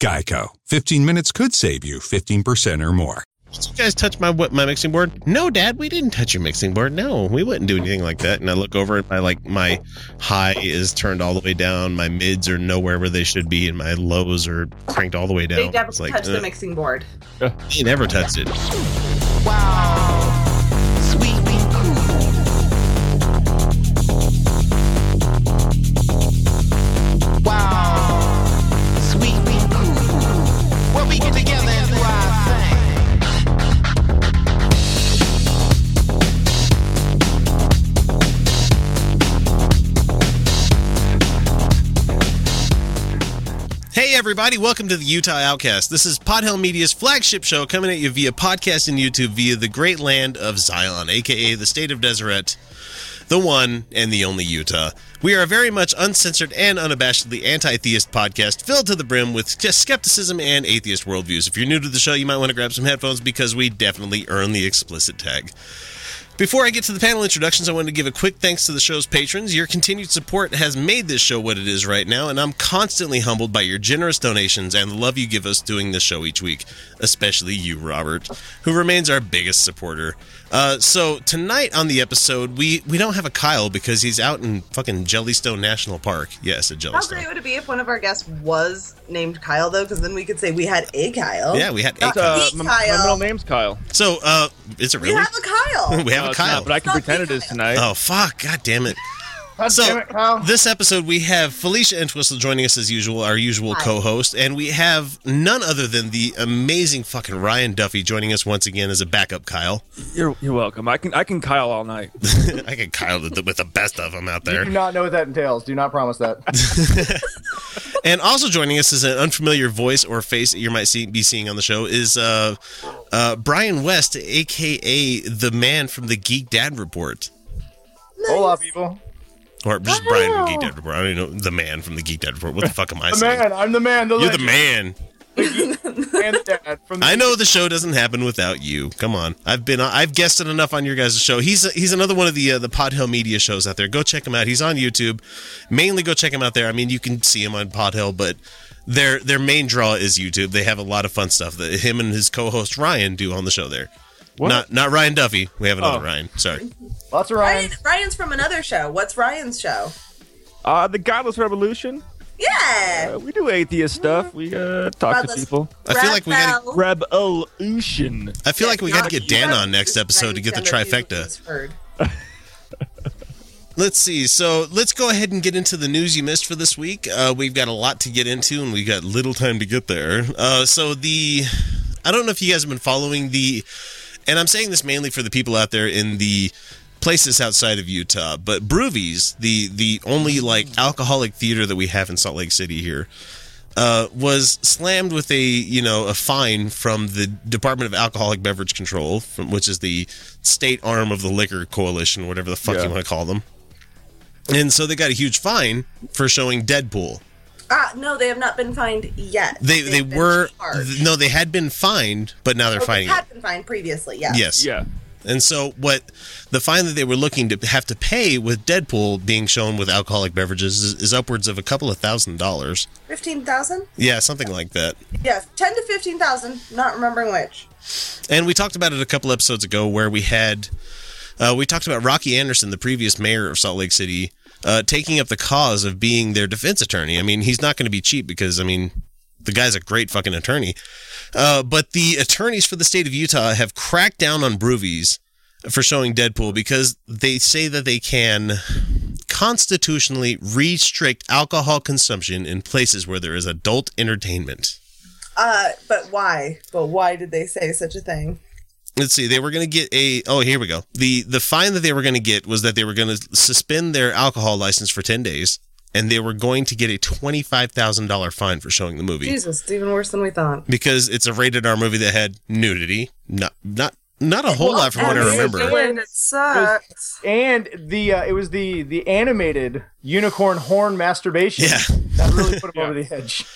Geico. 15 minutes could save you 15% or more. Did you guys touch my my mixing board? No, Dad, we didn't touch your mixing board. No, we wouldn't do anything like that. And I look over and my like my high is turned all the way down, my mids are nowhere where they should be, and my lows are cranked all the way down. They never It's like, touched uh, the mixing board. He never touched it. Sweet everybody, welcome to the Utah Outcast. This is Podhill Media's flagship show coming at you via podcast and YouTube via the great land of Zion, aka the state of Deseret, the one and the only Utah. We are a very much uncensored and unabashedly anti-theist podcast filled to the brim with just skepticism and atheist worldviews. If you're new to the show, you might want to grab some headphones because we definitely earn the explicit tag. Before I get to the panel introductions, I want to give a quick thanks to the show's patrons. Your continued support has made this show what it is right now, and I'm constantly humbled by your generous donations and the love you give us doing this show each week, especially you, Robert, who remains our biggest supporter. Uh, so tonight on the episode, we we don't have a Kyle because he's out in fucking Jellystone National Park. Yes, at Jellystone. How great would it be if one of our guests was named Kyle, though? Because then we could say we had a Kyle. Yeah, we had a Not Kyle. the Uh, my, my middle name's Kyle. So, uh, is it we have a Kyle. we have No, a Kyle. not, but I can Not pretend it is Kyle. tonight. Oh fuck! God damn it! God So damn it, Kyle. this episode we have Felicia Entwistle joining us as usual, our usual Hi. co-host, and we have none other than the amazing fucking Ryan Duffy joining us once again as a backup Kyle. You're, you're welcome. I can I can Kyle all night. I can Kyle with the, with the best of them out there. You Do not know what that entails. Do not promise that. And also joining us is an unfamiliar voice or face that you might see, be seeing on the show is uh, uh, Brian West, aka the man from the Geek Dad Report. Hola, people. Or just Brian from Geek Dad Report. I don't even know the man from the Geek Dad Report. What the fuck am I The saying? man. I'm the man. The You're the legend, man. The dad from the I know the show doesn't happen without you. Come on, I've been I've guested enough on your guys' show. He's he's another one of the uh, the Podhill Media shows out there. Go check him out. He's on YouTube. Mainly go check him out there. I mean, you can see him on Podhill, but their their main draw is YouTube. They have a lot of fun stuff that him and his co-host Ryan do on the show there. What? Not not Ryan Duffy. We have another Oh. Ryan. Sorry. Lots of Ryan. Ryan, Ryan's from another show. What's Ryan's show? Uh, the Godless Revolution. Yeah. Uh, we do atheist stuff. We uh, talk Godless. to people. I feel like we gotta Revolution. I feel like we got to get Dan on next episode to get the Ryan's gonna do trifecta. Let's see. So let's go ahead and get into the news you missed for this week. Uh, we've got a lot to get into, and we've got little time to get there. Uh, so the, I don't know if you guys have been following the, and I'm saying this mainly for the people out there in the places outside of Utah, but Brewvies, the the only like alcoholic theater that we have in Salt Lake City here, uh, was slammed with a you know a fine from the Department of Alcoholic Beverage Control, from, which is the state arm of the liquor coalition, whatever the fuck Yeah. you want to call them. And so they got a huge fine for showing Deadpool. Ah, no, they have not been fined yet. They They've they were charged. no, they had been fined, but now they're Oh, they had it. been fined previously. Yeah. Yes. Yeah. And so what the fine that they were looking to have to pay with Deadpool being shown with alcoholic beverages is, is upwards of a couple of thousand dollars. Fifteen thousand. Yeah, something like that. Yeah, ten to fifteen thousand. Not remembering which. And we talked about it a couple episodes ago where we had uh, we talked about Rocky Anderson, the previous mayor of Salt Lake City, uh, taking up the cause of being their defense attorney. I mean, he's not going to be cheap because I mean, the guy's a great fucking attorney. Uh, but the attorneys for the state of Utah have cracked down on Brewvies for showing Deadpool because they say that they can constitutionally restrict alcohol consumption in places where there is adult entertainment. Uh, but why? But why did they say such a thing? Let's see they were going to get a oh here we go the the fine that they were going to get was that they were going to suspend their alcohol license for 10 days and they were going to get a twenty-five thousand dollar fine for showing the movie Jesus, it's even worse than we thought. because it's a rated R movie that had nudity. Not not not a whole lot from what I And- remember. And it sucks. And the uh, it was the the animated unicorn horn masturbation Yeah. that really put him over the edge.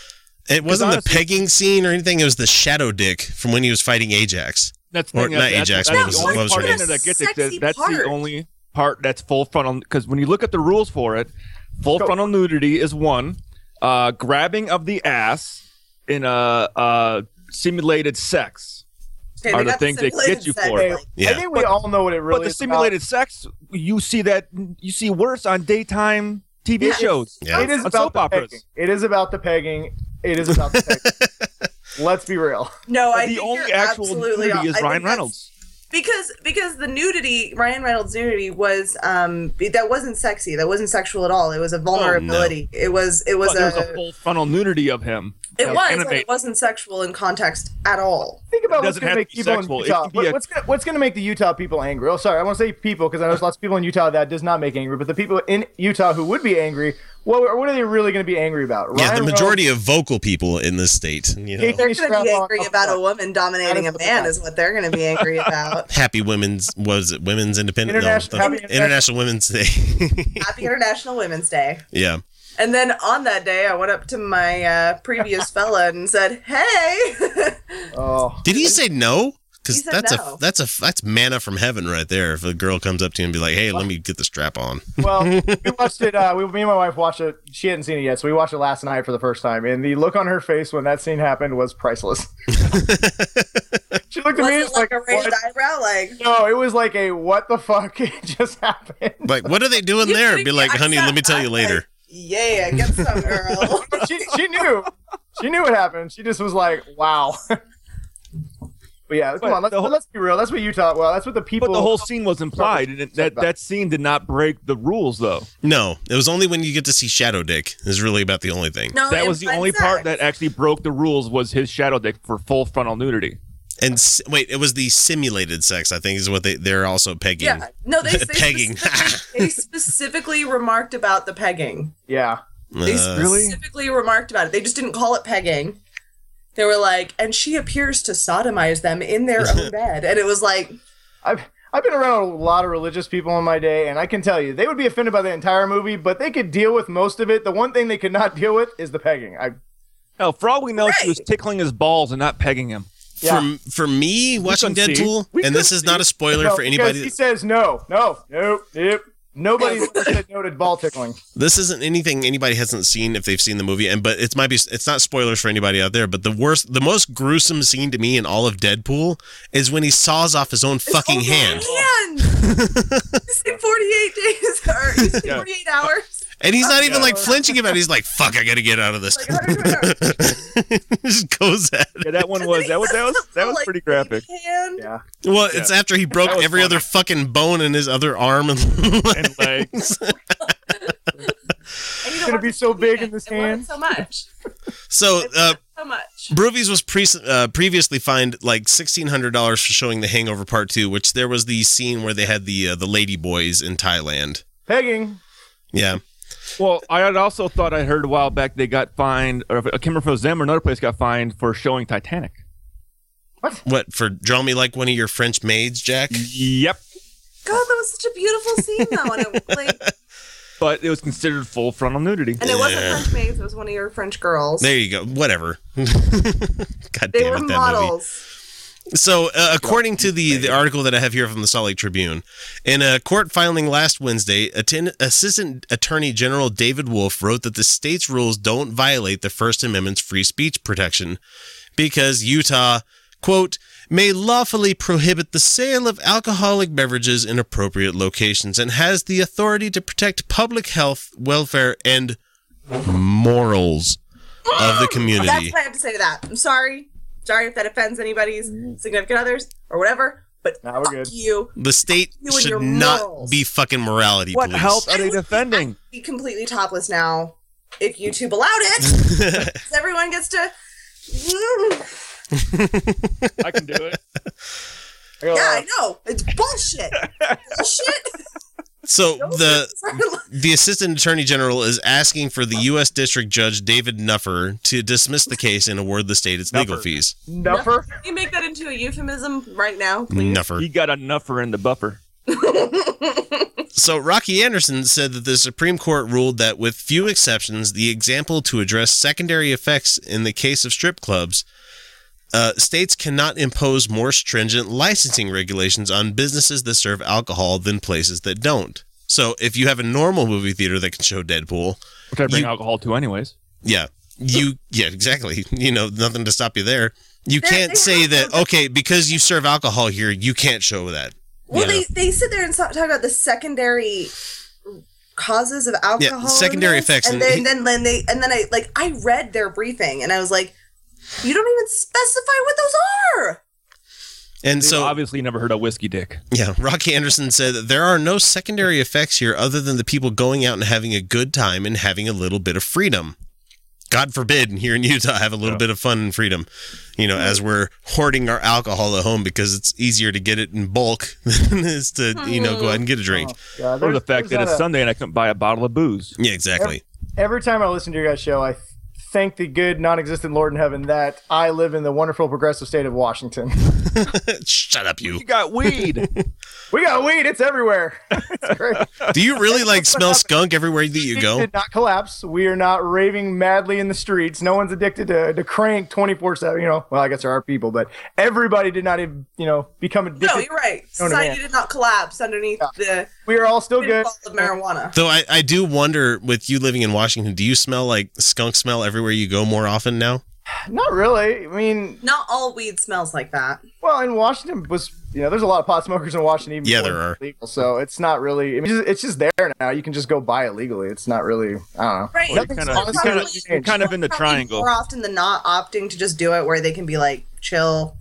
It wasn't honestly- the pegging scene or anything. It was the shadow dick from when he was fighting Ajax. That's the Or thing, not that's, Ajax, that's, that's was- the only what was part in that gets it. Sexy That's part. the only part that's full frontal. Because when you look at the rules for it, full Go. frontal nudity is one. Uh, grabbing of the ass in a uh, simulated sex. Okay, Are the got things that simulated get you for it. Yeah. I think we all know what it really is. but the is simulated sex, you see that you see worse on daytime TV Yeah. shows. Yeah. It is about soap the operas. pegging. It is about the pegging. It is about the pegging. Let's be real. No, I the think only you're actual absolutely nudity on- is I Ryan Reynolds. because because the nudity Ryan Reynolds nudity was um that wasn't sexy that wasn't sexual at all it was a vulnerability it was it was But there's a, a full frontal nudity of him. It was but animate. it wasn't sexual in context at all Think about what's going to make be people sexual. in Utah. what- a- what's gonna, what's going to make the Utah people angry? Oh, sorry, I want to say people because I know there's lots of people in Utah that does not make angry, but the people in Utah who would be angry, what what are they really going to be angry about? Yeah, the Reynolds- majority of vocal people in this state, you know, they're going to be angry about a woman dominating a man is what they're going to be angry about happy women's was it women's independent International- no, the International- International Women's Day. happy International Women's Day yeah. And then on that day I went up to my uh, previous fella and said hey Oh, Did he say no? Because that's no. a that's a that's manna from heaven right there. If a girl comes up to you and be like, "Hey, let me get the strap on," well, we watched it. Uh, we, me and my wife watched it. She hadn't seen it yet, so we watched it last night for the first time. And the look on her face when that scene happened was priceless. she looked at was me it like like, a raised what? eyebrow like No, it was like a what the fuck just happened. like, what are they doing You there? Be like, "Honey, let me tell you later." Like, yeah get some girl she she knew. She knew what happened. She just was like, wow. but yeah, come But on, let's, whole- let's be real. That's what Utah. Well, that's what the people. But the whole scene was implied, and it, that that scene did not break the rules, though. No, it was only when you get to see Shadow Dick is really about the only thing. no That was the fun only part that actually broke the rules was his shadow dick for full frontal nudity. And s- wait, it was the simulated sex. I think is what they they're also pegging. Yeah, no, they, they Pegging. Specifically, they specifically remarked about the pegging. Yeah. They Uh, Really? specifically remarked about it. They just didn't call it pegging. They were like, and she appears to sodomize them in their own bed, and it was like, I've I've been around a lot of religious people in my day, and I can tell you they would be offended by the entire movie, but they could deal with most of it. The one thing they could not deal with is the pegging. I Hell, for all we know, she was tickling his balls and not pegging him. Yeah. For for me watching couldn't see. Deadpool, and this couldn't is not a spoiler No, for because anybody. He says no, no, nope, nope. Nobody ever said no to ball tickling. this isn't anything anybody hasn't seen if they've seen the movie and but it might be it's not spoilers for anybody out there but the worst the most gruesome scene to me in all of deadpool is when he saws off his own fucking "Oh, hand Man, you say forty-eight days or you say Yeah. forty-eight hours? And he's not even like flinching about it he's like fuck i gotta get out of this Like, how did you know? just goes at it Yeah, that one was that was that was that was pretty graphic. Yeah. well it's after he broke That was every fun. other fucking bone in his other arm and, And legs. And you gonna want be to so see big it. in this I want it hand. So much, so uh so much. Brewvies was pre- uh, previously fined like sixteen hundred dollars for showing The Hangover Part Two, which there was the scene where they had the uh, the lady boys in Thailand. Pegging. Yeah, Well, I had also thought I heard a while back they got fined, or if it came from them or another place got fined for showing Titanic. what for? Draw me like one of your French maids, Jack. Yep. God, that was such a beautiful scene though, and it like, But it was considered full frontal nudity. and it wasn't Yeah. French maids; it was one of your French girls. There you go. Whatever. God they damn were it, that movie. models. So, uh, according to the, the article that I have here from the Salt Lake Tribune, in a court filing last Wednesday, atten- Assistant Attorney General David Wolf wrote that the state's rules don't violate the First Amendment's free speech protection because Utah, quote, may lawfully prohibit the sale of alcoholic beverages in appropriate locations and has the authority to protect public health, welfare, and morals of the community. That's what I have to say that. I'm sorry. Sorry if that offends anybody's significant others or whatever, but Now we're fuck good. you. The state You should not morals. be fucking morality police. What police. health are they defending? Be completely topless now if YouTube allowed it, everyone gets to. Mm. I can do it. I go, Yeah, uh, I know. It's bullshit. bullshit. So the the assistant attorney general is asking for the U.S. District Judge David Nuffer to dismiss the case and award the state its legal fees. Nuffer. Can you make that into a euphemism right now, please? Nuffer. He got a nuffer in the buffer. So Rocky Anderson said that the Supreme Court ruled that, with few exceptions, the example to address secondary effects in the case of strip clubs, uh, states cannot impose more stringent licensing regulations on businesses that serve alcohol than places that don't. So if you have a normal movie theater that can show Deadpool, Which I bring You- alcohol to anyways. yeah, you yeah exactly. You know nothing to stop you there. You They- can't they say that okay because you serve alcohol here, you can't show that. Well, Yeah. they, they sit there and talk, talk about the secondary causes of alcohol. in secondary this, effects, and, and then, he- then then they and then I like I read their briefing and I was like, you don't even specify what those are. And So so obviously you never heard of whiskey dick. Yeah, Rocky Anderson said that there are no secondary effects here other than the people going out and having a good time and having a little bit of freedom. God forbid here in Utah have a little Yeah. bit of fun and freedom, you know, as we're hoarding our alcohol at home because it's easier to get it in bulk than it is to, you know, go ahead and get a drink. Oh, yeah, Or the fact there's that not it's a- Sunday and I couldn't buy a bottle of booze. Yeah, exactly. every time I listen to your guys' show, I th- thank the good, non-existent Lord in heaven that I live in the wonderful progressive state of Washington. Shut up, you. You got weed. we got weed; it's everywhere. it's great. Do you really like smell skunk everywhere that you go? did not collapse. We are not raving madly in the streets. No one's addicted to, to crank 24 7. You know, well, I guess there are people, but everybody did not, even, you know, become addicted. No, you're right. No, no, Society did not collapse underneath the we are all still good. pinfall of marijuana. Though I, I do wonder with you living in Washington, do you smell like skunk smell everywhere you go more often now? Not really. I mean, Not all weed smells like that. well, in Washington was, you know, there's a lot of pot smokers in Washington. Even Yeah, there are. Legal, so it's not really. I mean, it's just, it's just there now. You can just go buy it legally. It's not really. I don't know. Right. Nothing's kinda- kinda- kind of in the triangle. More often than not, opting to just do it where they can be like chill.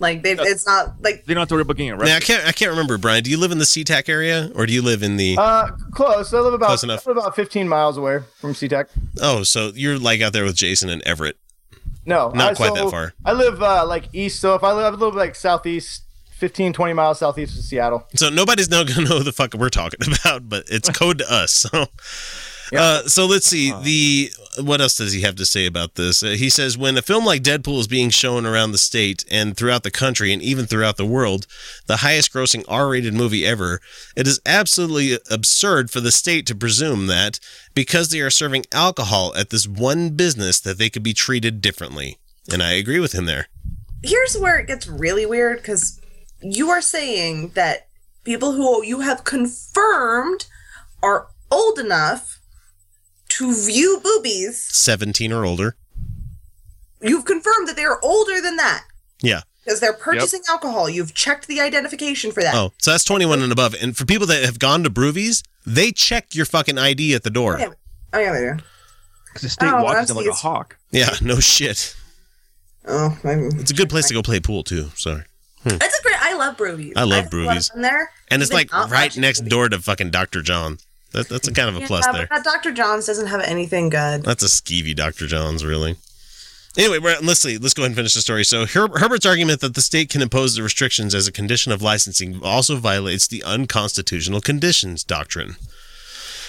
Like they, it's not like They don't have to worry about getting Now, I can't I can't remember, Brian. Do you live in the SeaTac area or do you live in the Uh, close. I live about Close enough. I live about 15 miles away from SeaTac. Oh, so you're like out there with Jason and Everett. No, Not I- quite so that far. I live uh, like east. So if I live a little bit like southeast, 15, 20 miles southeast of Seattle. So nobody's now gonna know who the fuck we're talking about, but it's code to us. So, uh, so let's see the what else does he have to say about this? Uh, he says when a film like Deadpool is being shown around the state and throughout the country and even throughout the world, the highest-grossing R-rated movie ever, it is absolutely absurd for the state to presume that because they are serving alcohol at this one business that they could be treated differently. And I agree with him there. here's where it gets really weird because you are saying that people who you have confirmed are old enough to view boobies. 17 or older. You've confirmed that they are older than that Yeah. because they're purchasing alcohol. You've checked the identification for that. Oh, so that's 21 and above. And for people that have gone to Brewvies, they check your fucking ID at the door. Yeah. Oh yeah, they do. Because the state Oh, watches them like a hawk. Yeah, no shit. Oh, I'm, It's a good place to go play pool too. Sorry. Hmm. it's a great. I love Brewvies. I love I've had a lot of Brewvies. there, And it's like right next movies. door to fucking Dr. John. That, that's a kind of a Yeah, plus there. that Dr. John's doesn't have anything good. That's a skeevy Dr. John's, really. Anyway, let's see. Let's go ahead and finish the story. So Her- Herbert's argument that the state can impose the restrictions as a condition of licensing also violates the unconstitutional conditions doctrine,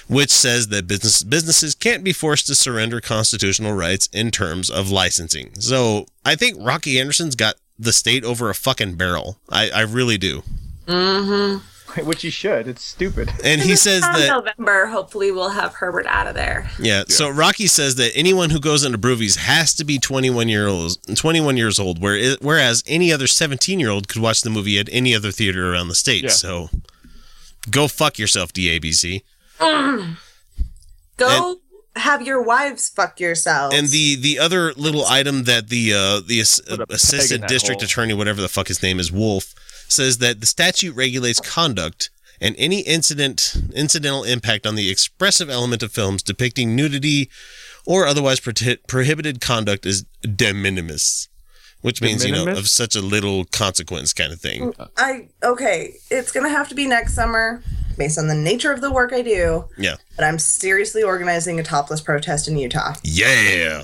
which says that business businesses can't be forced to surrender constitutional rights in terms of licensing. So I think Rocky Anderson's got the state over a fucking barrel. I, I really do. Mm-hmm. Which you should. It's stupid. And he says that November, hopefully we'll have Herbert out of there. Yeah. So Rocky says that anyone who goes into Brewvies has to be 21 year olds, 21 years old, where whereas any other 17 year old could watch the movie at any other theater around the state. Yeah. So go fuck yourself, DABC. Go have your wives fuck yourselves. And the the other little item that the uh, the ass- Put a peg in assistant district hole. attorney, whatever the fuck his name is, Wolf, says that the statute regulates conduct and any incident incidental impact on the expressive element of films depicting nudity or otherwise prohi- prohibited conduct is de minimis, which means you know of such a little consequence kind of thing. Mm, I okay, it's gonna have to be next summer based on the nature of the work I do. Yeah. But I'm seriously organizing a topless protest in Utah. Yeah.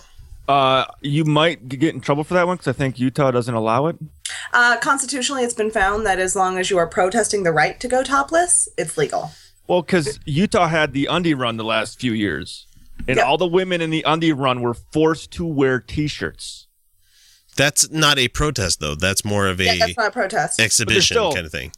Uh, you might get in trouble for that one because I think Utah doesn't allow it. Uh, constitutionally, it's been found that as long as you are protesting the right to go topless, it's legal. Well, because Utah had the undie run the last few years, and Yeah. all the women in the undie run were forced to wear T-shirts. That's not a protest though. That's more of a Yeah, that's not a protest. exhibition still- kind of thing.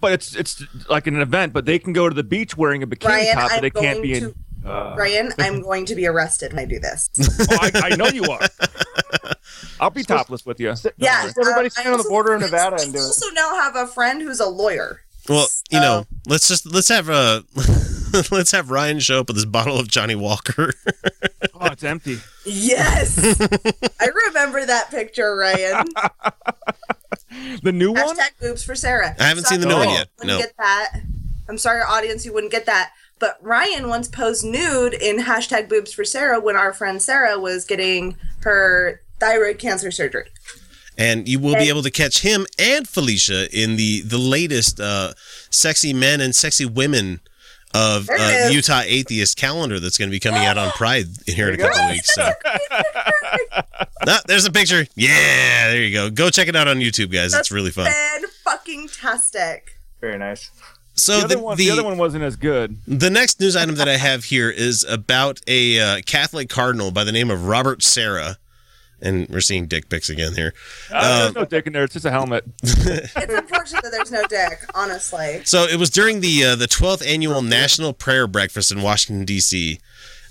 But it's it's like an event. But they can go to the beach wearing a bikini Ryan, top, but I'm they can't be to. in. Uh, Ryan, I'm going to be arrested when I do this. oh, I, I know you are. I'll be topless with you. Don't Yeah, worry. Everybody um, stand on the also- border in I Nevada and do it. also now have a friend who's a lawyer. Well, you know, let's just let's have a let's have Ryan show up with his bottle of Johnnie Walker. Oh, it's empty. Yes, I remember that picture, Ryan. The new one. Hashtag boobs for Sarah. I haven't seen the new one yet. Wouldn't No. get that. I'm sorry, audience, you wouldn't get that. But Ryan once posed nude in hashtag boobs for Sarah when our friend Sarah was getting her thyroid cancer surgery. and you will be able to catch him and Felicia in the the latest uh, sexy men and sexy women of uh. Utah Atheist calendar that's going to be coming out on Pride here in a couple of weeks. So, Ah, there's a picture. Yeah, there you go. Go check it out on YouTube, guys. it's really fun. Fan fucking tastic. Very nice. So The other, the, one, the, the other one wasn't as good. the next news item that I have here is about a uh, Catholic cardinal by the name of Robert Sarah. And we're seeing dick pics again here. Uh, there's no dick in there. It's just a helmet. It's unfortunate that there's no dick, honestly. So it was during the uh, the 12th annual National Prayer Breakfast in Washington D.C.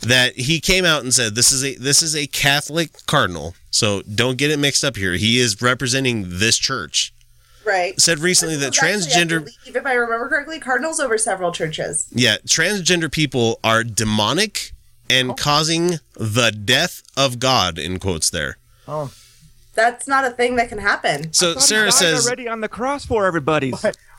that he came out and said this is a this is a Catholic cardinal. So don't get it mixed up here. He is representing this church. Right. Said recently that Actually, I transgender believe, if I remember correctly, cardinals over several churches. yeah, transgender people are demonic and oh. causing the death of God in quotes there. Oh, That's not a thing that can happen. So Sarah Died says already on the cross for everybody.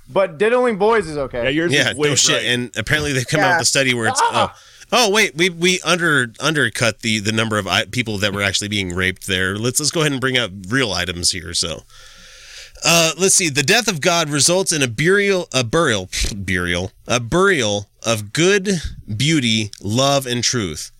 but diddling boys is okay. Yeah, yours Yeah, is no shit. right. And apparently they've come out Yeah. with a study where it's ah. oh, oh wait, we we under undercut the the number of I- people that were actually being raped there. Let's let's go ahead and bring up real items here. So. Uh, let's see. The death of God results in a burial, a burial, burial, a burial of good, beauty, love, and truth.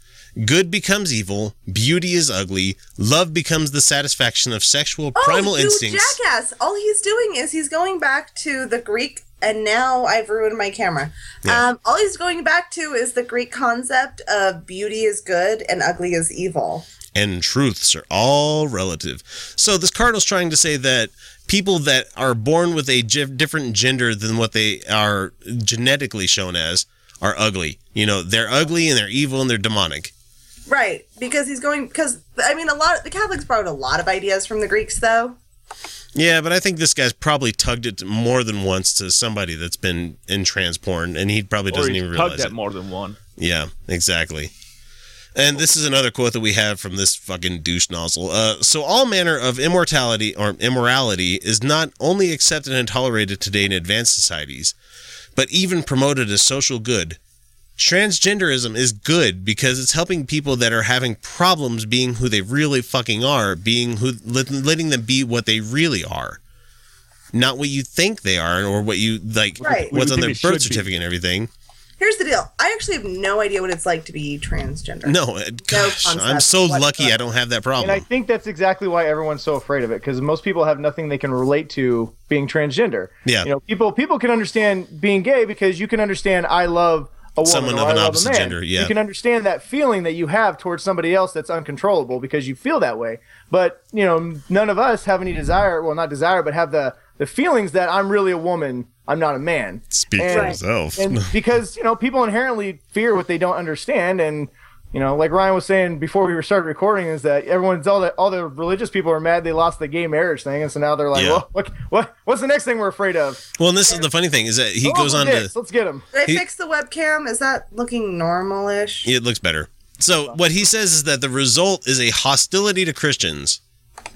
Good becomes evil, beauty is ugly, love becomes the satisfaction of sexual primal oh, you instincts. jackass! All he's doing is he's going back to the Greek, and now I've ruined my camera. Yeah. Um, all he's going back to is the Greek concept of beauty is good and ugly is evil. and truths are all relative. So this cardinal's trying to say that people that are born with a different gender than what they are genetically shown as are ugly. You know, they're ugly and they're evil and they're demonic. Right, because he's going because I mean a lot the Catholics borrowed a lot of ideas from the Greeks though. Yeah, but I think this guy's probably tugged it more than once to somebody that's been in trans porn, and he probably doesn't he's even tugged realize at it. more than one. Yeah, exactly. And this is another quote that we have from this fucking douche nozzle. Uh, so all manner of immortality or immorality is not only accepted and tolerated today in advanced societies, but even promoted as social good. Transgenderism is good because it's helping people that are having problems being who they really fucking are, being who letting them be what they really are, not what you think they are or what you like. Right. What's What on their birth should be. certificate and everything. Here's the deal: I actually have no idea what it's like to be transgender. No, uh, gosh, I'm concept so lucky. I don't have that problem. And I think that's exactly why everyone's so afraid of it because most people have nothing they can relate to being transgender. Yeah. You know, people people can understand being gay because you can understand I love a woman Someone or of I an love opposite a man. gender, yeah. You can understand that feeling that you have towards somebody else that's uncontrollable because you feel that way. But, you know, none of us have any desire, well not desire, but have the the feelings that I'm really a woman, I'm not a man. Speak And- for yourself. and because you know people inherently fear what they don't understand and you know like ryan was saying before we started recording is that everyone's all the all the religious people are mad they lost the gay marriage thing and so now they're like Yeah. well what, what what's the next thing we're afraid of well, and this is the funny thing is that he Oh, goes on dicks, to. let's get him. Did I fix the webcam? Is that looking normal-ish? It looks better. So what he says is that the result is a hostility to Christians.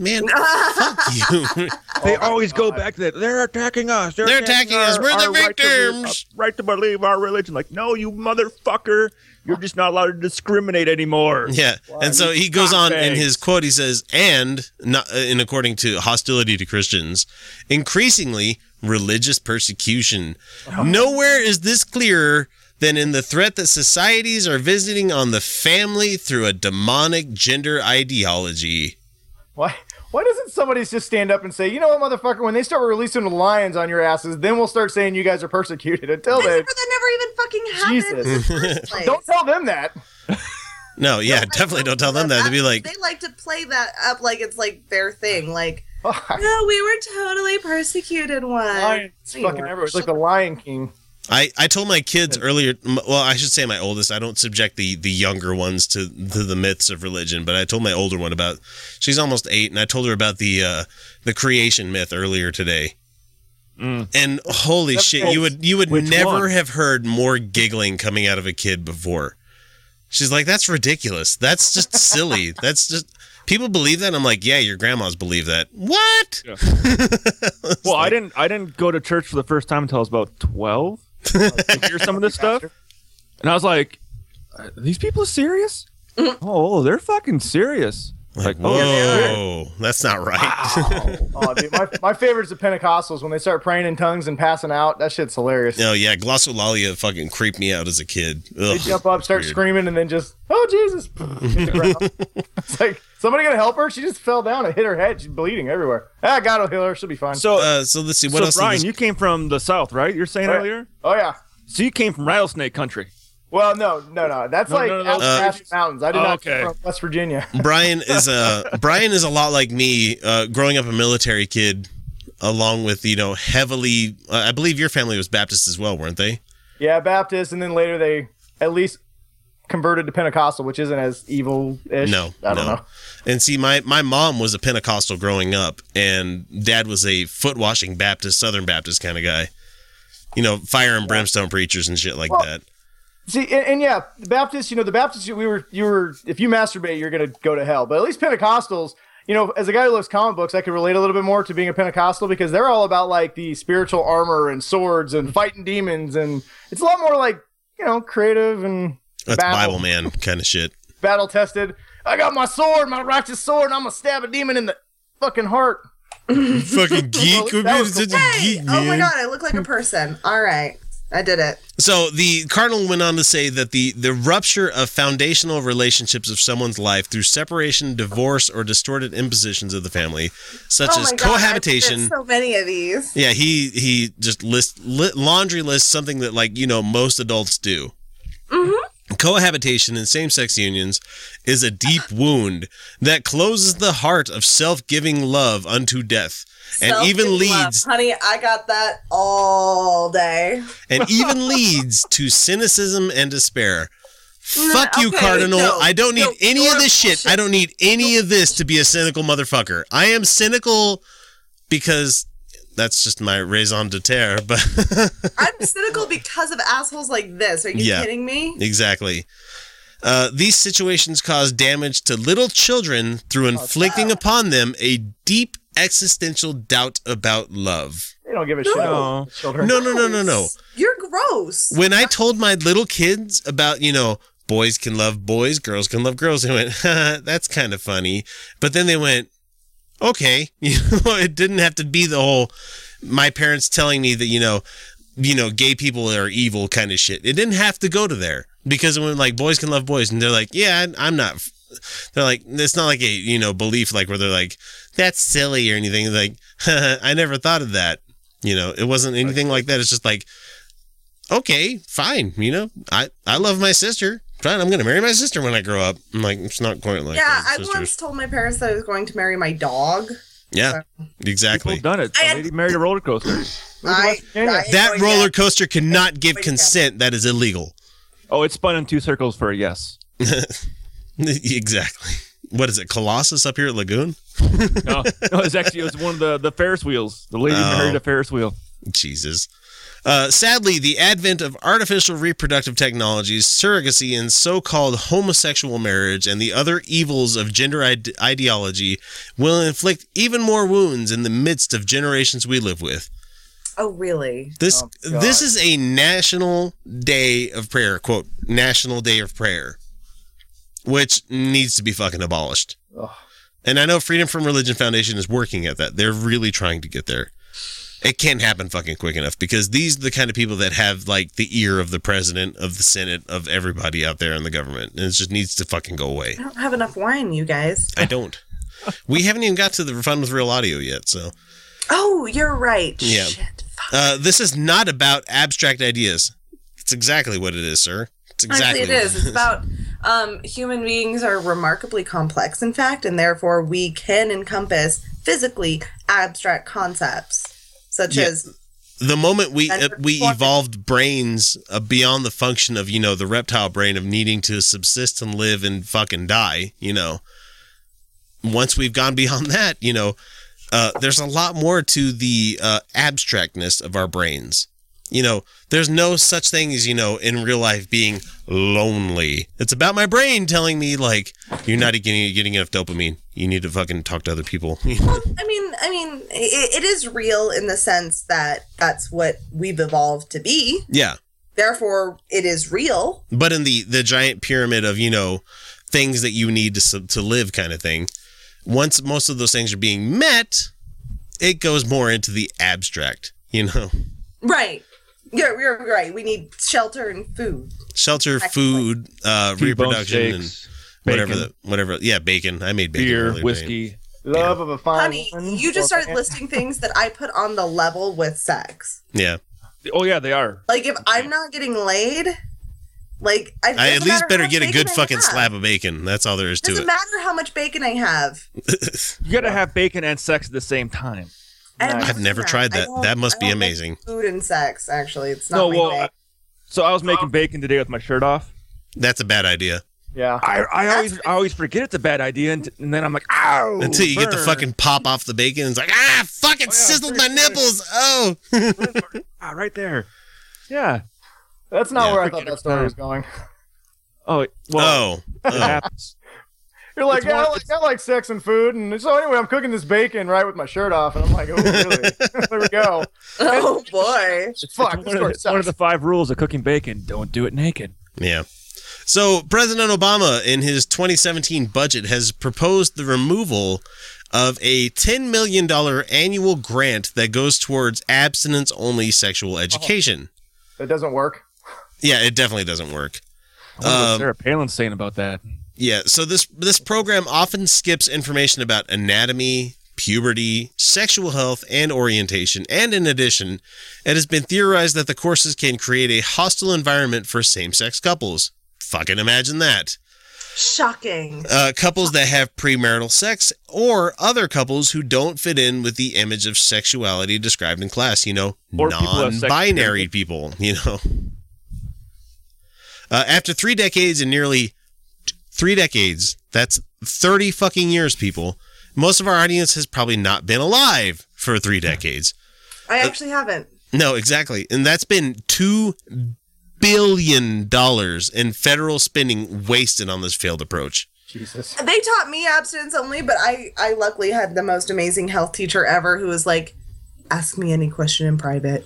Man, fuck you. They always go back to that. They're attacking us. They're, They're attacking us. We're the right to victims." uh, Right to, believe our religion. Like, no, you motherfucker. You're just not allowed to discriminate anymore. Yeah, and so he goes on in his quote. He says, "And not uh, in according to hostility to Christians, increasingly religious persecution. Nowhere is this clearer than in the threat that societies are visiting on the family through a demonic gender ideology. Why? Why doesn't somebody just stand up and say, you know what, motherfucker? When they start releasing the lions on your asses, then we'll start saying you guys are persecuted. Until then, Except that never even fucking happened in the first place. don't tell them that. No, yeah, I definitely don't tell them that. They'd be like, they like to play that up like it's like their thing. Like, Fuck. no, we were totally persecuted once. Lions fucking weren't. everywhere. It's like the Lion King. I, I told my kids earlier. Well, I should say my oldest. I don't subject the the younger ones to, to the myths of religion, but I told my older one about. She's almost eight, and I told her about the uh, the creation myth earlier today. And holy shit, you would you would Which never one? have heard more giggling coming out of a kid before. She's like, "That's ridiculous. That's just silly. That's just." People believe that. I'm like, yeah, your grandmas believe that. What? Well, I didn't. I didn't go to church for the first time until I was about twelve. To hear some of this stuff, and I was like, "Are "These people are serious? oh, they're fucking serious." Like, Whoa, oh, that's not right. Oh, dude, my, my favorite is the Pentecostals when they start praying in tongues and passing out. That shit's hilarious. No, yeah, glossolalia fucking creeped me out as a kid. They Ugh, jump up, start weird. screaming, and then just, oh Jesus! hit the ground. it's like somebody gonna help her. She just fell down and hit her head. She's bleeding everywhere. Ah, God will heal her. She'll be fine. so, Uh, so let's see what so else. did Brian, this- you came from the south, right? You're saying Oh, yeah. earlier. oh yeah. So you came from rattlesnake country. Well, no, no, no. That's No, like no, no, out no. in the mountains. I did Oh, not okay. from West Virginia. Brian is a Brian is a lot like me. Uh, growing up a military kid, along with you know heavily. Uh, I believe your family was Baptist as well, weren't they? yeah, Baptist, and then later they at least converted to Pentecostal, which isn't as evil-ish. No, I don't no. know. And see, my my mom was a Pentecostal growing up, and dad was a foot washing Baptist, Southern Baptist kind of guy. You know, fire and brimstone preachers and shit like Well, that. See, and, and yeah, the Baptists, you know, the Baptists, we were, you were, if you masturbate, you're going to go to hell. But at least Pentecostals, you know, as a guy who loves comic books, I could relate a little bit more to being a Pentecostal because they're all about like the spiritual armor and swords and fighting demons. And it's a lot more like, you know, creative and That's battle, Bible man kind of shit. battle tested. I got my sword, my righteous sword, and I'm going to stab a demon in the fucking heart. Fucking geek. That was Such Hey, geek, oh my god, I look like a person. All right, I did it. So the cardinal went on to say that the the rupture of foundational relationships of someone's life through separation, divorce, or distorted impositions of the family, such oh as god, cohabitation. so many of these. yeah, he he just list li- laundry lists something that like you know most adults do. Mm-hmm. Cohabitation in same-sex unions is a deep wound that closes the heart of self-giving love unto death, and even leads honey. I got that all day. and even leads to cynicism and despair. Fuck you, okay, Cardinal. no, I don't need no, any of this shit. I don't need any of this to be a cynical motherfucker. I am cynical because that's just my raison d'etre, but I'm cynical because of assholes like this. Are you Yeah. kidding me? exactly. Uh, these situations cause damage to little children through inflicting upon them a deep existential doubt about love. They don't give a shit No. about children. No, no, no, no, no. You're gross. when I told my little kids about, you know, boys can love boys, girls can love girls, they went, that's kind of funny. But then they went, okay, you know, it didn't have to be the whole my parents telling me that, you know, you know, gay people are evil kind of shit. It didn't have to go to there because when like boys can love boys and they're like, yeah, I'm not. They're like, it's not like a you know belief like where they're like, that's silly or anything. Like, I never thought of that. You know, it wasn't anything like that. It's just like, okay, fine. You know, I I love my sister. Fine, I'm gonna marry my sister when I grow up. I'm like, it's not quite like yeah, I sisters. once told my parents that I was going to marry my dog. yeah, exactly. People done it. I A had- lady married a roller coaster. I, Virginia. I That roller that. coaster cannot give Yeah. consent. That is illegal. Oh, it spun in two circles for a yes. exactly. What is it? Colossus up here at Lagoon? No, no, it's actually it was one of the the Ferris wheels. The lady Oh. married a Ferris wheel. Jesus. Uh, sadly, the advent of artificial reproductive technologies, surrogacy, and so called homosexual marriage and the other evils of gender ide- ideology will inflict even more wounds in the midst of generations we live with. Oh, really? This Oh, this is a national day of prayer, quote, national day of prayer, which needs to be fucking abolished. And I know Freedom from Religion Foundation is working at that. They're really trying to get there. It can't happen fucking quick enough because these are the kind of people that have like the ear of the president, of the Senate, of everybody out there in the government. And it just needs to fucking go away. I don't have enough wine, you guys. I don't. We haven't even got to the fun with real audio yet, so Oh, you're right. Yeah. Shit. Fuck. uh, this is not about abstract ideas. It's exactly what it is, sir. It's exactly Actually, it is. It's about um, human beings are remarkably complex, in fact, and therefore we can encompass physically abstract concepts such Yeah. as the moment we uh, we evolved brains uh, beyond the function of you know the reptile brain of needing to subsist and live and fucking die you know once we've gone beyond that you know uh, there's a lot more to the uh, abstractness of our brains you know there's no such thing as you know in real life being lonely it's about my brain telling me like you're not getting getting enough dopamine you need to fucking talk to other people well, I mean, I mean, it, it is real in the sense that that's what we've evolved to be. yeah Therefore, it is real. but in the the giant pyramid of you know things that you need to to live kind of thing once most of those things are being met it goes more into the abstract you know Right. You're, you're right. We need shelter and food. shelter food uh T-bone reproduction and whatever bacon, the whatever yeah bacon i made bacon beer, earlier today. whiskey. Love of a fine Honey, woman you just started listing things that I put on the level with sex. yeah Oh yeah, they are. Like, if I'm not getting laid, like, I, i at least better get a good I fucking have. slab of bacon that's all there is to it. Doesn't matter how much bacon I have. You got to have bacon and sex at the same time. I have Nice. i've never tried that don't- that must be don't amazing Food and sex, actually, it's not No, my well, thing. I- so I was making bacon today with my shirt off. that's a bad idea Yeah. I, I always I always forget it's a bad idea, and, and then I'm like, ow! until you get the fucking pop off the bacon and it's like ah fucking yeah, sizzled my nipples oh ah, right there. Yeah. That's not Yeah. where I thought that story was going. Oh well, oh oh happens. You're like, It's yeah, I like, I like sex and food, and so anyway, I'm cooking this bacon right with my shirt off, and I'm like, oh, really? there we go. oh boy. Fuck, it's this one, of, story it's one of the five rules of cooking bacon: don't do it naked. Yeah. So President Obama, in his 2017 budget, has proposed the removal of a $10 million annual grant that goes towards abstinence only sexual education. That doesn't work. Yeah, it definitely doesn't work. I wonder what Um, Sarah Palin's saying about that. Yeah, so this this program often skips information about anatomy, puberty, sexual health, and orientation, and in addition, it has been theorized that the courses can create a hostile environment for same-sex couples. Fucking imagine that. Shocking. uh, couples that have premarital sex or other couples who don't fit in with the image of sexuality described in class, you know, Or people who have sex non-binary with- people, you know. Uh, after three decades and nearly t- three decades, that's 30 fucking years, people. Most of our audience has probably not been alive for three decades. I actually haven't. No, exactly. And that's been two billion dollars in federal spending wasted on this failed approach. Jesus. They taught me abstinence only, but I, I luckily had the most amazing health teacher ever who was like, ask me any question in private.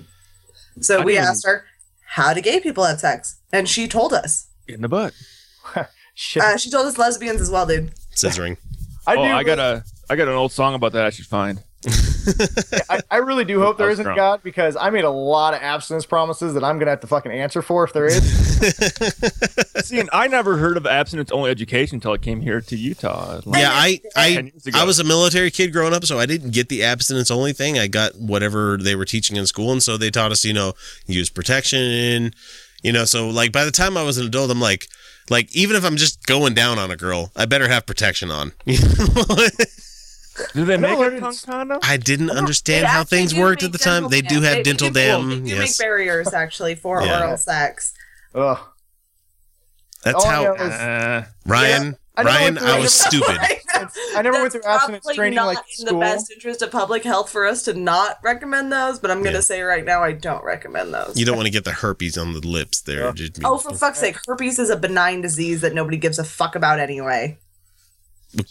So I we didn't- asked her, how do gay people have sex? And she told us. In the butt. Shit. Uh, she told us lesbians as well, dude. Scissoring. I oh, do. I got a I got an old song about that I should find. I, I really do hope there I was isn't drunk. God because I made a lot of abstinence promises that I'm gonna have to fucking answer for if there is. See, and I never heard of abstinence only education until I came here to Utah. Like, Yeah, I I, 10 years ago. I was a military kid growing up, so I didn't get the abstinence only thing. I got whatever they were teaching in school, and so they taught us, you know, use protection, you know. So like by the time I was an adult, I'm like, like even if I'm just going down on a girl, I better have protection on. Do they make a tongue condom? I didn't understand how things worked at the time. dental They do have They- dental they do- dam. They do yes, make barriers actually for Yeah. oral sex. Ugh. that's All how know is- Uh, Ryan. I never Ryan, I was stupid. I never went That's through abstinence probably training not like in school. the best interest of public health for us to not recommend those, but I'm going to Yeah. say right now I don't recommend those. You don't want to get the herpes on the lips there. Yeah. Just- Oh, for fuck's sake, herpes is a benign disease that nobody gives a fuck about anyway.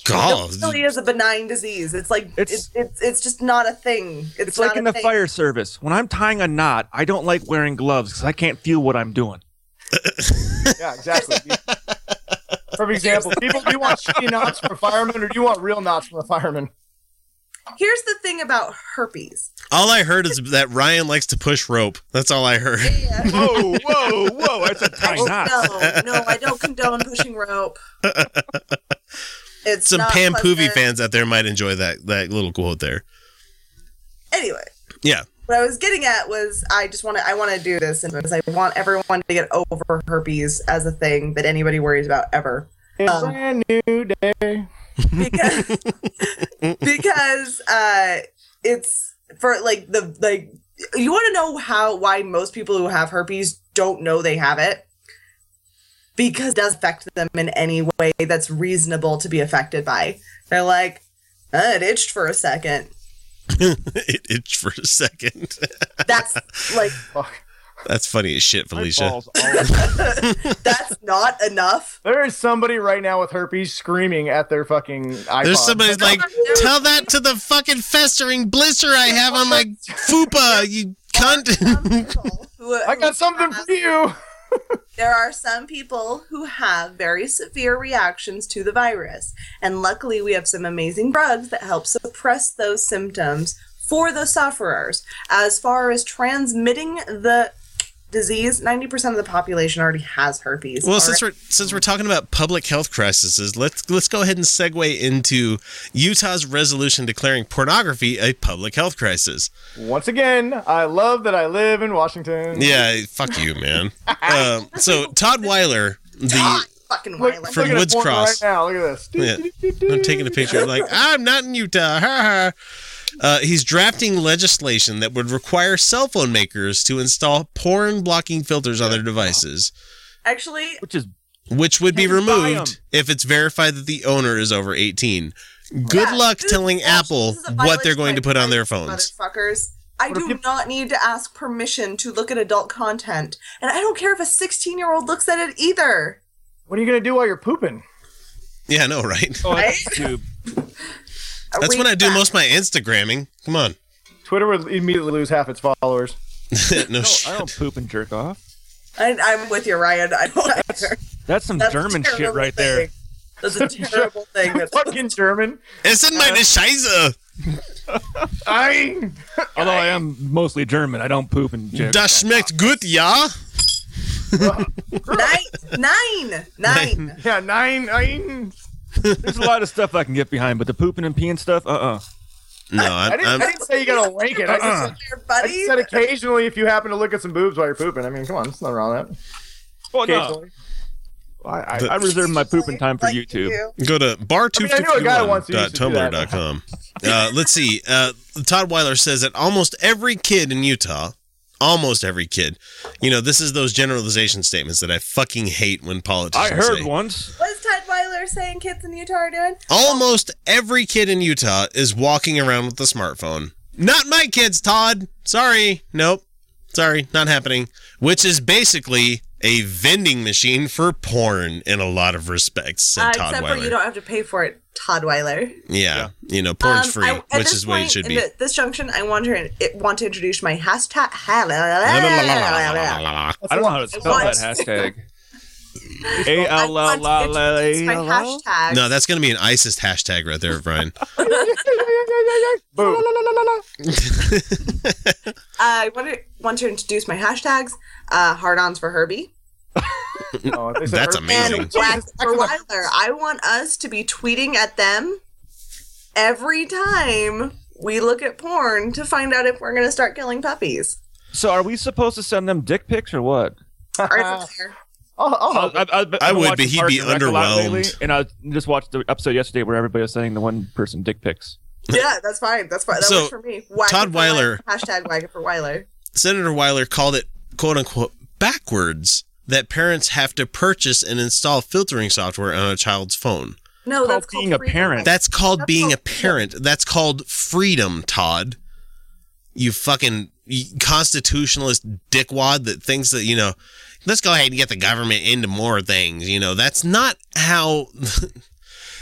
God. It really is a benign disease. It's like it's It's- it's, it's, just not a thing. It's, it's like in a the thing. fire service. When I'm tying a knot, I don't like wearing gloves because I can't feel what I'm doing. Yeah, exactly. For example, people, do you want shitty knots from firemen or do you want real knots from a fireman? Here's the thing about herpes. All I heard is that Ryan likes to push rope. That's all I heard. Whoa, whoa, whoa! I said tie Oh, knots. no, no, I don't condone pushing rope. It's Some Pam Poovey fans out there might enjoy that that little quote there. Anyway, Yeah. What I was getting at was I just want to I want to do this and because I want everyone to get over herpes as a thing that anybody worries about ever. It's a Um, brand new day. because because uh it's for like the like you want to know how why most people who have herpes don't know they have it because it does affect them in any way that's reasonable to be affected by they're like uh, it itched for a second it itched for a second. that's like Fuck. That's funny as shit, Felicia. that's not enough There is somebody right now with herpes screaming at their fucking iPod. There's somebody like, oh, tell that to the fucking festering blister I have on my fupa, you cunt. Um, who- I got something for you. There are some people who have very severe reactions to the virus, and luckily we have some amazing drugs that help suppress those symptoms for the sufferers. As far as transmitting the disease, 90% of the population already has herpes. Well, All since we're since we're talking about public health crises, let's let's go ahead and segue into Utah's resolution declaring pornography a public health crisis. Once again, I love that I live in Washington. Yeah, fuck you, man. Um, so Todd Weiler, the fucking Look, violent. From look Woods Cross. right now. Look at this. Yeah. I'm taking a picture like I'm not in Utah. Ha ha. Uh, he's drafting legislation that would require cell phone makers to install porn blocking filters on their devices, Actually, which is which would be Can you buy 'em? removed if it's verified that the owner is over 18. Good Yeah, luck this is telling bullshit. Apple This is a what they're going to put on their phones. Motherfuckers. I What do you- not need to ask permission to look at adult content. And I don't care if a 16 year old looks at it either. What are you gonna do while you're pooping? Yeah, I know, right? oh, Right? That's when I do that. most of my Instagramming. Come on. Twitter would immediately lose half its followers. no No, sh- I don't poop and jerk off. I, I'm with you, Ryan. I don't either. That's some That's German shit terrible right there. That's a terrible thing. That's Fucking German. It's in my uh, Scheiße. I. Although I am mostly German, I don't poop and jerk. Das schmeckt gut, ja? nine, nine, nine. Yeah, nine. nine. There's a lot of stuff I can get behind, but the pooping and peeing stuff, uh, uh No, I I'm, didn't, I'm, didn't say you gotta wank it. I just, Uh-uh. said, I just said occasionally if you happen to look at some boobs while you're pooping. I mean, come on, there's nothing wrong with that. Well, no, Occasionally. I, I, I reserve my pooping time for Like YouTube. you. Go to I mean, I knew a guy once who used to do that. bar251.tumblr.com. uh, let's see. Uh, Todd Weiler says that almost every kid in Utah, almost every kid, you know, this is those generalization statements that I fucking hate when politicians. I heard say. once. What is Todd Weiler saying kids in Utah are doing? Almost every kid in Utah is walking around with a smartphone. Not my kids, Todd. Sorry. Nope. Sorry, not happening. Which is basically a vending machine for porn in a lot of respects, said Uh, Todd except Weiler. for you don't have to pay for it, Todd Weiler. yeah, you know, porn's Um, free, I- which is the way it should be. the- this junction, I want to it, want to introduce my hashtag. I don't know how to spell that hashtag. I A L L want L to L introduce A my L L. hashtag. No, that's going to be an ISIS hashtag right there, Brian. I want to want to introduce my hashtags. Uh, hard-ons for Herbie Oh, That's amazing. and Whack for excellent. Weiler. I want us to be tweeting at them every time we look at porn to find out if we're going to start killing puppies. So are we supposed to send them dick pics or what? All right, up there. I'll, I'll I. I, I, I would, watching but he'd be and Rec a lot lately. And I just watched the episode yesterday where everybody was saying the one person dick pics. Yeah, that's fine. That's fine. That So, works for me. Whack Todd it for Weiler- Hashtag whack it for Weiler. Senator Weiler called it "quote unquote" backwards that parents have to purchase and install filtering software on a child's phone. No, that's being called a parent. That's called That's being a called freedom. parent. That's called freedom, Todd. You fucking constitutionalist dickwad that thinks that, you know, let's go ahead and get the government into more things. You know, that's not how.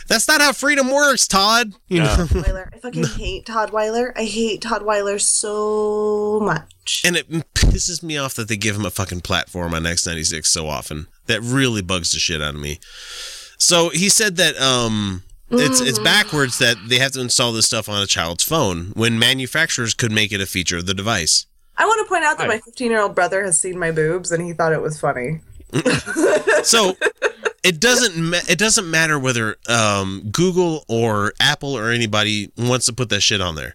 That's not how freedom works, Todd. You know, Weiler. I fucking hate Todd Weiler. I hate Todd Weiler so much. and it pisses me off that they give him a fucking platform on X96 so often. That really bugs the shit out of me. So he said that um it's it's backwards that they have to install this stuff on a child's phone when manufacturers could make it a feature of the device. I want to point out that Right. my 15 year old brother has seen my boobs and he thought it was funny. So it doesn't ma- it doesn't matter whether um, Google or Apple or anybody wants to put that shit on there.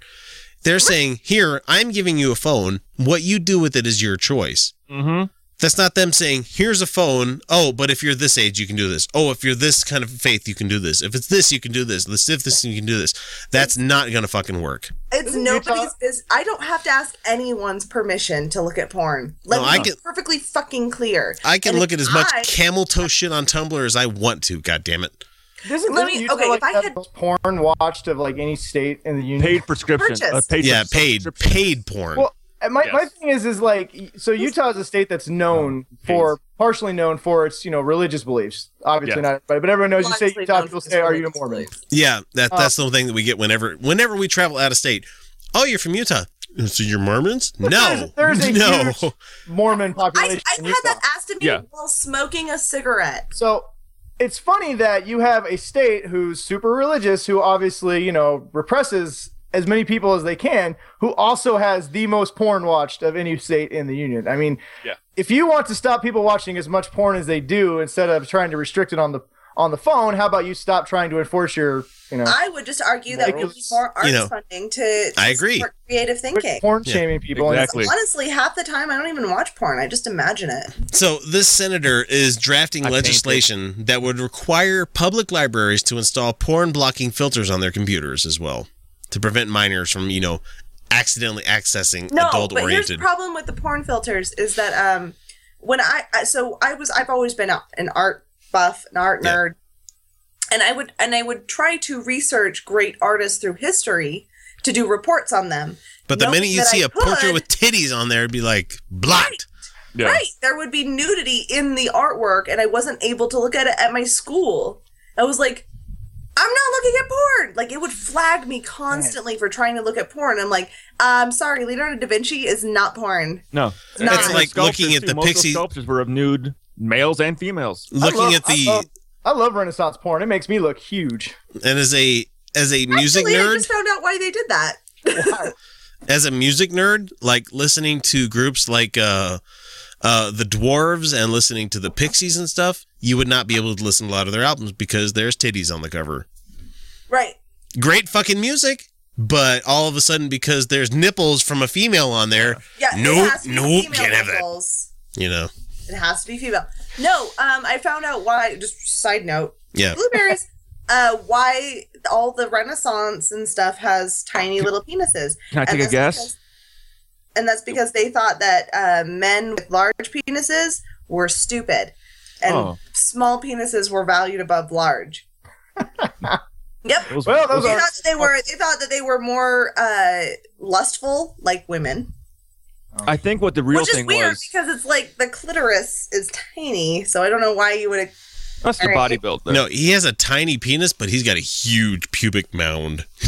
They're saying, "Here, I'm giving you a phone. What you do with it is your choice." Mm-hmm. That's not them saying, "Here's a phone. Oh, but if you're this age, you can do this. Oh, if you're this kind of faith, you can do this. If it's this, you can do this. This if this, you can do this." That's not gonna fucking work. It's nobody's business. I don't have to ask anyone's permission to look at porn. Let No, me I be perfectly fucking clear. I can And look at as much I- camel toe shit on Tumblr as I want to. God damn it. Doesn't, Let me- okay, like, if I have had- porn watched of like any state in the union. Paid prescription. Uh, paid Yeah, paid subscription. paid porn. Well, and my, my thing is is like so Utah is a state that's known for partially known for its you know religious beliefs. Obviously Yes. not everybody, but everyone knows you say Utah, people say, "Are you a Mormon?" beliefs. Yeah, that Uh, that's the thing that we get whenever whenever we travel out of state. Oh, you're from Utah. So you're Mormons? No, there's, there's a no. huge Mormon I, population I've in had that asked of me Yeah. while smoking a cigarette. So it's funny that you have a state who's super religious, who obviously, you know, represses as many people as they can, who also has the most porn watched of any state in the union. I mean, Yeah. if you want to stop people watching as much porn as they do instead of trying to restrict it on the on the phone, how about you stop trying to enforce your, you know, I would just argue that we need Ridiculous. more arts You know, funding to, to I agree. support creative thinking. porn Yeah. shaming people? And Exactly. Honestly, half the time I don't even watch porn. I just imagine it. So this senator is drafting I legislation that would require public libraries to install porn blocking filters on their computers as well to prevent minors from, you know, accidentally accessing No, adult but here's the problem with the porn filters is that um, when I I- so I was I've always been an art buff, an art Yeah. nerd, and I would and I would try to research great artists through history to do reports on them. But the knowing minute you see I a portrait with titties on there, it'd be like blocked. Yeah. Right. There would be nudity in the artwork, and I wasn't able to look at it at my school. I was like, I'm not looking at porn. Like, it would flag me constantly for trying to look at porn. I'm like, I'm sorry, Leonardo da Vinci is not porn. No. it's, not. It's like looking at the Most pixie, sculptures were of nude males and females. Looking love- at I the, love, I love Renaissance porn. It makes me look huge. and as a as a music Actually, I nerd, just found out why they did that. Wow. as a music nerd, like listening to groups like uh uh the Dwarves and listening to the Pixies and stuff, you would not be able to listen to a lot of their albums because there's titties on the cover. Right. Great fucking music, but all of a sudden because there's nipples from a female on there, Yeah. Nope, it has to be nope, can't have that. nipples. you know. It has to be female. No, um, I found out why. Just side note, Yeah. blueberries. uh, why all the Renaissance and stuff has tiny little penises. Can I take a guess? because- and that's because they thought that uh, men with large penises were stupid, and Oh. small penises were valued above large. yep. Those- Well, those They are- thought that they were. They thought that they were more uh, lustful, like women, I think what the real thing was. which is thing weird was because it's like the clitoris is tiny. So I don't know why you would. that's the Alright. body build. there. No, he has a tiny penis, but he's got a huge pubic mound.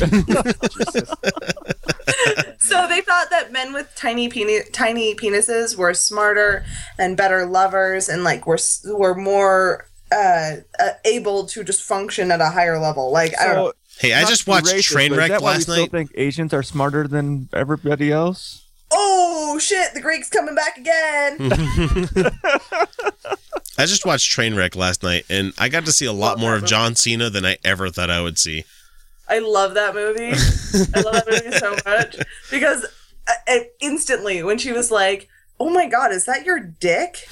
So they thought that men with tiny peni- tiny penises were smarter and better lovers, and like were were more uh, uh, able to just function at a higher level. Like I don't know. Hey, I just to be watched racist, but is Trainwreck why we last still night. think Asians are smarter than everybody else? Oh shit! The Greeks coming back again. I just watched Trainwreck last night, and I got to see a lot Love more of. John Cena than I ever thought I would see. I love that movie. I love that movie so much because uh, uh, instantly when she was like, "Oh my god, is that your dick?"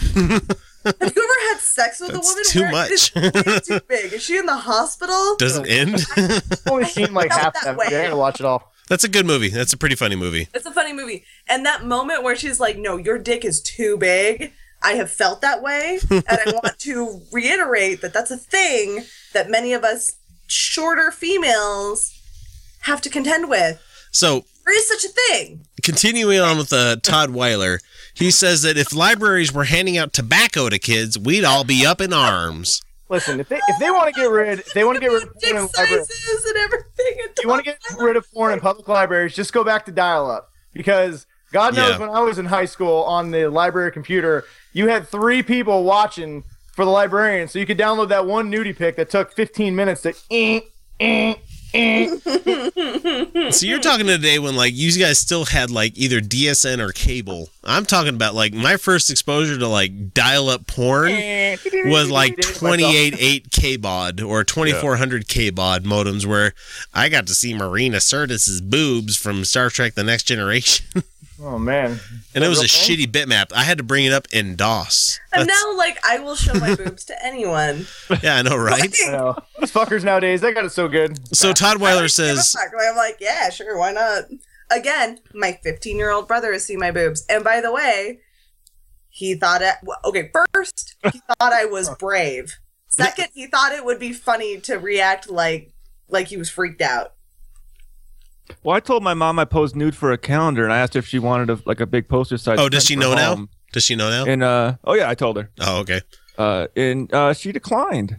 Have you ever had sex with That's a woman? too where much. It's too big. Is she in the hospital? Doesn't end. I've only seen like half that that way. movie. I gotta watch it all. That's a good movie. That's a pretty funny movie. It's a funny movie. And that moment where she's like, no, your dick is too big. I have felt that way. and I want to reiterate that that's a thing that many of us shorter females have to contend with. So, There is such a thing. continuing on with uh, Todd Weiler, he says that if libraries were handing out tobacco to kids, we'd all be up in arms. Listen, if they if they want to get rid, if they want to get rid of Dick porn in libraries. sizes and everything. If you want to get rid of porn in public libraries, just go back to dial-up because God knows Yeah. when I was in high school on the library computer, you had three people watching for the librarian, so you could download that one nudie pic that took 15 minutes to eh, So you're talking today when like you guys still had like either DSL or cable. I'm talking about like my first exposure to like dial up porn eh, was like 28 K baud or 2400 K baud modems where I got to see Marina Sirtis's boobs from Star Trek The Next Generation. Oh man. and it was a real thing? shitty bitmap. I had to bring it up in DOS. And That's- now, like, I will show my boobs to anyone. yeah, I know, right? I know. These fuckers nowadays, they got it so good. So Todd Weiler don't give a says. I'm like, yeah, sure, why not? Again, my 15 year old brother has seen my boobs, and by the way, he thought it. well, Okay, first he thought I was brave. Second, he thought it would be funny to react like like he was freaked out. Well, I told my mom I posed nude for a calendar, and I asked if she wanted a, like a big poster size. Oh, does she for know now? Does she know now? And uh, oh yeah, I told her. Oh, okay. Uh, and uh, she declined.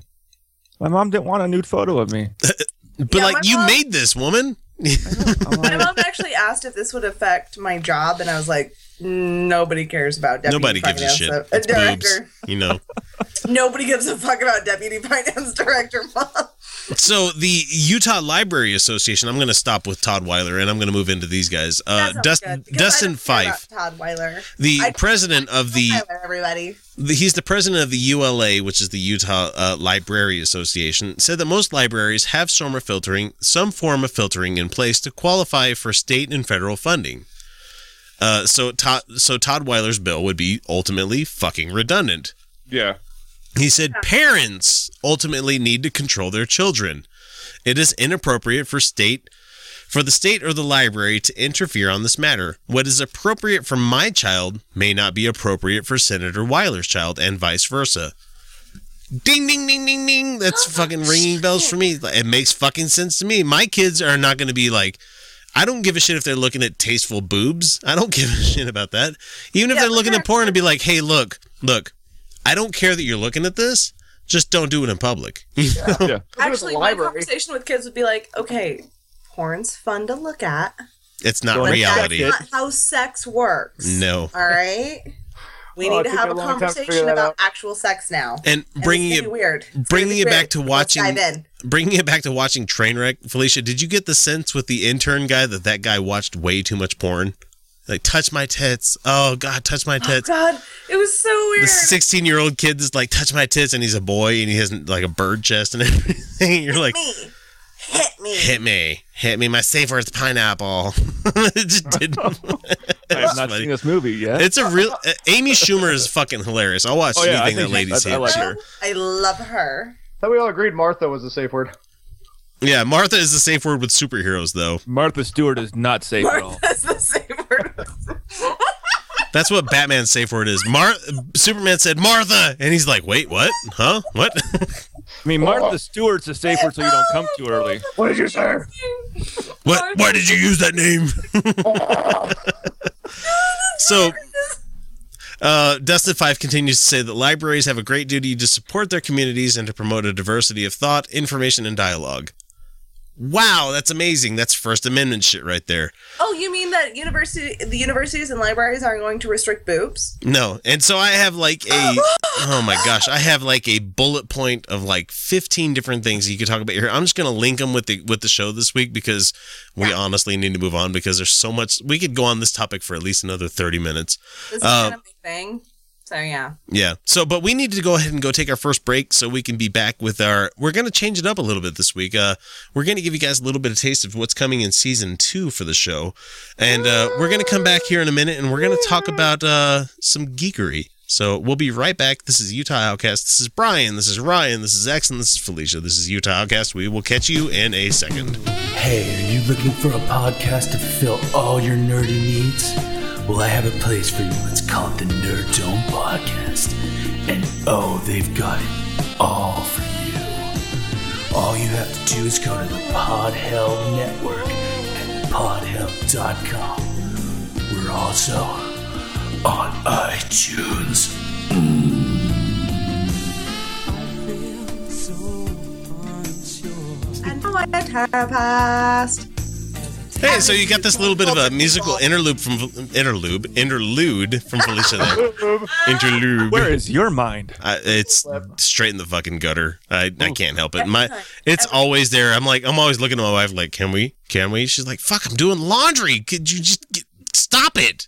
My mom didn't want a nude photo of me. But Yeah, like you mom- made this woman. I'm My mom actually asked if this would affect my job, and I was like, nobody cares about deputy Nobody gives a finance shit. uh, director. boobs, you know. Nobody gives a fuck about deputy finance director, mom. So the Utah Library Association. I'm going to stop with Todd Weiler, and I'm going to move into these guys. Uh, Dust, good, because I Dustin don't care Fife, about Todd Weiler. the I- president of the, Tyler, everybody. the, he's the president of the ULA, which is the Utah uh, Library Association, said that most libraries have some filtering, some form of filtering in place to qualify for state and federal funding. Uh, so Todd, so Todd Weiler's bill would be ultimately fucking redundant. yeah. He said parents ultimately need to control their children. It is inappropriate for state for the state or the library to interfere on this matter. What is appropriate for my child may not be appropriate for Senator Weiler's child and vice versa. Ding ding ding ding ding. That's fucking ringing bells for me. It makes fucking sense to me. My kids are not going to be like I don't give a shit if they're looking at tasteful boobs. I don't give a shit about that. Even if Yeah, they're looking at porn and be like, "Hey, look, look, I don't care that you're looking at this. Just don't do it in public. Yeah. Actually, my conversation with kids would be like, okay, porn's fun to look at, it's not Don't reality. expect not how sex works. No. All right? We Oh, need to have a a long time to figure conversation about out. actual sex now. And And bringing it's it be weird. It's bringing be it back weird. to Let's watching dive in. bringing it back to watching Trainwreck, Felicia, did you get the sense with the intern guy that that guy watched way too much porn? Like touch my tits. Oh god, touch my Oh tits. God, it was so the weird. 16 year old kid is like touch my tits and he's a boy and he has like a bird chest and everything. You're like me, hit me. hit me. Hit me. My safe word's pineapple. it just didn't. I have not funny. seen this movie yet. It's a real uh, Amy Schumer is fucking hilarious. I'll watch Oh, yeah, I anything that think- ladies I- I hate. like. I love her. thought we all agreed Martha was the safe word. Yeah, Martha is the safe word with superheroes though. Martha Stewart is not safe at all. That's the same word. That's what Batman's safe word is. Mar Superman said Martha, and he's like, "Wait, what? Huh? What?" I mean, Martha Stewart's a safe word, so you don't come too early. What did you say? what? Why did you use that name? so, uh, Dustin Fife continues to say that libraries have a great duty to support their communities and to promote a diversity of thought, information, and dialogue. Wow, that's amazing. That's First Amendment shit right there. Oh, you mean that university, the universities and libraries aren't going to restrict boobs? No, and so I have like a oh my gosh, I have like a bullet point of like 15 different things you could talk about here. I'm just gonna link them with the with the show this week because we honestly need to move on because there's so much. We could go on this topic for at least another 30 minutes. This is Uh, kind of thing. So yeah. Yeah. So, but we need to go ahead and go take our first break so we can be back with our. We're going to change it up a little bit this week. Uh, we're going to give you guys a little bit of taste of what's coming in season two for the show, and uh, we're going to come back here in a minute and we're going to talk about uh, some geekery. So we'll be right back. This is Utah Outcast. This is Brian. This is Ryan. This is X, and this is Felicia. This is Utah Outcast. We will catch you in a second. Hey, are you looking for a podcast to fill all your nerdy needs? Well, I have a place for you. It's called the Nerd Dome Podcast. And oh, they've got it all for you. All you have to do is go to the Pod Hell Network at podhell.com. We're also on iTunes. And now my time passed. Hey, so you got this little bit of a musical interlude from interlude interlude from Felicia there. Interlude. Where is your mind? Uh, it's straight in the fucking gutter. I, I can't help it. My it's always there. I'm like I'm always looking at my wife like, can we? Can we? She's like, fuck, I'm doing laundry. Could you just get, stop it?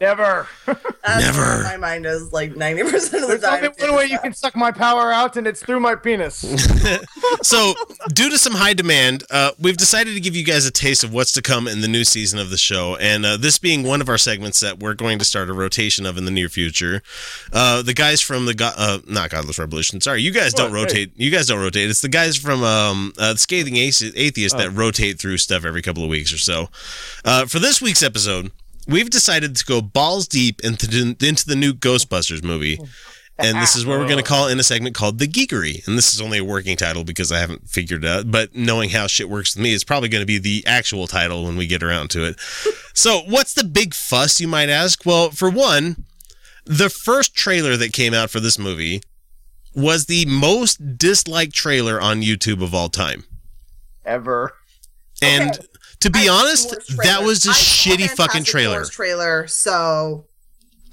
Never. That's Never. My mind is like 90% of the time. There's only one way you can suck my power out, and it's through my penis. so, due to some high demand, uh, we've decided to give you guys a taste of what's to come in the new season of the show. And uh, this being one of our segments that we're going to start a rotation of in the near future. Uh, the guys from the Go- uh, not Godless Revolution. Sorry, you guys don't What? Hey. rotate. You guys don't rotate. It's the guys from um, uh, Scathing Ace- Atheist that rotate through stuff every couple of weeks or so. Uh, for this week's episode, we've decided to go balls deep into into the new Ghostbusters movie. And this is what we're going to call in a segment called The Geekery. And this is only a working title because I haven't figured it out. But knowing how shit works with me, it's probably going to be the actual title when we get around to it. so, what's the big fuss, you might ask? Well, for one, the first trailer that came out for this movie was the most disliked trailer on YouTube of all time. Ever. And Okay. To be honest, that was a shitty fucking trailer. Trailer, so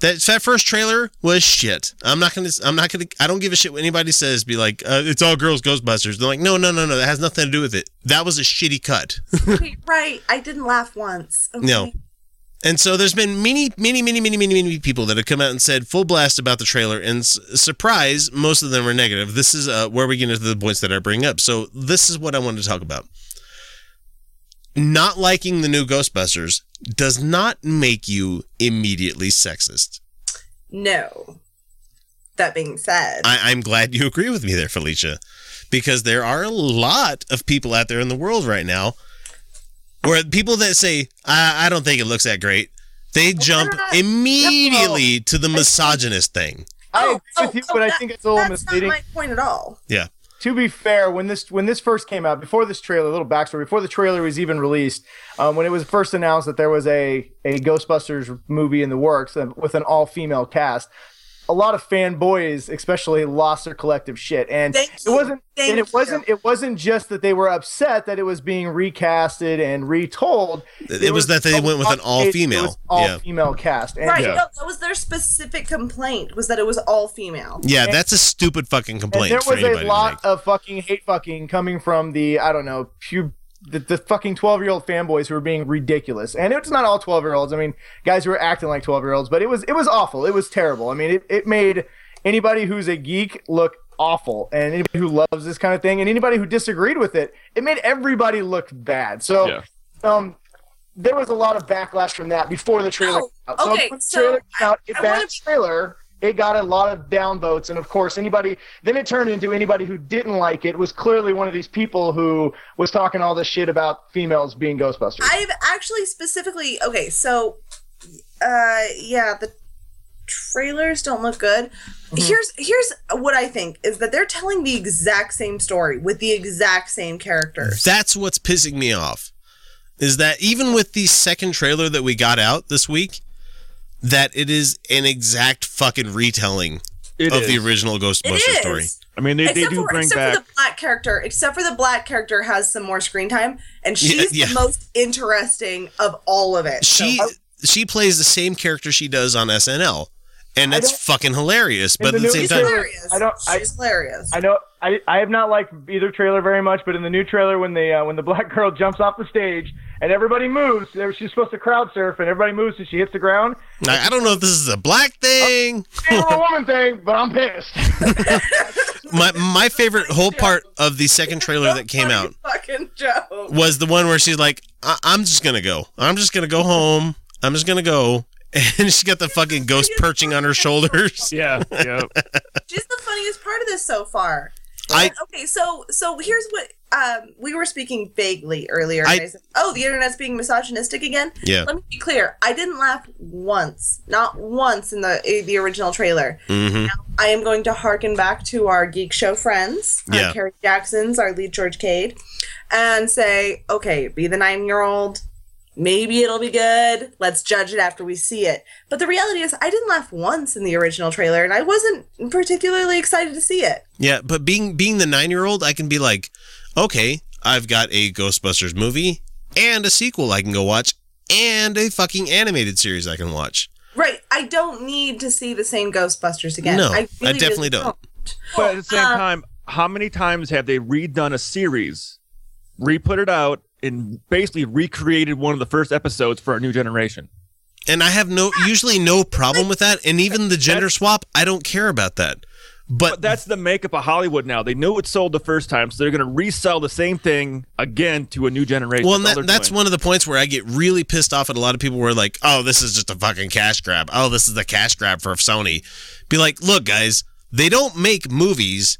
That that first trailer was shit. I'm not gonna. I'm not gonna. I don't give a shit what anybody says. Be like, uh, it's all girls Ghostbusters. They're like, no, no, no, no. That has nothing to do with it. That was a shitty cut. okay, right. I didn't laugh once. Okay. No. And so there's been many, many, many, many, many, many people that have come out and said full blast about the trailer. And s- surprise, most of them are negative. This is uh, where we get into the points that I bring up. So this is what I wanted to talk about. Not liking the new Ghostbusters does not make you immediately sexist. No. That being said, I, I'm glad you agree with me there, Felicia, because there are a lot of people out there in the world right now where people that say, I, I don't think it looks that great, they jump not- immediately to the misogynist thing. I Oh, agree with oh, you, oh, but I think it's a little that's misleading. not my point at all. Yeah. To be fair, when this when this first came out, before this trailer, a little backstory, before the trailer was even released, um, when it was first announced that there was a a Ghostbusters movie in the works uh, with an all female cast, a lot of fanboys, especially, lost their collective shit, and Thank it you. wasn't Thank and it you. wasn't it wasn't just that they were upset that it was being recasted and retold. It was that they went with an all-female. All Yeah. female cast, and Right. Yeah. No, that was their specific complaint was that it was all female. Yeah, that's a stupid fucking And complaint there was anybody a lot of fucking hate fucking coming from the I don't know pu- the, the fucking twelve year old fanboys who were being ridiculous. And it's not all twelve year olds. I mean, guys who were acting like twelve year olds, but it was it was awful. It was terrible. I mean, it, it made anybody who's a geek look awful, and anybody who loves this kind of thing, and anybody who disagreed with it, it made everybody look bad. So, Yeah. um. There was a lot of backlash from that before the trailer. Oh, came out. So okay, when the so trailer came out, it I bad wanna- trailer, it got a lot of downvotes, and of course, anybody then it turned into anybody who didn't like it was clearly one of these people who was talking all this shit about females being Ghostbusters. I've actually specifically okay, so uh yeah, the trailers don't look good. Here's here's what I think is that they're telling the exact same story with the exact same characters. That's what's pissing me off. Is that even with the second trailer that we got out this week, that it is an exact fucking retelling It of is. the original It Ghostbusters story. I mean, they, they do for, bring except back. for the black character, except for the black character has some more screen time, and she's yeah. the most interesting of all of it. So- She oh. she plays the same character she does on SNL, and that's fucking hilarious. But the at the new same she's time, hilarious. I don't- I- she's hilarious. I know I, I have not liked either trailer very much, but in the new trailer when the uh, when the black girl jumps off the stage and everybody moves, she's supposed to crowd surf and everybody moves and she hits the ground. I, I don't know if this is a black thing. Ain't a woman thing, but I'm pissed. My my favorite whole part of the second trailer that came out was the one where she's like, I- "I'm just gonna go. I'm just gonna go home. I'm just gonna go." And she got the fucking ghost perching on her shoulders. yeah, yeah. She's the funniest part of this so far. I- okay, so so here's what um, we were speaking vaguely earlier. I- I said, "Oh, the internet's being misogynistic again." Yeah. Let me be clear. I didn't laugh once, not once in the in the original trailer. hmm I am going to harken back to our geek show friends, uh, Yeah. Carrie Jackson's, our lead George Cade, and say, "Okay, be the nine year old." Maybe it'll be good. Let's judge it after we see it. But the reality is, I didn't laugh once in the original trailer, and I wasn't particularly excited to see it. Yeah, but being being the nine year old, I can be like, okay, I've got a Ghostbusters movie, and a sequel I can go watch and a fucking animated series I can watch. Right. I don't need to see the same Ghostbusters again. No, I really, definitely really don't. But at the same Uh, time, how many times have they redone a series, re-put it out, and basically recreated one of the first episodes for a new generation? And I have no usually no problem with that. And even the gender swap, I don't care about that. But, But that's the makeup of Hollywood now. They knew it sold the first time, so they're going to resell the same thing again to a new generation. well, and that, that's one of the points where I get really pissed off at a lot of people who are like, "Oh, this is just a fucking cash grab. Oh, this is the cash grab for Sony." Be like, "Look, guys, they don't make movies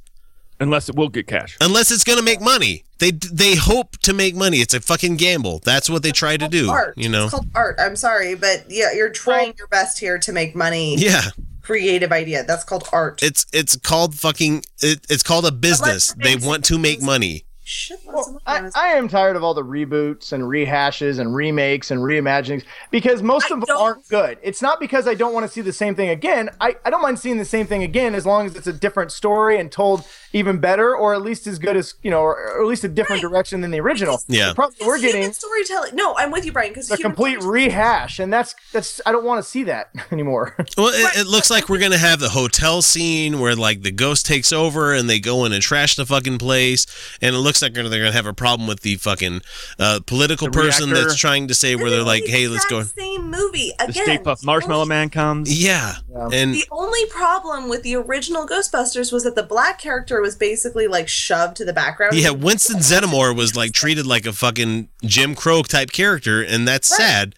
unless it will get cash. unless it's going to make money. They they hope to make money. It's a fucking gamble. That's what they try to do. art. You know? It's called art. I'm sorry, but yeah, you're trying your best here to make money. Yeah, Creative idea. That's called art. it's it's called fucking. It, it's called a business. They want to make money. Shit, Well, I, I am tired of all the reboots and rehashes and remakes and reimaginings because most I of them aren't good. It's not because I don't want to see the same thing again. I, I don't mind seeing the same thing again as long as it's a different story and told even better or at least as good as, you know, or, or at least a different direction than the original. Yeah. The problem It's we're human getting storytelling. No, I'm with you, Brian. Because a complete rehash and that's that's I don't want to see that anymore. Well, it, it looks like we're gonna have the hotel scene where like the ghost takes over and they go in and trash the fucking place, and it looks like they're gonna have a problem with the fucking uh, political The person reactor. that's trying to say where they're like, "Hey, let's go." Same movie The again. Stay Puft Marshmallow Man comes. Yeah, and The only problem with the original Ghostbusters was that the black character was basically like shoved to the background. yeah, Winston Zeddemore was like treated like a fucking Jim Crow type character, and that's Right. sad.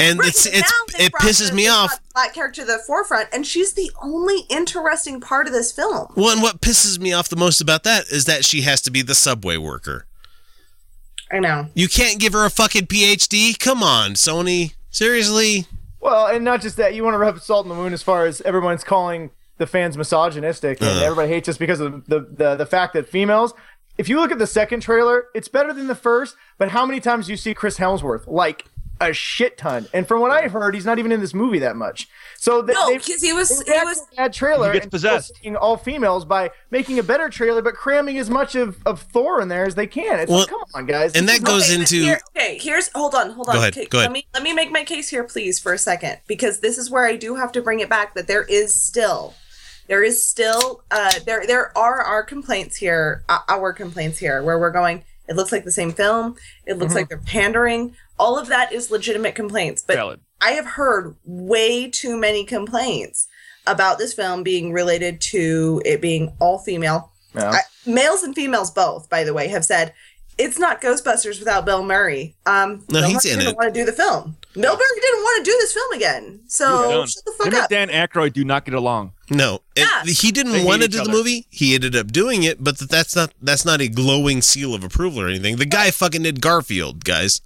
And Right, it's it's it pisses me off. brought Black character to the forefront, and she's the only interesting part of this film. Well, and what pisses me off the most about that is that she has to be the subway worker. I know. You can't give her a fucking PhD. Come on, Sony. Seriously? Well, and not just that, you want to rub salt in the wound as far as everyone's calling the fans misogynistic and Uh. everybody hates us because of the, the the fact that females. If you look at the second trailer, it's better than the first, but how many times do you see Chris Hemsworth? Like a shit ton. And from what I've heard, he's not even in this movie that much. So th- No, because he was they he was to a bad trailer He gets possessed. still all females by making a better trailer, but cramming as much of, of Thor in there as they can. It's Well, like, come on, guys. and that goes Okay, into- here- okay, here's hold on, hold on. Go ahead, Okay, go ahead. Let me let me make my case here, please, for a second, because this is where I do have to bring it back that there is still, there is still, uh, there there are our complaints here, uh, our complaints here, where we're going. It looks like the same film. It Mm-hmm. looks like they're pandering. All of that is legitimate complaints, but Valid. I have heard way too many complaints about this film being related to it being all female. Yeah. I, males and females both, by the way, have said it's not Ghostbusters without Bill Murray. Um, No, Bill he's Murray in didn't it. want to do the film. Bill Murray didn't want to do this film again. So shut the fuck Him up. and Dan Aykroyd do not get along. No, it- Yeah. he didn't hate want to each do the other. movie. He ended up doing it, but th- that's not that's not a glowing seal of approval or anything. The guy fucking did Garfield, guys.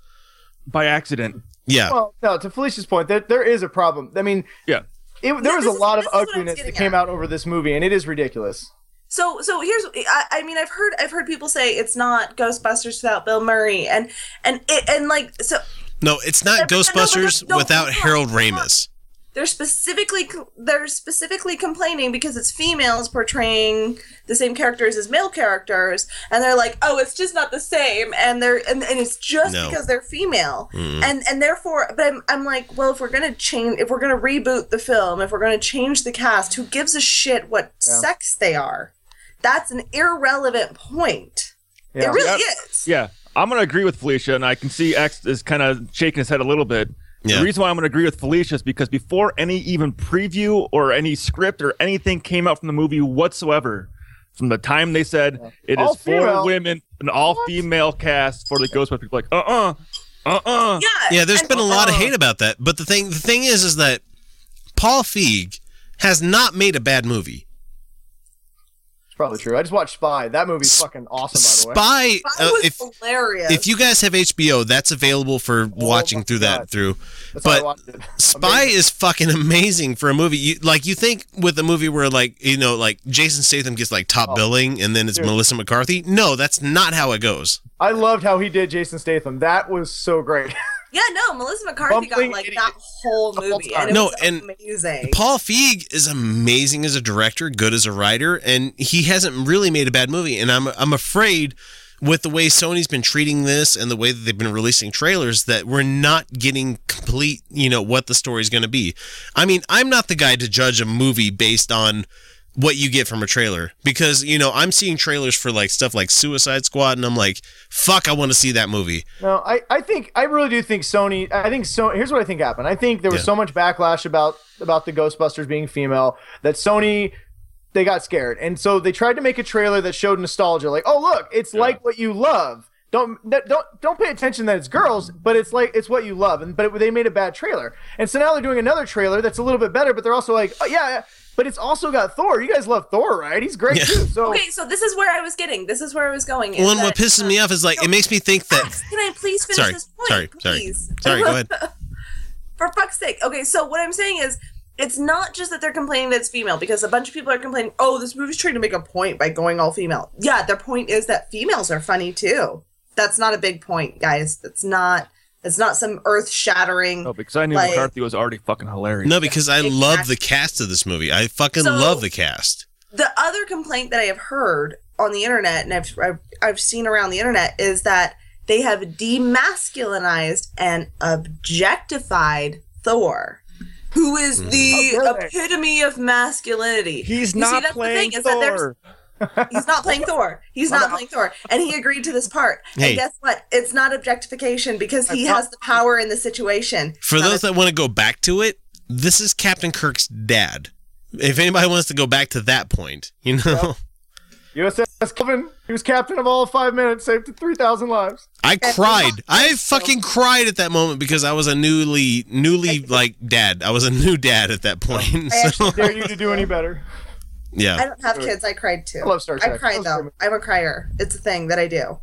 By accident. Yeah, Well, no, to Felicia's point, there, there is a problem. I mean, Yeah. it, there Yeah, was this a is- lot of this is what I was ugliness that getting came at. out over this movie, and it is ridiculous. So so here's I, I mean I've heard I've heard people say it's not Ghostbusters without Bill Murray and and it, and like so no, it's not No, but- no, but Ghostbusters no, no, without hold on, Harold hold. Ramis. they're specifically they're specifically complaining because it's females portraying the same characters as male characters and they're like oh it's just not the same and they're and, and it's just No. because they're female Mm. and and therefore but I'm, I'm like well if we're gonna change if we're gonna reboot the film if we're gonna change the cast who gives a shit what Yeah. sex they are that's an irrelevant point Yeah. it really Yep. is Yeah, I'm going to agree with Felicia, and I can see X is kind of shaking his head a little bit. Yeah. The reason why I'm going to agree with Felicia is because before any even preview or any script or anything came out from the movie whatsoever, from the time they said it is All for female. women, an all female cast for the Ghostbusters, people like, uh uh, uh uh. yeah Yeah, there's and- been a lot of hate about that, but the thing the thing is is that Paul Feig has not made a bad movie. It's probably true. I just watched Spy. That movie's fucking awesome, by the way. Spy, that uh, was if hilarious if you guys have HBO, that's available for watching Oh my through that through. That's why I but. Spy Amazing. is fucking amazing for a movie. You, like you think with a movie where like you know like Jason Statham gets like top Oh. billing and then it's Dude. Melissa McCarthy. No, that's not how it goes. I loved how he did Jason Statham. That was so great. Yeah, no, Melissa McCarthy got like idiot that whole the whole movie, and it No, was and amazing. Paul Feig is amazing as a director, good as a writer, and he hasn't really made a bad movie. And I'm I'm afraid with the way Sony's been treating this and the way that they've been releasing trailers that we're not getting complete, you know, what the story's going to be. I mean, I'm not the guy to judge a movie based on what you get from a trailer because, you know, I'm seeing trailers for like stuff like Suicide Squad and I'm like, fuck, I want to see that movie. No, I, I think I really do think Sony. I think so. Here's what I think happened. I think there was Yeah. so much backlash about about the Ghostbusters being female that Sony they got scared, and so they tried to make a trailer that showed nostalgia. Like, oh look, it's like what you love. Don't don't don't pay attention that it's girls, but it's like it's what you love. And but they made a bad trailer, and so now they're doing another trailer that's a little bit better. But they're also like, oh yeah, but it's also got Thor. You guys love Thor, right? He's great Yeah. too. So Okay, so this is where I was getting. This is where I was going. Well, and what pisses uh, me off is like, it makes me think that. Max, can I please finish Sorry, this point? sorry, sorry. please? Sorry, go ahead. For fuck's sake. Okay, so what I'm saying is, it's not just that they're complaining that it's female, because a bunch of people are complaining, oh, this movie's trying to make a point by going all female. Yeah, their point is that females are funny too. That's not a big point, guys. That's not. It's not some earth shattering. No, because I knew Like- McCarthy was already fucking hilarious. No, because I love the cast of this movie. I fucking So- love the cast. the other complaint that I have heard on the internet and I've, I've I've seen around the internet is that they have demasculinized and objectified Thor, who is mm. the oh, How dare they? epitome of masculinity. He's You see, not that's the playing thing, is that there's- Thor. He's not playing Thor. He's not playing Thor, and he agreed to this part. Hey. And guess what? It's not objectification because he has the power in the situation. For Not those a- that want to go back to it, this is Captain Kirk's dad. If anybody wants to go back to that point, you know, USS Kelvin, he was captain of all five minutes, saved three thousand lives. I cried. I fucking cried at that moment because I was a newly, newly like dad. I was a new dad at that point. I So Dare you to do any better? I don't have kids. I cried too. I love Star Trek. cried I love though. I'm a crier. It's a thing that I do.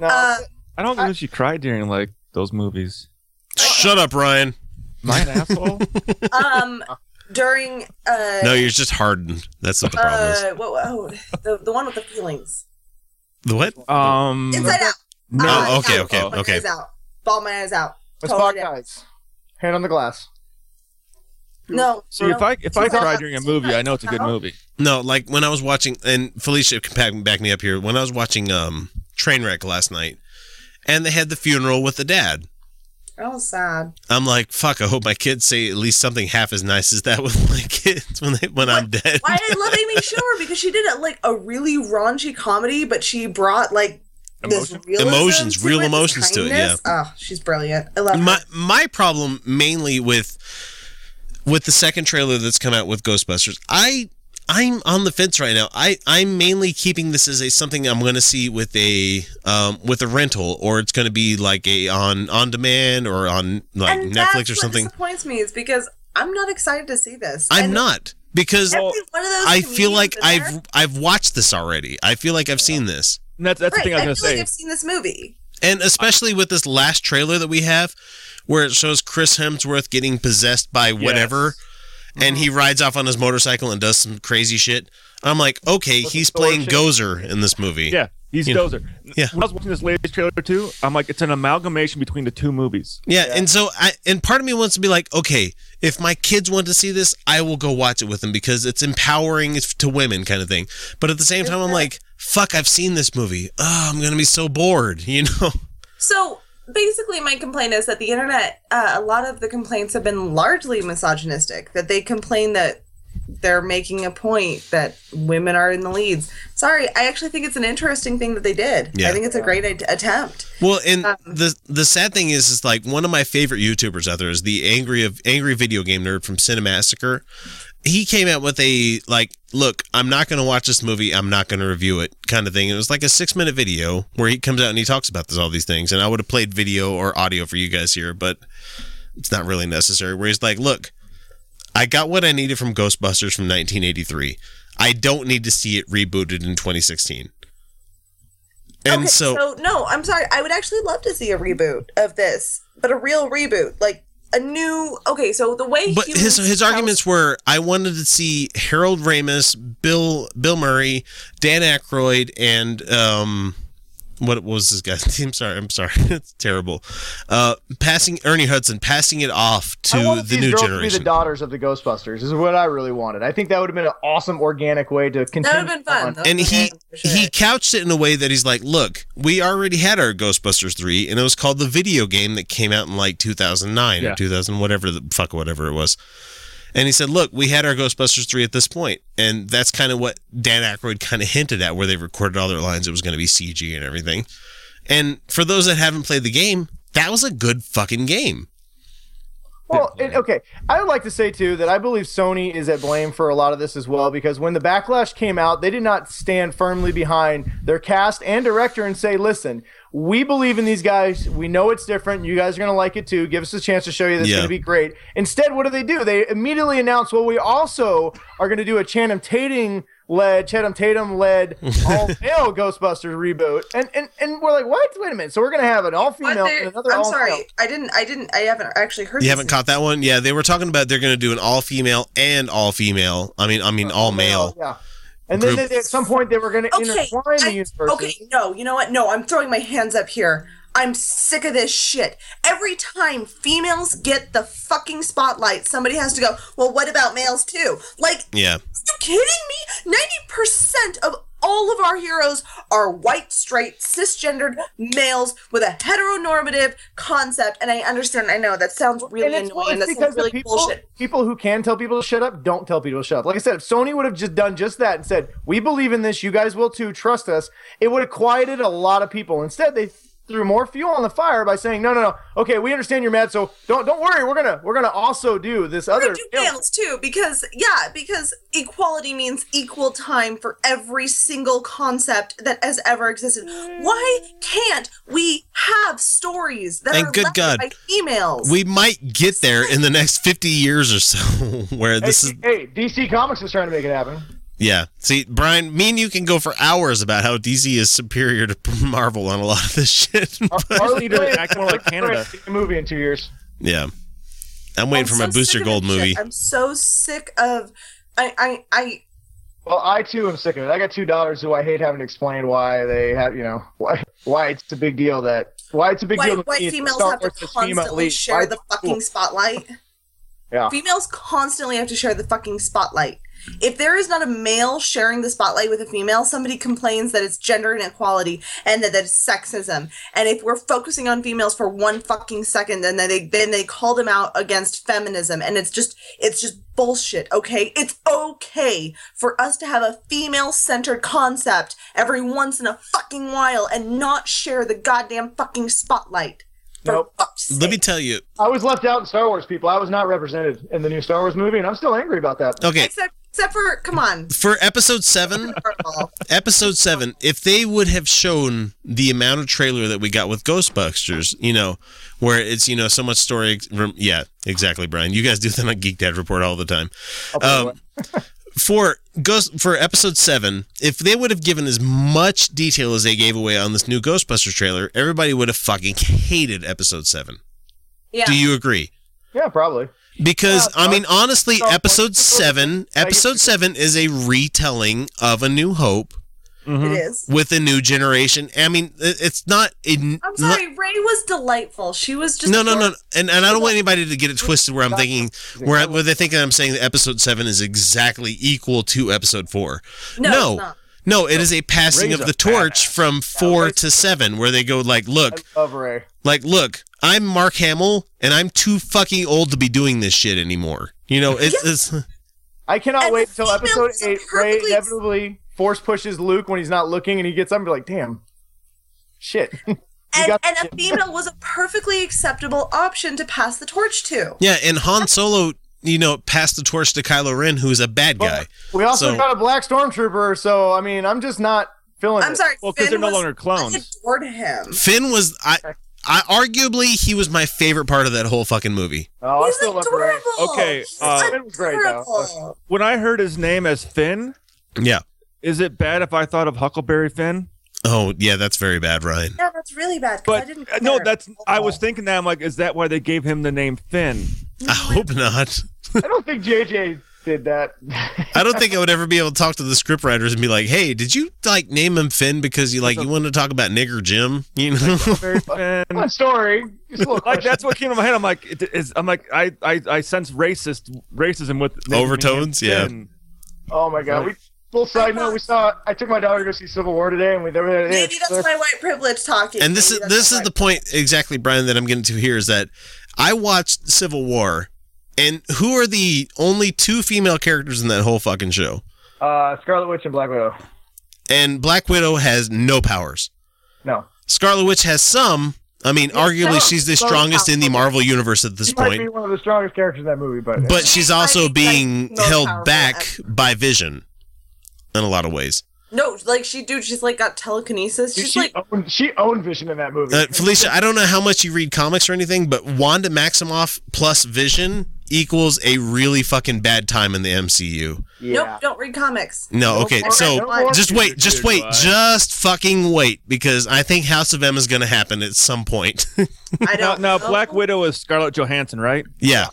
No, Uh, I don't think she cried during like those movies. shut up, Ryan. Am I asshole? um during uh No, you're just hardened. That's what the problem is. uh what, oh, the the one with the feelings The what? Um, inside out no. Uh, Oh, okay, out. okay, Ball my okay. eyes out ball my eyes out Let's Totally talk different. guys. Hand on the glass. no See, if I if I She's cry during a movie, I know it's a good movie. No, like when I was watching, and Felicia can back, back me up here. When I was watching um Trainwreck last night, and they had the funeral with the dad. oh sad I'm like, fuck. I hope my kids say at least something half as nice as that with my kids when they when I'm dead. why I love Amy Schumer because she did it like a really raunchy comedy but she brought like Emotion? realism Emotions, to real it, emotions to it, yeah. kindness. oh she's brilliant I love my her my problem mainly with with the second trailer that's come out with Ghostbusters, I I'm on the fence right now. I I'm mainly keeping this as a something I'm going to see with a um with a rental or it's going to be like a on on demand or on like and Netflix that's or what something. disappoints me is because I'm not excited to see this I'm And not because every one of those I feel like I've there- I've watched this already. I feel like I've seen this. And that's that's right, the thing I was feel gonna say. like I've say. seen this movie And especially with this last trailer that we have, where it shows Chris Hemsworth getting possessed by whatever, and he rides off on his motorcycle and does some crazy shit. I'm like, okay, With he's playing shit. Gozer in this movie. Yeah, he's You know, Dozer. yeah. When I was watching this latest trailer too, I'm like, it's an amalgamation between the two movies. Yeah, and so I and part of me wants to be like, okay, if my kids want to see this, I will go watch it with them because it's empowering to women, kind of thing. But at the same time, I'm like, fuck, I've seen this movie. Oh, I'm gonna be so bored, you know? So basically, my complaint is that the internet, uh, a lot of the complaints have been largely misogynistic. That they complain that they're making a point that women are in the leads. Sorry, I actually think it's an interesting thing that they did. Yeah. I think it's a great ad- attempt. Well, and Um, the the sad thing is, is like one of my favorite YouTubers out there is the angry of angry video game nerd from Cinemassacre. He came out with a like, look, I'm not going to watch this movie. I'm not going to review it, kind of thing. It was like a six minute video where he comes out and he talks about this all these things. And I would have played video or audio for you guys here, but it's not really necessary. Where he's like, look, I got what I needed from Ghostbusters from 1983. I don't need to see it rebooted in 2016. And okay, so no, I'm sorry. I would actually love to see a reboot of this, but a real reboot, like a new. Okay, so the way But his his tell- arguments were I wanted to see Harold Ramis, Bill Bill Murray, Dan Aykroyd, and um what was this guy's name? Sorry, I'm sorry. it's terrible. Uh, passing Ernie Hudson, passing it off to wanted the these new girls to be generation. the daughters of the Ghostbusters. Is what I really wanted. I think that would have been an awesome organic way to continue. That would have been fun. and he sure. he couched it in a way that he's like, look, we already had our Ghostbusters three, and it was called the video game that came out in like 2009 Yeah. or 2000, whatever the fuck, whatever it was. And he said, look, we had our Ghostbusters three at this point, and that's kind of what Dan Aykroyd kind of hinted at, where they recorded all their lines. It was going to be CG and everything. And for those that haven't played the game, that was a good fucking game. Well, and, okay. I would like to say too that I believe Sony is at blame for a lot of this as well because when the backlash came out, they did not stand firmly behind their cast and director and say, "Listen, we believe in these guys. We know it's different. You guys are going to like it too. Give us a chance to show you that's Yeah. going to be great." Instead, what do they do? They immediately announce, "Well, we also are going to do a Channing Tatum led, Channing Tatum led all male Ghostbusters reboot." And and and we're like, "What? Wait a minute. So we're going to have an all female. they- and another I'm all sorry. I didn't. I didn't. I haven't actually heard. You this haven't caught that one? Yeah, they were talking about they're going to do an all female and all female. I mean, I mean all male. Yeah. And then they, at some point they were going to Okay. intertwine the I- universes. okay. No. You know what? No. I'm throwing my hands up here. I'm sick of this shit. Every time females get the fucking spotlight, somebody has to go. Well, what about males too? Like, Yeah. Are you kidding me? 90% of all of our heroes are white, straight, cisgendered males with a heteronormative concept. And I understand, I know that sounds really and it's, well, annoying. it's That because sounds really the people, bullshit. people who can tell people to shut up don't tell people to shut up. Like I said, if Sony would have just done just that and said, "We believe in this, you guys will too, trust us," it would have quieted a lot of people. Instead, they threw more fuel on the fire by saying, "No, no, no. Okay, we understand you're mad, so don't don't worry. We're gonna we're gonna also do this We're other." gonna do males too, because yeah, because equality means equal time for every single concept that has ever existed. Why can't we have stories that And are good led God, by females? We might get there in the next 50 years or so where Hey, this is hey, DC Comics is trying to make it happen. Yeah. See, Brian, me and you can go for hours about how DC is superior to Marvel on a lot of this shit. but- Harley need to Quinn- act more like Canada. A movie in two years. yeah. I'm waiting I'm for so my Booster Gold this shit. movie. I'm so sick of I I I Well, I too am sick of it. I got two daughters who I hate having to explain why they have, you know, why why it's a big deal that why it's a big deal. white, to white females have to Wars is female constantly share Why- the fucking spotlight. Yeah. Females constantly have to share the fucking spotlight. If there is not a male sharing the spotlight with a female, somebody complains that it's gender inequality and that, that it's sexism. And if we're focusing on females for one fucking second, then they then they call them out against feminism, and it's just it's just bullshit. Okay, it's okay for us to have a female centered concept every once in a fucking while and not share the goddamn fucking spotlight. For Nope. Let me tell you. I was left out in Star Wars, people. I was not represented in the new Star Wars movie, and I'm still angry about that. Okay, Except, except for, come on. for episode 7, episode 7, if they would have shown the amount of trailer that we got with Ghostbusters, you know, where it's, you know, so much story yeah, exactly, Brian. You guys do that on Geek Dad report all the time. Um, for Ghost for episode seven, if they would have given as much detail as they gave away on this new Ghostbusters trailer, everybody would have fucking hated episode seven. Yeah. Do you agree? Yeah, probably. Because Yeah, I mean, honestly, so- episode seven, episode seven is a retelling of A New Hope It mm-hmm. is. with a new generation. I mean, it's not. It, I'm sorry, Rey was delightful. She was just no, no, no, adorable. and and I don't want anybody to get it twisted where I'm thinking where, where they think I'm saying that episode seven is exactly equal to episode four. No, no, it's not. no, it is a passing Rey's of the torch badass. from four to seven, where they go like, look, love Rey. like, look, I'm Mark Hamill, and I'm too fucking old to be doing this shit anymore. You know, it's, it's I cannot And wait the until episode eight. Rey perfectly- inevitably force pushes Luke when he's not looking, and he gets up and be like, "Damn, shit." And, and a female was a perfectly acceptable option to pass the torch to. yeah, and Han Solo, you know, passed the torch to Kylo Ren, who's a bad guy. we also So- got a black stormtrooper, so I mean, I'm just not feeling. I'm it. sorry. Well, 'cause Finn they're no was- longer clones. I adored him. Finn was I. I arguably he was my favorite part of that whole fucking movie. Oh, I He's still love Rey. adorable. Okay, He's uh, Finn was great, though. adorable. When I heard his name as Finn, Yeah. Is it bad if I thought of Huckleberry Finn? Oh yeah, that's very bad, Ryan. Yeah, that's really bad. 'cause I But didn't uh, no, that's I was thinking that I'm like, is that why they gave him the name Finn? I hope not. I don't think JJ did that. I don't think I would ever be able to talk to the scriptwriters and be like, "Hey, did you like name him Finn because you like you wanted to talk about nigger Jim?" You know, Very fan. Fun story. Just a little like that's what came to my head. I'm like, it is, I'm like, I, I, I sense racist racism with Overtones, yeah. Finn. Oh my god. We full side note. We saw. I took my daughter to go see Civil War today, and we there were. Maybe that's my white privilege talking. and this is Maybe that's this is the white- point exactly, Brian, that I'm getting to here is that I watched Civil War, and who are the only two female characters in that whole fucking show? Uh, Scarlet Witch and Black Widow. And Black Widow has no powers. No. Scarlet Witch has some. I mean, arguably, some. she's the Some strongest in the. Marvel universe at this She might be point. one of the strongest characters in that movie, but But she's also being most held back by Vision in a lot of ways. No, like she, dude, she's like got telekinesis. Dude, She's she, like, owned, she owned Vision in that movie. Uh, Felicia, I don't know how much you read comics or anything, but Wanda Maximoff plus Vision equals a really fucking bad time in the MCU. yeah. nope, don't read comics. No, No okay, so no just wait, just wait, just fucking wait, because I think House of M is going to happen at some point. I don't. now know. Black Widow is Scarlett Johansson, right? yeah,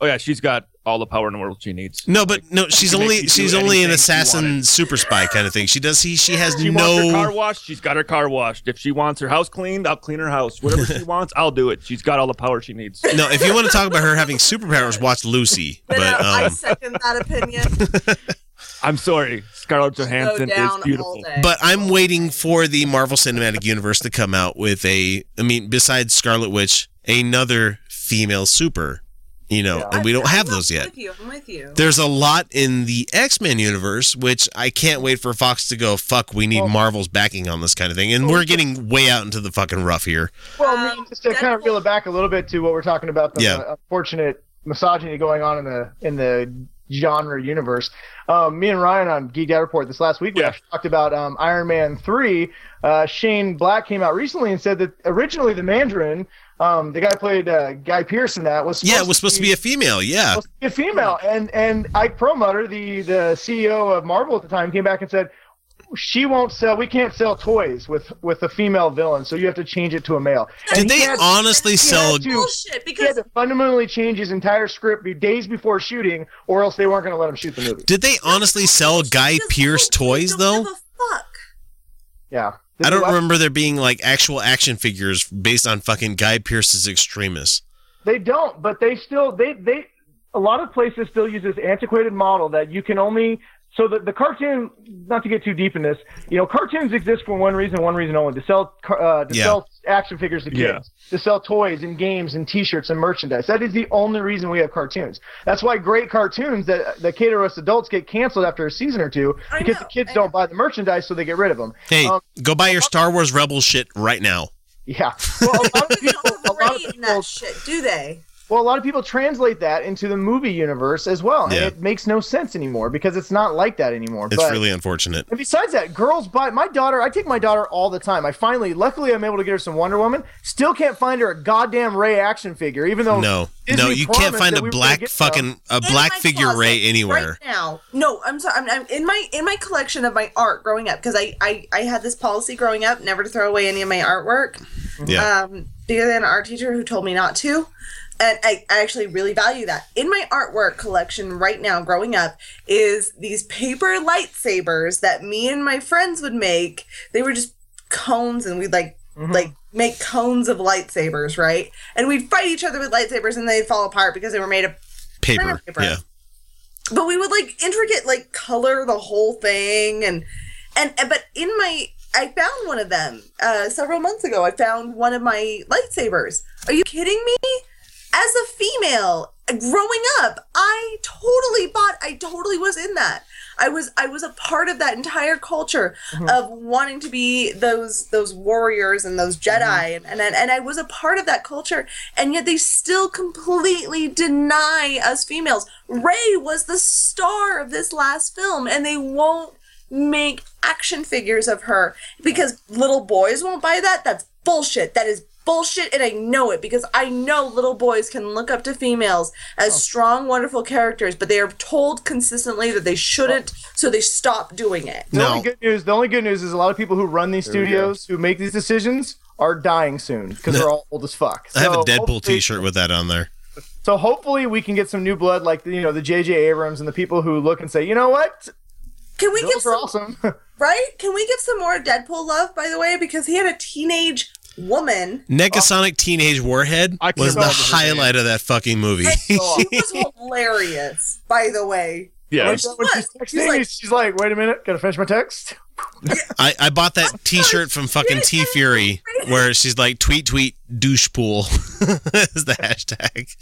Oh yeah, she's got all the power in the world she needs. no, but no, she's only she's only an assassin, super spy kind of thing. She does he she has She wants her car washed. She's got her car washed. If she wants her house cleaned, I'll clean her house. Whatever she wants, I'll do it. She's got all the power she needs. No, if you want to talk about her having superpowers, watch Lucy. But, But uh, I um, second that opinion. I'm sorry, Scarlett Johansson is beautiful. But I'm waiting for the Marvel Cinematic Universe to come out with a, I mean, besides Scarlet Witch, another female super, you know, and we don't have those I'm yet. with you. I'm with you. There's a lot in the X Men universe, which I can't wait for Fox to go, fuck, we need Marvel's backing on this kind of thing. And we're getting way out into the fucking rough here. Well, I mean, Um, just to kind of reel it back a little bit to what we're talking about, the Yeah. unfortunate misogyny going on in the in the genre universe. Um, me and Ryan on Geek Out Report this last week we Yeah. actually talked about um, Iron Man three. Uh, Shane Black came out recently and said that originally the Mandarin, um, the guy played uh, Guy Pearce in that was Yeah, it was supposed to be a female. Yeah. to be a female. And and Ike Perlmutter, the the CEO of Marvel at the time, came back and said she won't sell. We can't sell toys with with a female villain, so you have to change it to a male. Did And he they had- honestly he sell? had to- Bullshit. he had to fundamentally change his entire script be- days before shooting, or else they weren't going to let him shoot the movie. Did they honestly sell Guy because Pearce toys don't though? give a fuck. Yeah, I don't remember there being like actual action figures based on fucking Guy Pearce's extremists. They don't, but they still they they a lot of places still use this antiquated model that you can only so the, the cartoon not to get too deep in this you know cartoons exist for one reason one reason only to sell uh, to Yeah. sell action figures to kids Yeah. to sell toys and games and t-shirts and merchandise that is the only reason we have cartoons that's why great cartoons that that cater to us adults get canceled after a season or two because the kids don't buy the merchandise so they get rid of them Hey, Um, go buy your Star Wars Rebel shit right now. yeah well, a lot of people, a lot of people that shit, do they? Well, a lot of people translate that into the movie universe as well, and Yeah. it makes no sense anymore because it's not like that anymore. It's but, really unfortunate. and besides that, girls buy my daughter. I take my daughter all the time. I finally, luckily, I'm able to get her some Wonder Woman. Still can't find her a goddamn Rey action figure, even though No, Disney no, you can't find a we black get some. fucking a In black my figure Rey anywhere. right now. No, I'm sorry. I'm, I'm in my in my collection of my art growing up because I, I I had this policy growing up never to throw away any of my artwork. Yeah. Um, because I had an art teacher who told me not to. And I, I actually really value that. In my artwork collection right now, growing up, is these paper lightsabers that me and my friends would make. They were just cones, and we'd like like make cones of lightsabers, right? And we'd fight each other with lightsabers, and they'd fall apart because they were made of Paper. paper. Yeah. but we would like intricate like color the whole thing and and and- but in my I found one of them uh several months ago. I found one of my lightsabers. Are you kidding me? As a female growing up, I totally bought I totally was in that. I was I was a part of that entire culture mm-hmm. of wanting to be those those warriors and those mm-hmm. Jedi and, and and I was a part of that culture and yet they still completely deny us females. Rey was the star of this last film and they won't make action figures of her because little boys won't buy that. That's bullshit. That is bullshit and I know it because I know little boys can look up to females as oh. strong wonderful characters but they are told consistently that they shouldn't oh. so they stop doing it. The No. only good news. The only good news is a lot of people who run these studios who make these decisions are dying soon because they're all old as fuck. I have a Deadpool T-shirt with that on there. So hopefully we can get some new blood, like you know the J.J. Abrams and the people who look and say, you know what, Can we give those are some awesome. right? Can we give some more Deadpool love, by the way? Because he had a teenage woman. Negasonic Teenage Warhead I was the remember her name. highlight of that fucking movie. And she was hilarious, by the way. Yeah. Like that when she's texting, She's like- she's like, wait a minute, gotta finish my text. I, I bought that T-shirt from fucking TeeFury where she's like tweet tweet douche pool is the hashtag.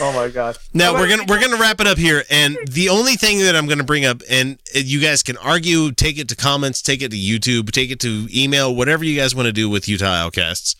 Oh my god. Now we're gonna we're gonna wrap it up here, and the only thing that I'm gonna bring up, and you guys can argue, take it to comments, take it to YouTube, take it to email, whatever you guys want to do with Utah Outcasts.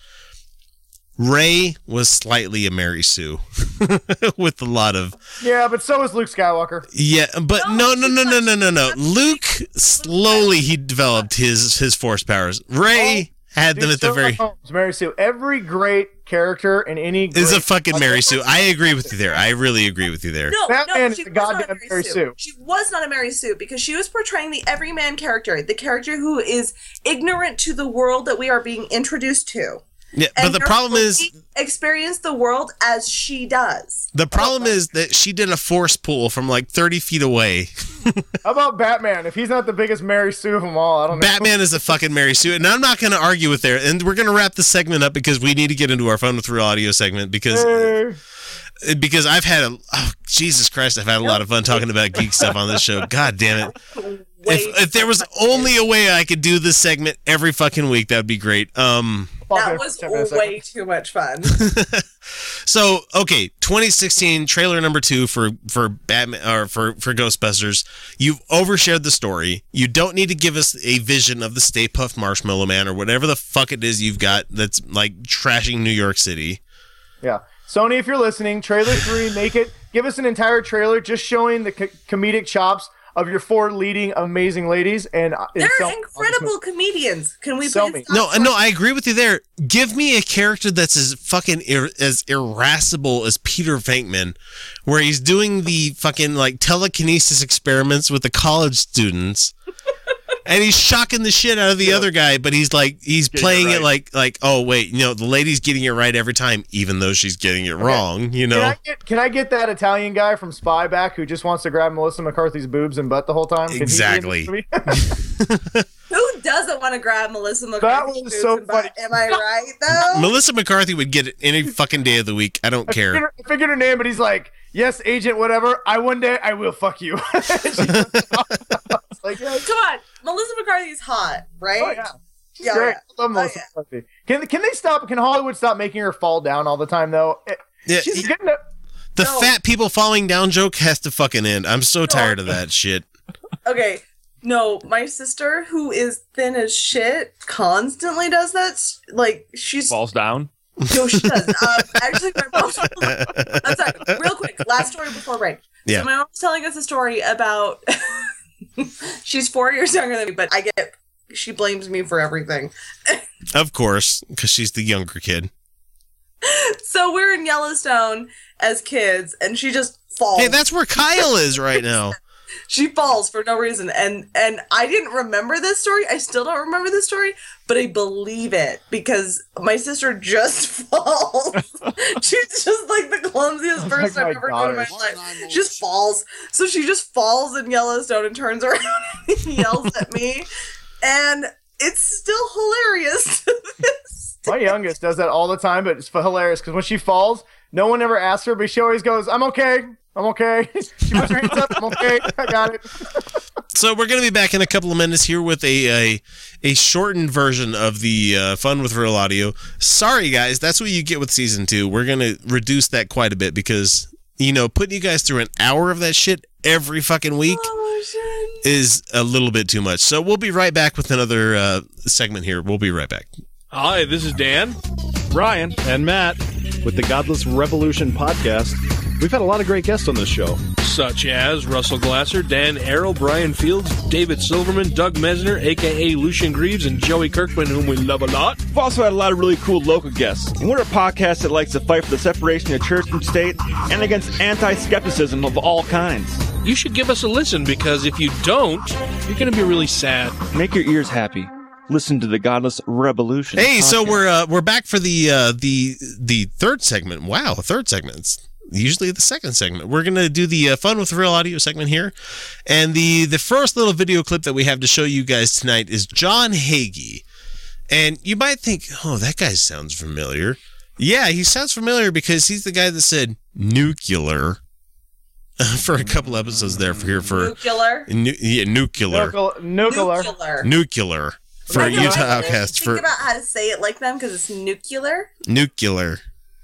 Rey was slightly a Mary Sue with a lot of Yeah, but so was Luke Skywalker. yeah, but no, no, no, no, no, no, no. Luke slowly he developed his his force powers. Rey had them Dude, at the very Sherlock Holmes, Mary Sue. Every great character in any is a fucking Mary Sue. I agree with you there. I really agree with you there. No, Batman no, is she a was not goddamn a Mary Sue. She was not a Mary Sue because she was portraying the everyman character, the character who is ignorant to the world that we are being introduced to. Yeah, but And the problem is experience the world as she does. the problem is that she did a force pull from like 30 feet away. How about Batman? If he's not the biggest Mary Sue of them all, I don't know. Batman is a fucking Mary Sue, and I'm not going to argue with there. And we're going to wrap this segment up because we need to get into our fun with real audio segment because Hey. because I've had a oh, Jesus Christ, I've had a lot of fun talking about geek stuff on this show. God damn it! If if there was only a way I could do this segment every fucking week, that'd be great. Um. That was way too much fun. So okay, 2016 trailer number two for for Batman or for for Ghostbusters. You've overshared the story. You don't need to give us a vision of the Stay Puft Marshmallow Man or whatever the fuck it is you've got that's like trashing New York City. Yeah. Sony, if you're listening, trailer three, make it. Give us an entire trailer just showing the co- comedic chops of your four leading amazing ladies, and uh, They're sell- incredible comedians. Can we Sell me. No, for- no, I agree with you there. Give me a character that's as fucking ir- as irascible as Peter Venkman, where he's doing the fucking like telekinesis experiments with the college students. And he's shocking the shit out of the other guy, but he's like he's Getting playing it, right. like like oh wait, you know the lady's getting it right every time, even though she's getting it wrong. You Can know I, get, can I get that Italian guy from Spy back who just wants to grab Melissa McCarthy's boobs and butt the whole time? Can he be in this Exactly. Who doesn't want to grab Melissa McCarthy? was so funny. Am I right though? Melissa McCarthy would get it any fucking day of the week. I don't I care. figured, I figured her name, but he's like, "Yes, agent, whatever. I one day I will fuck you." It's like, yeah, Come on, Melissa McCarthy's hot, right? oh, yeah. Yeah, great. yeah. I love Oh, Melissa yeah. McCarthy. Can can they stop? Can Hollywood stop making her fall down all the time though? Yeah, She's getting it. the No. fat people falling down joke has to fucking end. I'm so tired of that shit. Okay. No, my sister, who is thin as shit, constantly does that. Like she's Falls down. no, she does. Um, actually, my mom. I'm sorry. Real quick, last story before break. Yeah. So my mom's telling us a story about. she's four years younger than me, but I get. She blames me for everything. Of course, because she's the younger kid. So we're in Yellowstone as kids, and she just falls. Hey, that's where Kyle is right now. she falls for no reason. And and i didn't remember this story. I still don't remember this story but i believe it because my sister just falls. She's just like the clumsiest Oh person my i've ever known in my life. She just falls. So she just falls in yellowstone and turns around and yells at me. And it's still hilarious. My youngest does that all the time, but it's hilarious because when she falls, no one ever asks her, but she always goes, "I'm okay, I'm okay." she puts her hands up, "I'm okay, I got it." So we're gonna be back in a couple of minutes here with a a, a shortened version of the uh, fun with real audio. Sorry guys, that's what you get with season two. We're gonna reduce that quite a bit because you know putting you guys through an hour of that shit every fucking week oh is a little bit too much. So we'll be right back with another uh, segment here. We'll be right back. Hi, this is Dan. Ryan. And Matt. With the Godless Revolution podcast, we've had a lot of great guests on this show. Such as Russell Glasser, Dan Arel, Brian Fields, David Silverman, Doug Mesner, aka Lucien Greaves, and Joey Kirkman, whom we love a lot. We've also had a lot of really cool local guests. And we're a podcast that likes to fight for the separation of church and state and against anti skepticism of all kinds. You should give us a listen because if you don't, you're going to be really sad. Make your ears happy. Listen to the Godless Revolution. Hey, so we're uh, we're back for the uh, the the third segment. Wow, third segment. It's usually the second segment. We're gonna do the uh, fun with real audio segment here, and the the first little video clip that we have to show you guys tonight is John Hagee, and you might think, oh, that guy sounds familiar. Yeah, he sounds familiar because he's the guy that said nuclear for a couple episodes there for here for Nuclear. nu- yeah, nuclear Nuclear. Nuclear. Nuclear. nuclear for Utah I know. Outcast Think for about how to say it like them because it's nuclear. nuclear.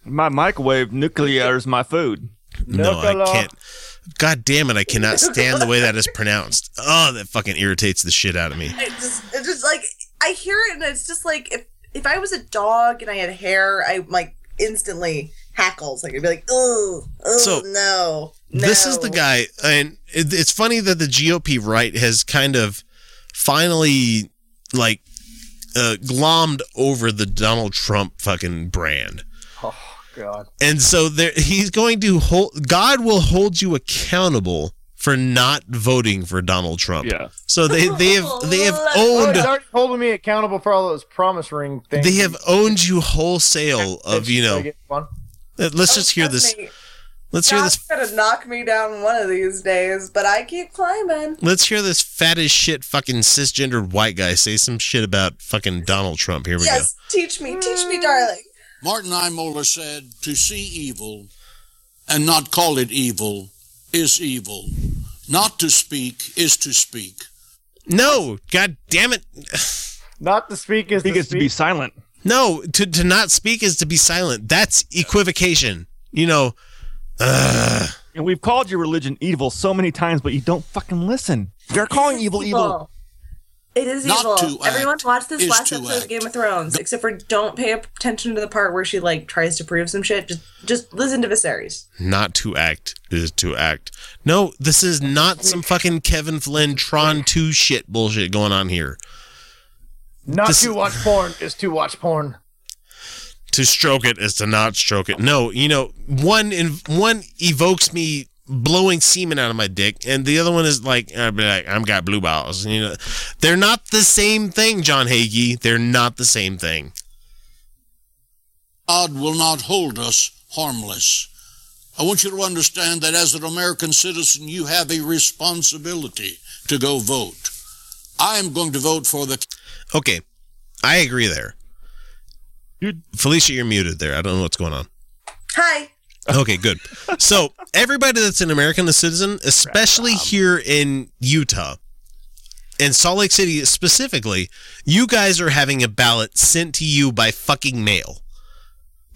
My microwave nuclear is my food. No, I Nuclear. can't. God damn it, I cannot stand the way that is pronounced. Oh, that fucking irritates the shit out of me. It just, it just like I hear it and it's just like if if I was a dog and I had hair, I like instantly hackles. Like I'd be like, oh, oh So, no, no. This is the guy, and it, it's funny that the GOP right has kind of finally like uh, glommed over the Donald Trump fucking brand. God. And so there, he's going to hold. God will hold you accountable for not voting for Donald Trump. Yeah. So they they have they have Oh, owned he's already holding me accountable for all those promise ring things. they have owned you wholesale of you know. get one? uh, Let's just hear this. Let's hear God's this. gonna knock me down one of these days, but I keep climbing. Let's hear this fat as shit fucking cisgendered white guy say some shit about fucking Donald Trump. Here we go. Yes, teach me, teach me, darling. Martin Niemöller said, To see evil and not call it evil is evil. Not to speak is to speak. No, god damn it. Not to speak is He to gets to be silent. No, to to not speak is to be silent. That's equivocation. You know. Ugh. And we've called your religion evil so many times, but you don't fucking listen. They're calling evil evil. It is Not evil. to Everyone act watch this is last to episode of. Game of Thrones, except for don't pay attention to the part where she like tries to prove some shit. Just just listen to Viserys. Not to act is to act. No, this is not some fucking Kevin Flynn Tron 2 shit bullshit going on here. Not This- to watch porn is to watch porn. to stroke it is to not stroke it. No, you know, one in one evokes me blowing semen out of my dick, and the other one is like, I'd be like, I'm got blue balls. You know, they're not the same thing, John Hagee. They're not the same thing. God will not hold us harmless. I want you to understand that as an American citizen, you have a responsibility to go vote. I am going to vote for the Okay, I agree there. Dude. Felicia, you're muted there. I don't know what's going on. Hi. Okay, good. So everybody that's an American citizen, especially here in Utah and Salt Lake City specifically, you guys are having a ballot sent to you by fucking mail.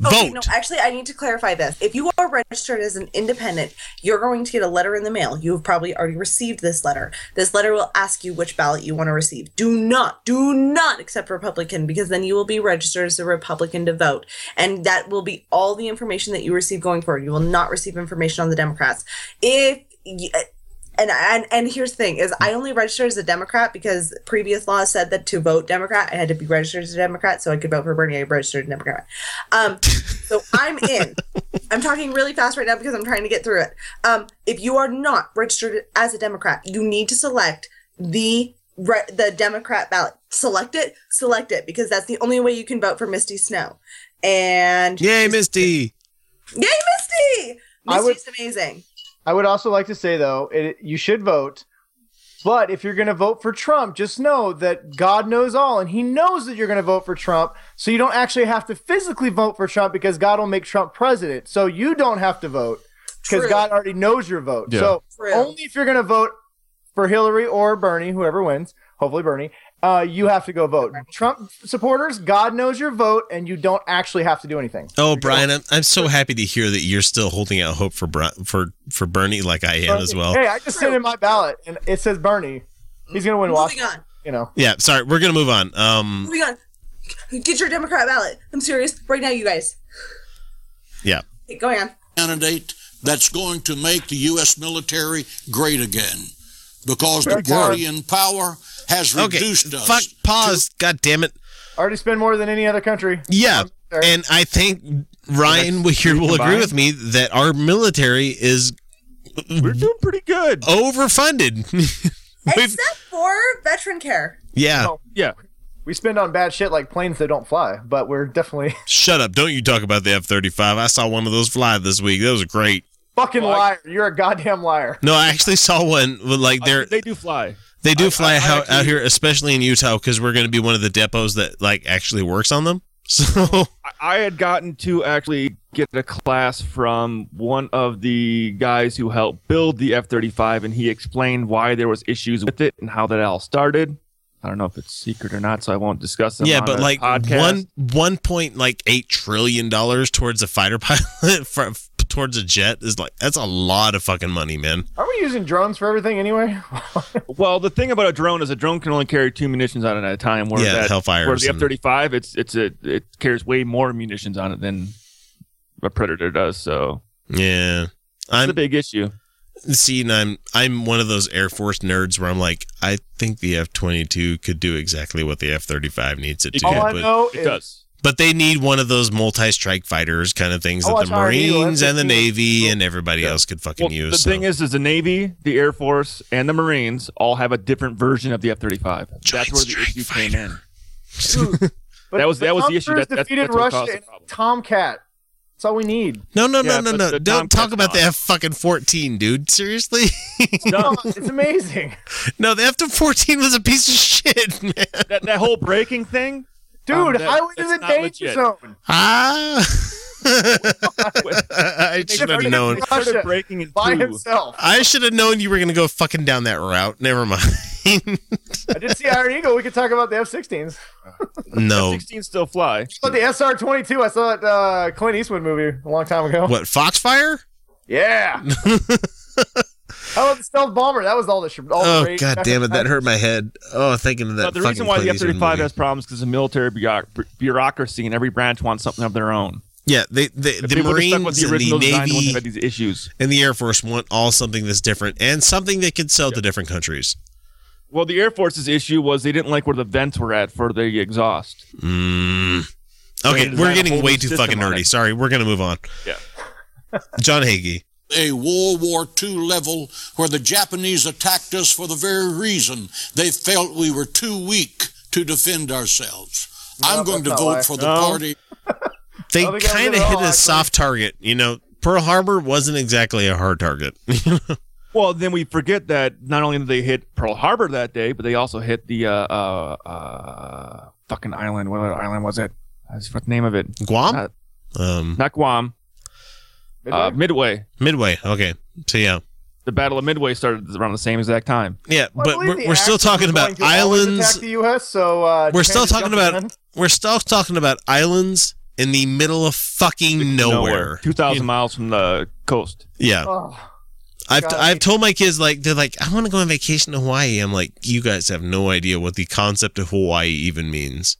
Okay, no, actually, I need to clarify this. If you are registered as an independent, you're going to get a letter in the mail. You have probably already received this letter. This letter will ask you which ballot you want to receive. Do not, do not accept Republican because then you will be registered as a Republican to vote. And that will be all the information that you receive going forward. You will not receive information on the Democrats. If and and and here's the thing is I only registered as a Democrat because previous laws said that to vote Democrat I had to be registered as a Democrat so I could vote for Bernie. I registered as Democrat. Um, so I'm in. I'm talking really fast right now because I'm trying to get through it. Um, if you are not registered as a Democrat, you need to select the re- the Democrat ballot. Select it, select it because that's the only way you can vote for Misty Snow. And Yay, Misty. yay, Misty! I would- Misty's amazing. I would also like to say though, it, you should vote. But if you're going to vote for Trump, just know that God knows all and he knows that you're going to vote for Trump. So you don't actually have to physically vote for Trump because God will make Trump president. So you don't have to vote because God already knows your vote. Yeah. So True. only if you're going to vote for Hillary or Bernie, whoever wins, hopefully Bernie, uh, you have to go vote. Trump supporters, God knows your vote and you don't actually have to do anything. Oh, Brian, I'm, I'm so happy to hear that you're still holding out hope for Bri- for for Bernie like I am as well. Hey, I just sent in my ballot and it says Bernie. He's going to win Moving Washington. on. You know. Yeah, sorry, we're gonna move on. Um, Moving on. Get your Democrat ballot. I'm serious. Right now, you guys. yeah, Okay, going on. candidate that's going to make the U.S. military great again. Because Very the party in power has okay. reduced us. Fuck, pause. God damn it. Already spend more than any other country. Yeah, and I think Ryan here will agree with me that our military is We're doing pretty good. overfunded. We've- Except for veteran care. yeah, Oh. Yeah. We spend on bad shit like planes that don't fly, but we're definitely Shut up! Don't you talk about the F thirty five. I saw one of those fly this week. That was great. Fucking liar. You're a goddamn liar. No, I actually saw one. Like they're they do fly. they do fly I- I out, out actually- here, especially in Utah, because we're going to be one of the depots that like actually works on them. So I- I had gotten to actually get a class from one of the guys who helped build the F 35, and he explained why there was issues with it and how that all started. I don't know if it's secret or not, so I won't discuss them. yeah, on but a like podcast. one one point like eight trillion dollars towards a fighter pilot for, towards a jet is like that's a lot of fucking money, man. Are we using drones for everything anyway? Well, the thing about a drone is a drone can only carry two munitions on it at a time. Where Yeah, that, Hellfires Where the F thirty five, it's it's a it carries way more munitions on it than a Predator does. So Yeah, it's I'm a big issue. See, and I'm I'm one of those Air Force nerds where I'm like, I think the F twenty two could do exactly what the F thirty five needs it to, All I but know It is does. but they need one of those multi strike fighters kind of things I that the Marines oh, and the F-15. Navy and everybody else could fucking Well, use. the so. thing is, is the Navy, the Air Force, and the Marines all have a different version of the F thirty five. That's where the Strike issue came in. But, That was- that was the Tom issue. Cruise That- that's- defeated that's what Russia caused the in a problem. Tomcat. That's all we need. no, no, Yeah, no, no, no! Don't talk Tomcat's about the. F fucking fourteen, dude. Seriously? Done. It's amazing, no, the F fourteen was a piece of shit, man. that, that whole breaking thing, dude. Um, that- highway to that's the danger legit. zone. Ah. I should have known. Started Russia breaking in by himself. I should have known you were gonna go fucking down that route. Never mind. I did see Iron Eagle. We could talk about the F-16s. no. Sixteen still fly. But the SR-22, I saw that uh, Clint Eastwood movie a long time ago. What Foxfire? Yeah. How about the stealth bomber? That was all the. Sh- all Oh rage god damn it! That hurt my head. Oh, thinking of that. But the reason why the F thirty five has problems because the military bureaucracy and every branch wants something of their own. Yeah, they, they the they would've stuck with Marines the and original the design, they Navy have had these issues. and the Air Force want all something that's different and something they could sell to different countries. Well, the Air Force's issue was they didn't like where the vents were at for the exhaust. Mm. Okay, we're getting way too fucking nerdy. Sorry, we're gonna move on. Yeah. John Hagee. a World War II level where the Japanese attacked us for the very reason they felt we were too weak to defend ourselves. I'm going to vote why. for the No. party. They I kind of wrong, hit a actually. soft target. You know, Pearl Harbor wasn't exactly a hard target. Well, then we forget that not only did they hit Pearl Harbor that day, but they also hit the uh, uh, uh, fucking island. What island was it? What's the name of it? Guam, Not, um, not Guam. Uh, Midway. Midway. Okay, so yeah, The Battle of Midway started around the same exact time. yeah, Well, but we're, we're still talking about going to always islands. The U.S. So uh, We're Japan still talking about in. we're still talking about islands in the middle of fucking nowhere. Two thousand miles from the coast. Yeah, Oh, I've God. I've told my kids like they're like I want to go on vacation to Hawaii. I'm like you guys have no idea what the concept of Hawaii even means.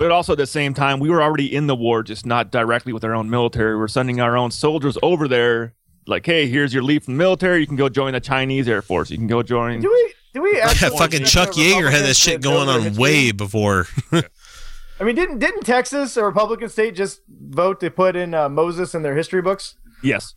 But also at the same time, we were already in the war, just not directly with our own military. We're sending our own soldiers over there. Like, hey, here's your leave from the military. You can go join the Chinese Air Force. You can go join. do we? Do we? Yeah, fucking Chuck Yeager had that shit going on way before. I mean, didn't didn't Texas, a Republican state, just vote to put in uh, Moses in their history books? Yes,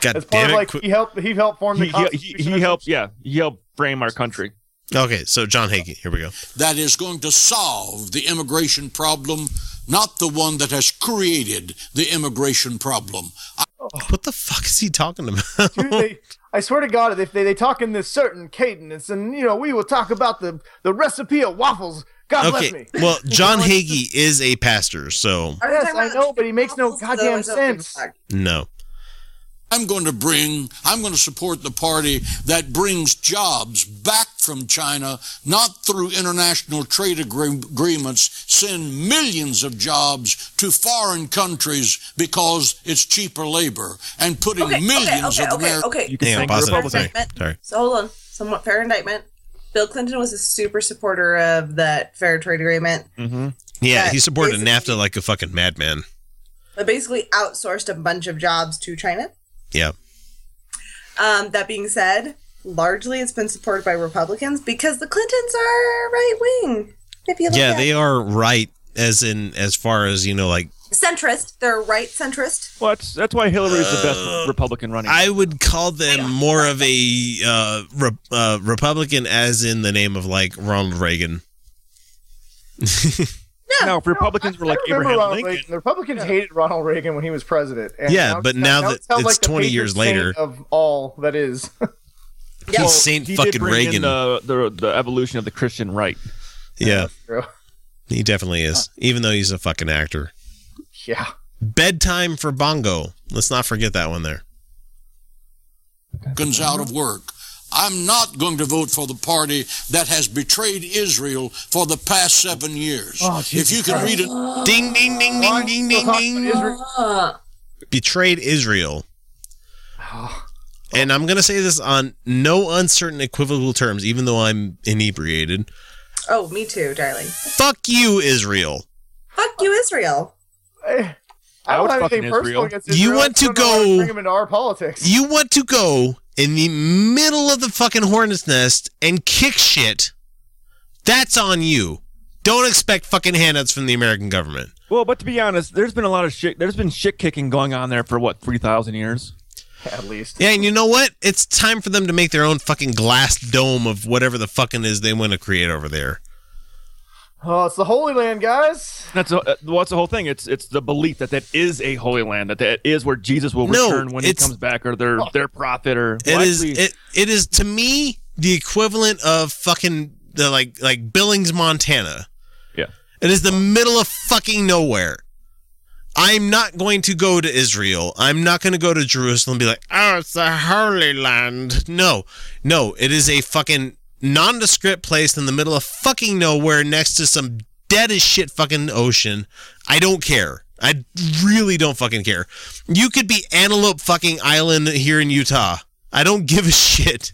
God As part damn of like Qu- he helped he helped form the he, he, Constitution. he helped. Yeah, he helped frame our country. okay, so John Hagee, here we go. that is going to solve the immigration problem, not the one that has created the immigration problem. What the fuck is he talking about? Dude, they, I swear to God, if they, they talk in this certain cadence, and you know, we will talk about the the recipe of waffles. God bless okay, me. well, John Hagee is a pastor, so Are Yes, I know, but he makes no goddamn though, or is that sense. no. I'm going to bring, I'm going to support the party that brings jobs back from China, not through international trade agree- agreements, send millions of jobs to foreign countries because it's cheaper labor, and putting Okay, okay, millions okay, of okay, Americans. okay. You can Hang on, thank pause the it. Republicans. Sorry, sorry. So hold on. Somewhat fair indictment. Bill Clinton was a super supporter of that fair trade agreement, Mm-hmm. Yeah, he supported NAFTA like a fucking madman. but basically outsourced a bunch of jobs to China. Yeah. Um, that being said, largely it's been supported by Republicans because the Clintons are right wing. If you look Yeah, they are right as in as far as, you know, like centrist, they're right centrist. Well, that's, that's why Hillary's the Uh, best Republican running. I would call them more of a uh, re- uh, Republican as in the name of like Ronald Reagan. now, if Republicans were like Abraham Ronald Lincoln, Reagan. The Republicans hated Ronald Reagan when he was president. And Yeah, but now that sounds it's the 20 years later. of all that is. He's Saint he fucking did bring Reagan. In the, the the evolution of the Christian right. yeah, he definitely is. Even though he's a fucking actor. Yeah. Bedtime for Bongo. Let's not forget that one there. Americans out of work. I'm not going to vote for the party that has betrayed Israel for the past seven years. Oh, if you can read it, Ding, ding, ding, ding, ding, ding, ding. Betrayed Israel. And I'm going to say this on no uncertain equivocal terms, even though I'm inebriated. Oh, me too, darling. Fuck you, Israel. Fuck you, Israel. I don't have anything personal against Israel. You want to just don't know how go- Bring him into our politics. You want to go in the middle of the fucking hornet's nest and kick shit. That's on you. Don't expect fucking handouts from the American government. Well, but to be honest, there's been a lot of shit. There's been shit kicking going on there for what three thousand years. At least. Yeah, and you know what? It's time for them to make their own fucking glass dome of whatever the fucking is they want to create over there. Oh, it's the Holy Land, guys. That's a, uh, what's the whole thing. It's it's the belief that that is a holy land. That that is where Jesus will No, return when he comes back, or their their prophet, or It well, is actually- it it is to me the equivalent of fucking the like like Billings, Montana. Yeah. It is the middle of fucking nowhere. I'm not going to go to Israel. I'm not going to go to Jerusalem and be like, oh, it's the Holy Land. No, no, it is a fucking nondescript place in the middle of fucking nowhere next to some dead as shit fucking ocean. I don't care. I really don't fucking care. You could be Antelope fucking Island here in Utah. I don't give a shit.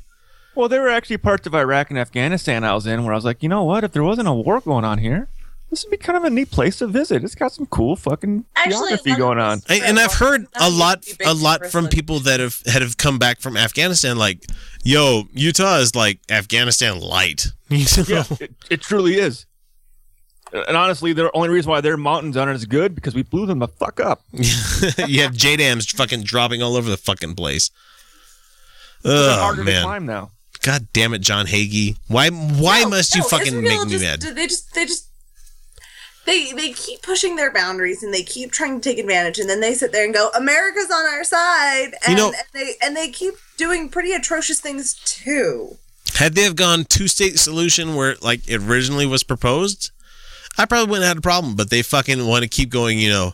Well, there were actually parts of Iraq and Afghanistan I was in where I was like, you know what? If there wasn't a war going on here, this would be kind of a neat place to visit. It's got some cool fucking geography going on. I, and I've heard a lot, a lot from people that have that have come back from Afghanistan. Like, yo, Utah is like Afghanistan light. You know? Yeah, it, it truly is. Uh, and honestly, the only reason why their mountains aren't as good because we blew them the fuck up. you have JDAMs fucking dropping all over the fucking place. Oh harder to man, climb now. God damn it, John Hagee. Why? Why must you No, fucking Israel make me just, mad? They just they just they they keep pushing their boundaries and they keep trying to take advantage and then they sit there and go America's on our side and, You know- and they and they keep doing pretty atrocious things too. Had they have gone two state solution where like it originally was proposed, I probably wouldn't have had a problem. But they fucking want to keep going. You know,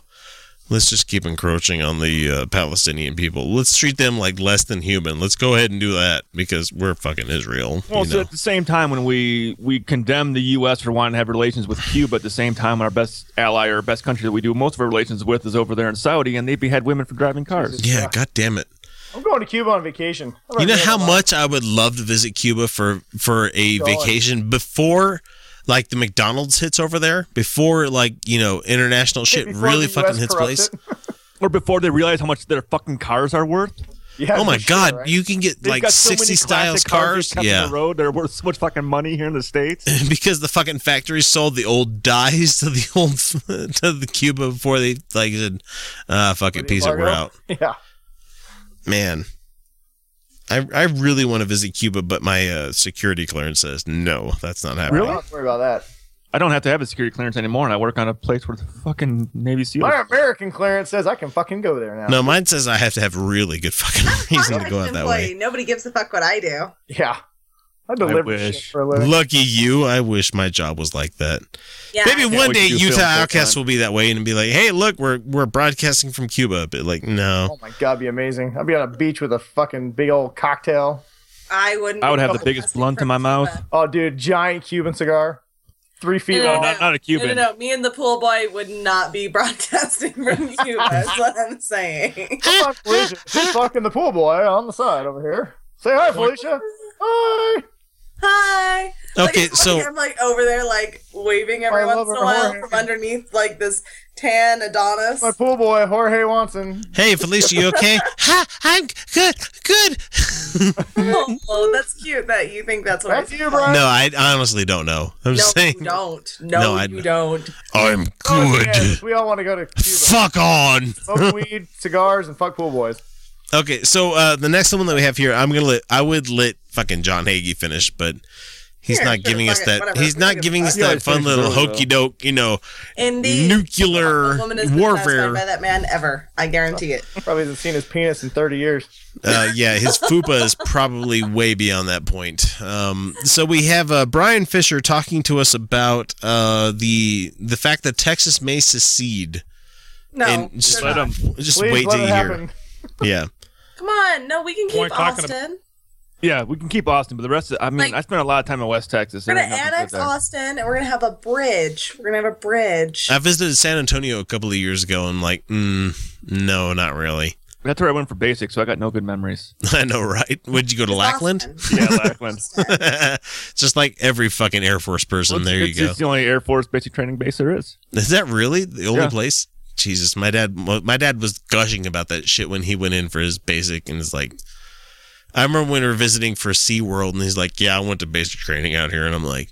let's just keep encroaching on the uh, Palestinian people. Let's treat them like less than human. Let's go ahead and do that because we're fucking Israel. Well, you so at the same time, when we we condemn the U.S. for wanting to have relations with Cuba, at the same time, our best ally or best country that we do most of our relations with is over there in Saudi, and they behead women for driving cars. yeah, god damn it. I'm going to Cuba on vacation. You know how much I would love to visit Cuba for for a vacation before like the McDonald's hits over there, before like you know international shit Before really fucking US hits corrupts place. Or before they realize how much their fucking cars are worth. Yeah, oh my sure, god, right? you can get They've like so sixty styles cars cars, yeah. on the road. They're worth so much fucking money here in the states. because the fucking factory sold the old dies to the old to the Cuba before they like said, uh fuck it, piece it, we're out. Yeah. Man. I, I really want to visit Cuba, but my uh, security clearance says no, that's not happening. Really? Don't worry about that. I don't have to have a security clearance anymore, and I work on a place where the fucking Navy SEALs. My American clearance says I can fucking go there now. No, mine says I have to have really good fucking reason to go out that way. Nobody gives a fuck what I do. Yeah. I deliver wish. shit for a living. Lucky you. I wish my job was like that. Yeah. Maybe Yeah, one day Utah film full Outcasts will be that way and be like, "Hey, look, we're we're broadcasting from Cuba." But like, no. Oh my god, be amazing. I'd be on a beach with a fucking big old cocktail. I wouldn't. I would have the biggest blunt in my mouth. Oh, dude, giant Cuban cigar, three feet No, no, long. no. not, not a Cuban. No, no, no. Me and the pool boy would not be broadcasting from Cuba. That's what I'm saying. Come on, Felicia. She's fucking the pool boy on the side over here. Say hi, Felicia. Hi. Hi. Okay, like, so- I'm like over there, like waving every once in a while from underneath, like this tan Adonis. My pool boy, Jorge Watson. Hey, Felicia, you okay? ha, I'm good, good. oh, that's cute that you think that's what Back I to you, Brian. no, I honestly don't know. I'm No, just saying. you don't. No, No, I- you don't. I'm good. Oh, good. yes, we all want to go to Cuba. Fuck on. Smoke weed, cigars, and fuck pool boys. Okay, so uh, the next one that we have here, I'm gonna let I would let fucking John Hagee finish, but He's Here, not sure, giving us it, that. whatever. He's not giving us that fun little hokey doke, you know, Indeed. nuclear No woman has been satisfied warfare. by that man ever. I guarantee it. Probably hasn't seen his penis in 30 years. Uh, yeah, his fupa is probably way beyond that point. Um, so we have uh, Bryan Fischer talking to us about uh, the the fact that Texas may secede. No, and just they're not. just Please wait let till it you hear. Yeah, Come on, no, we can keep talking Austin. Yeah, we can keep Austin, but the rest of I mean, Like- I spent a lot of time in West Texas. We're There gonna ain't nothing annex good there. Austin, and we're gonna have a bridge. We're gonna have a bridge. I visited San Antonio a couple of years ago, and like, mm, no, not really. That's where I went for basic, so I got no good memories. I know, right? Would you go to Lackland? Yeah, Lackland. Just like every fucking Air Force person. Well, there you go. It's the only Air Force basic training base there is. Is that really the only Yeah. place? Jesus, my dad, my dad was gushing about that shit when he went in for his basic, and it's like, I remember when we were visiting for SeaWorld, and he's like, "Yeah, I went to basic training out here," and I'm like,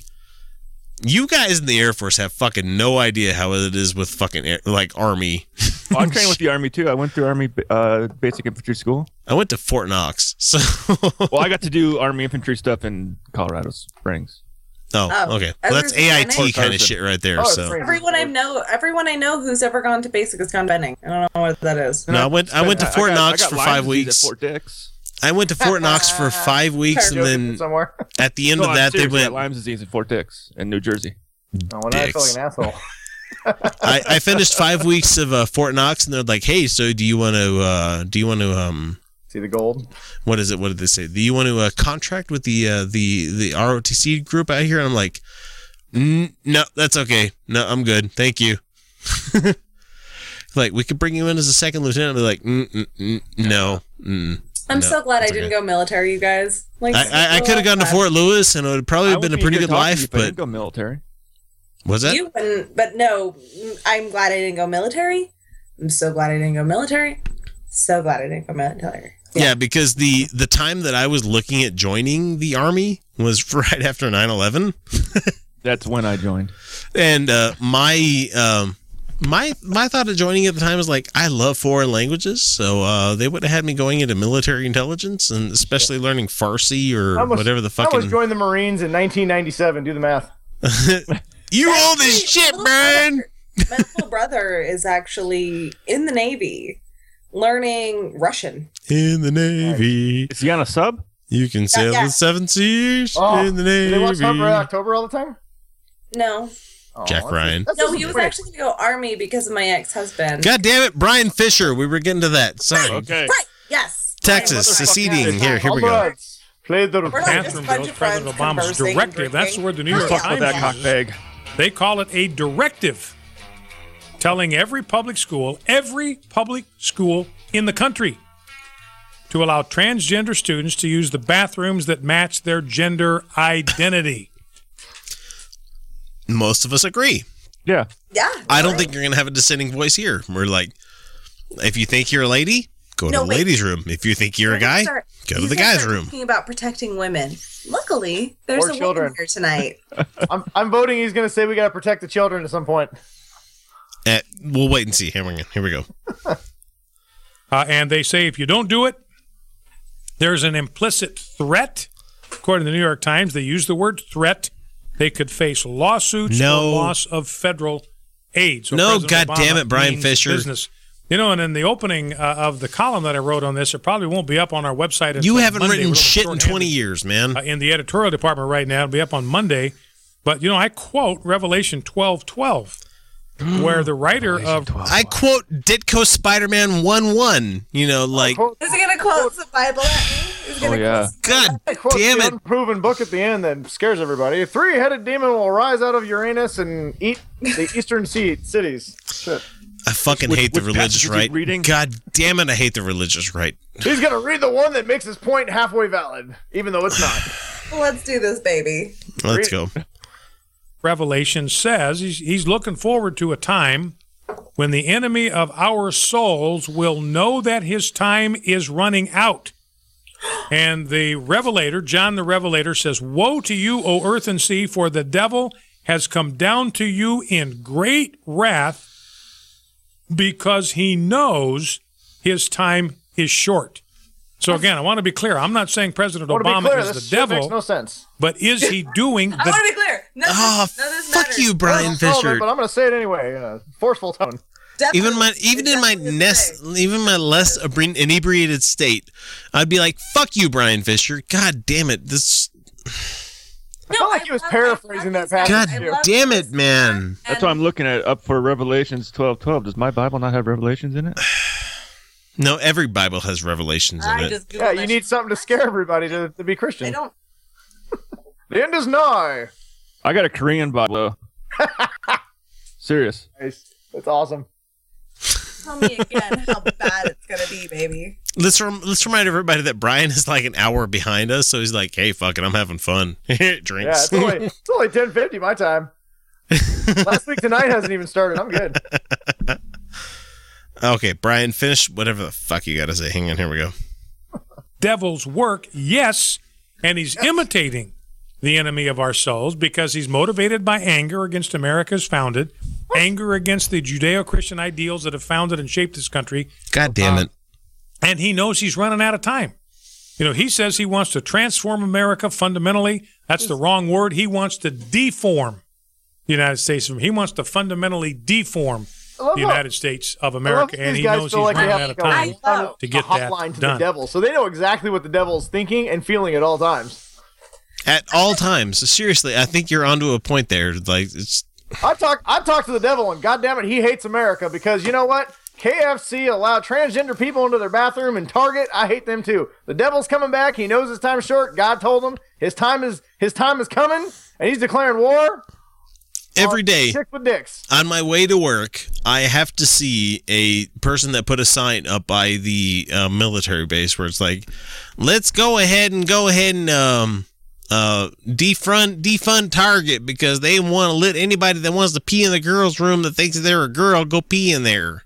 "You guys in the Air Force have fucking no idea how it is with fucking air, like Army." Well, I'm trained with the Army too. I went through Army uh, basic infantry school. I went to Fort Knox, so Well, I got to do Army infantry stuff in Colorado Springs. oh, Oh, okay, well that's AIT saying- kind of shit right there. Oh, so. Everyone I know, everyone I know who's ever gone to basic has gone Benning. I don't know what that is. no, I went, I went to I Fort got- I Knox got for five weeks. At Fort Dix. I went to Fort Knox for five weeks, and then somewhere. at the end No, of that, they serious, I went. Lyme disease at Fort Dix in New Jersey. Oh, well, I feel like an asshole. I, I finished five weeks of uh, Fort Knox, and they're like, "Hey, so do you want to? Uh, do you want to? Um, See the gold? what is it? What did they say? Do you want to uh, contract with the uh, the the ROTC group out here?" And I'm like, "No, that's okay. No, I'm good. Thank you." like, we could bring you in as a second lieutenant. And be like, mm, mm, mm, "No." I'm no, so glad I it's didn't okay." go military, you guys. Like, I, I, I could have gone to Fort Lewis, and it would probably have been a pretty good talking to you life. if I didn't But go military. was that? You wouldn't, but no, I'm glad I didn't go military. I'm so glad I didn't go military. So glad I didn't go military. Yeah, because the the time that I was looking at joining the army was right after 9/11. That's when I joined. and uh, my um, my my thought of joining at the time was like I love foreign languages, so uh, they would have had me going into military intelligence and especially learning Farsi or almost, whatever the fuck I almost fucking. joined the Marines in 1997. Do the math. you old as shit, man. My little brother is actually in the Navy, learning Russian. In the Navy, Is he on a sub? you can sail yeah. the seven seas Oh, in the Navy. do they watch Summer October all the time? No, Oh, Jack that's- Ryan. that's no, he was great. actually going to go Army because of my ex-husband. God damn it, Bryan Fischer. We were getting to that. Sorry, Okay. Right? Yes. Texas Motherfucking seceding. Here, here we go. Comrades, Play the We're not just a Catherine bunch Bill's President Obama's directive. That's drinking. where the New York Talk about that Times cock bag. They call it a directive, telling every public school, every public school in the country, to allow transgender students to use the bathrooms that match their gender identity. Most of us agree. Yeah. Yeah. I don't think you're gonna have a dissenting voice here. We're like, if you think you're a lady, go No, to the wait. ladies' room. If you think you're a We're gonna guy, start- go to the guys' room. Talking about protecting women. Luckily, there's Or a children. woman here tonight. I'm, I'm voting he's going to say we got to protect the children at some point. Eh, we'll wait and see. Here we go. Here we go. Uh, and they say if you don't do it, there's an implicit threat. According to the New York Times, they use the word threat. They could face lawsuits No. or loss of federal aid. So No, President God damn it, Bryan Fischer. Business. You know, and in the opening uh, of the column that I wrote on this, it probably won't be up on our website. until You haven't Monday. written We're a little shit in 20 years, man. uh, in the editorial department right now. It'll be up on Monday. But, you know, I quote Revelation twelve twelve, where the writer of 12. I quote Ditko Spider Man 1 1. You know, like, Is he gonna quote the Bible at me? Is he Oh gonna yeah. God damn it. unproven book at the end that scares everybody. A three-headed demon will rise out of Uranus and eat the eastern sea cities. Shit. I fucking Which- hate the which religious passage is he right. reading? God damn it, I hate the religious right. He's gonna read the one that makes his point halfway valid, even though it's not. Let's do this, baby. Let's go. Revelation says he's, he's looking forward to a time when the enemy of our souls will know that his time is running out. And the Revelator, John the Revelator, says, Woe to you, O earth and sea, for the devil has come down to you in great wrath because he knows his time is short. So again, I want to be clear. I'm not saying President I want to be Obama clear. is This the shit makes no sense. but is he doing I want to the? be clear. None of Oh, this, none of ah, this fuck matters. you, Brian It's relevant, Fisher. but I'm going to say it anyway in a forceful tone. Definitely- Even my even in my nest, even my less inebriated state, I'd be like, "Fuck you, Bryan Fischer." God damn it! This. I felt like he was paraphrasing that passage. God I damn it, man! That's why I'm looking at up for Revelations 12 12. Does my Bible not have Revelations in it? No, every Bible has revelations in it. Yeah, you need something to scare everybody to, to be I Christian. don't. The end is nigh. I got a Korean Bible. Serious. Nice. That's awesome. Tell me again how bad it's gonna be, baby. Let's rem- let's remind everybody that Brian is like an hour behind us, so he's like, "Hey, fuck it, I'm having fun." Yeah, Drinks. it's only it's only ten fifty my time. Last week tonight hasn't even started. I'm good. okay, Brian, finish whatever the fuck you got to say. Hang on, here we go. devil's work, yes, and he's imitating the enemy of our souls because he's motivated by anger against America's founded, anger against the Judeo Christian ideals that have founded and shaped this country, God damn uh, it! and he knows he's running out of time. You know, he says he wants to transform America fundamentally. That's the wrong word. He wants to deform the United States. He wants to fundamentally deform the United States of America, and these he guys knows he's feel like they running have out of time I to a get that hotline to done. the devil, so they know exactly what the devil's thinking and feeling at all times. At all times, seriously, I think you're onto a point there. Like, it's I talk I talk to the devil, and goddamn it, he hates America because you know what? KFC allowed transgender people into their bathroom, and Target, I hate them too. The devil's coming back. He knows his time's short. God told him his time is his time is coming, and he's declaring war. Every day on with dicks. on my way to work, I have to see a person that put a sign up by the uh, military base where it's like, "Let's go ahead and go ahead and um, uh, defund defund Target because they want to let anybody that wants to pee in the girls' room that thinks they're a girl go pee in there."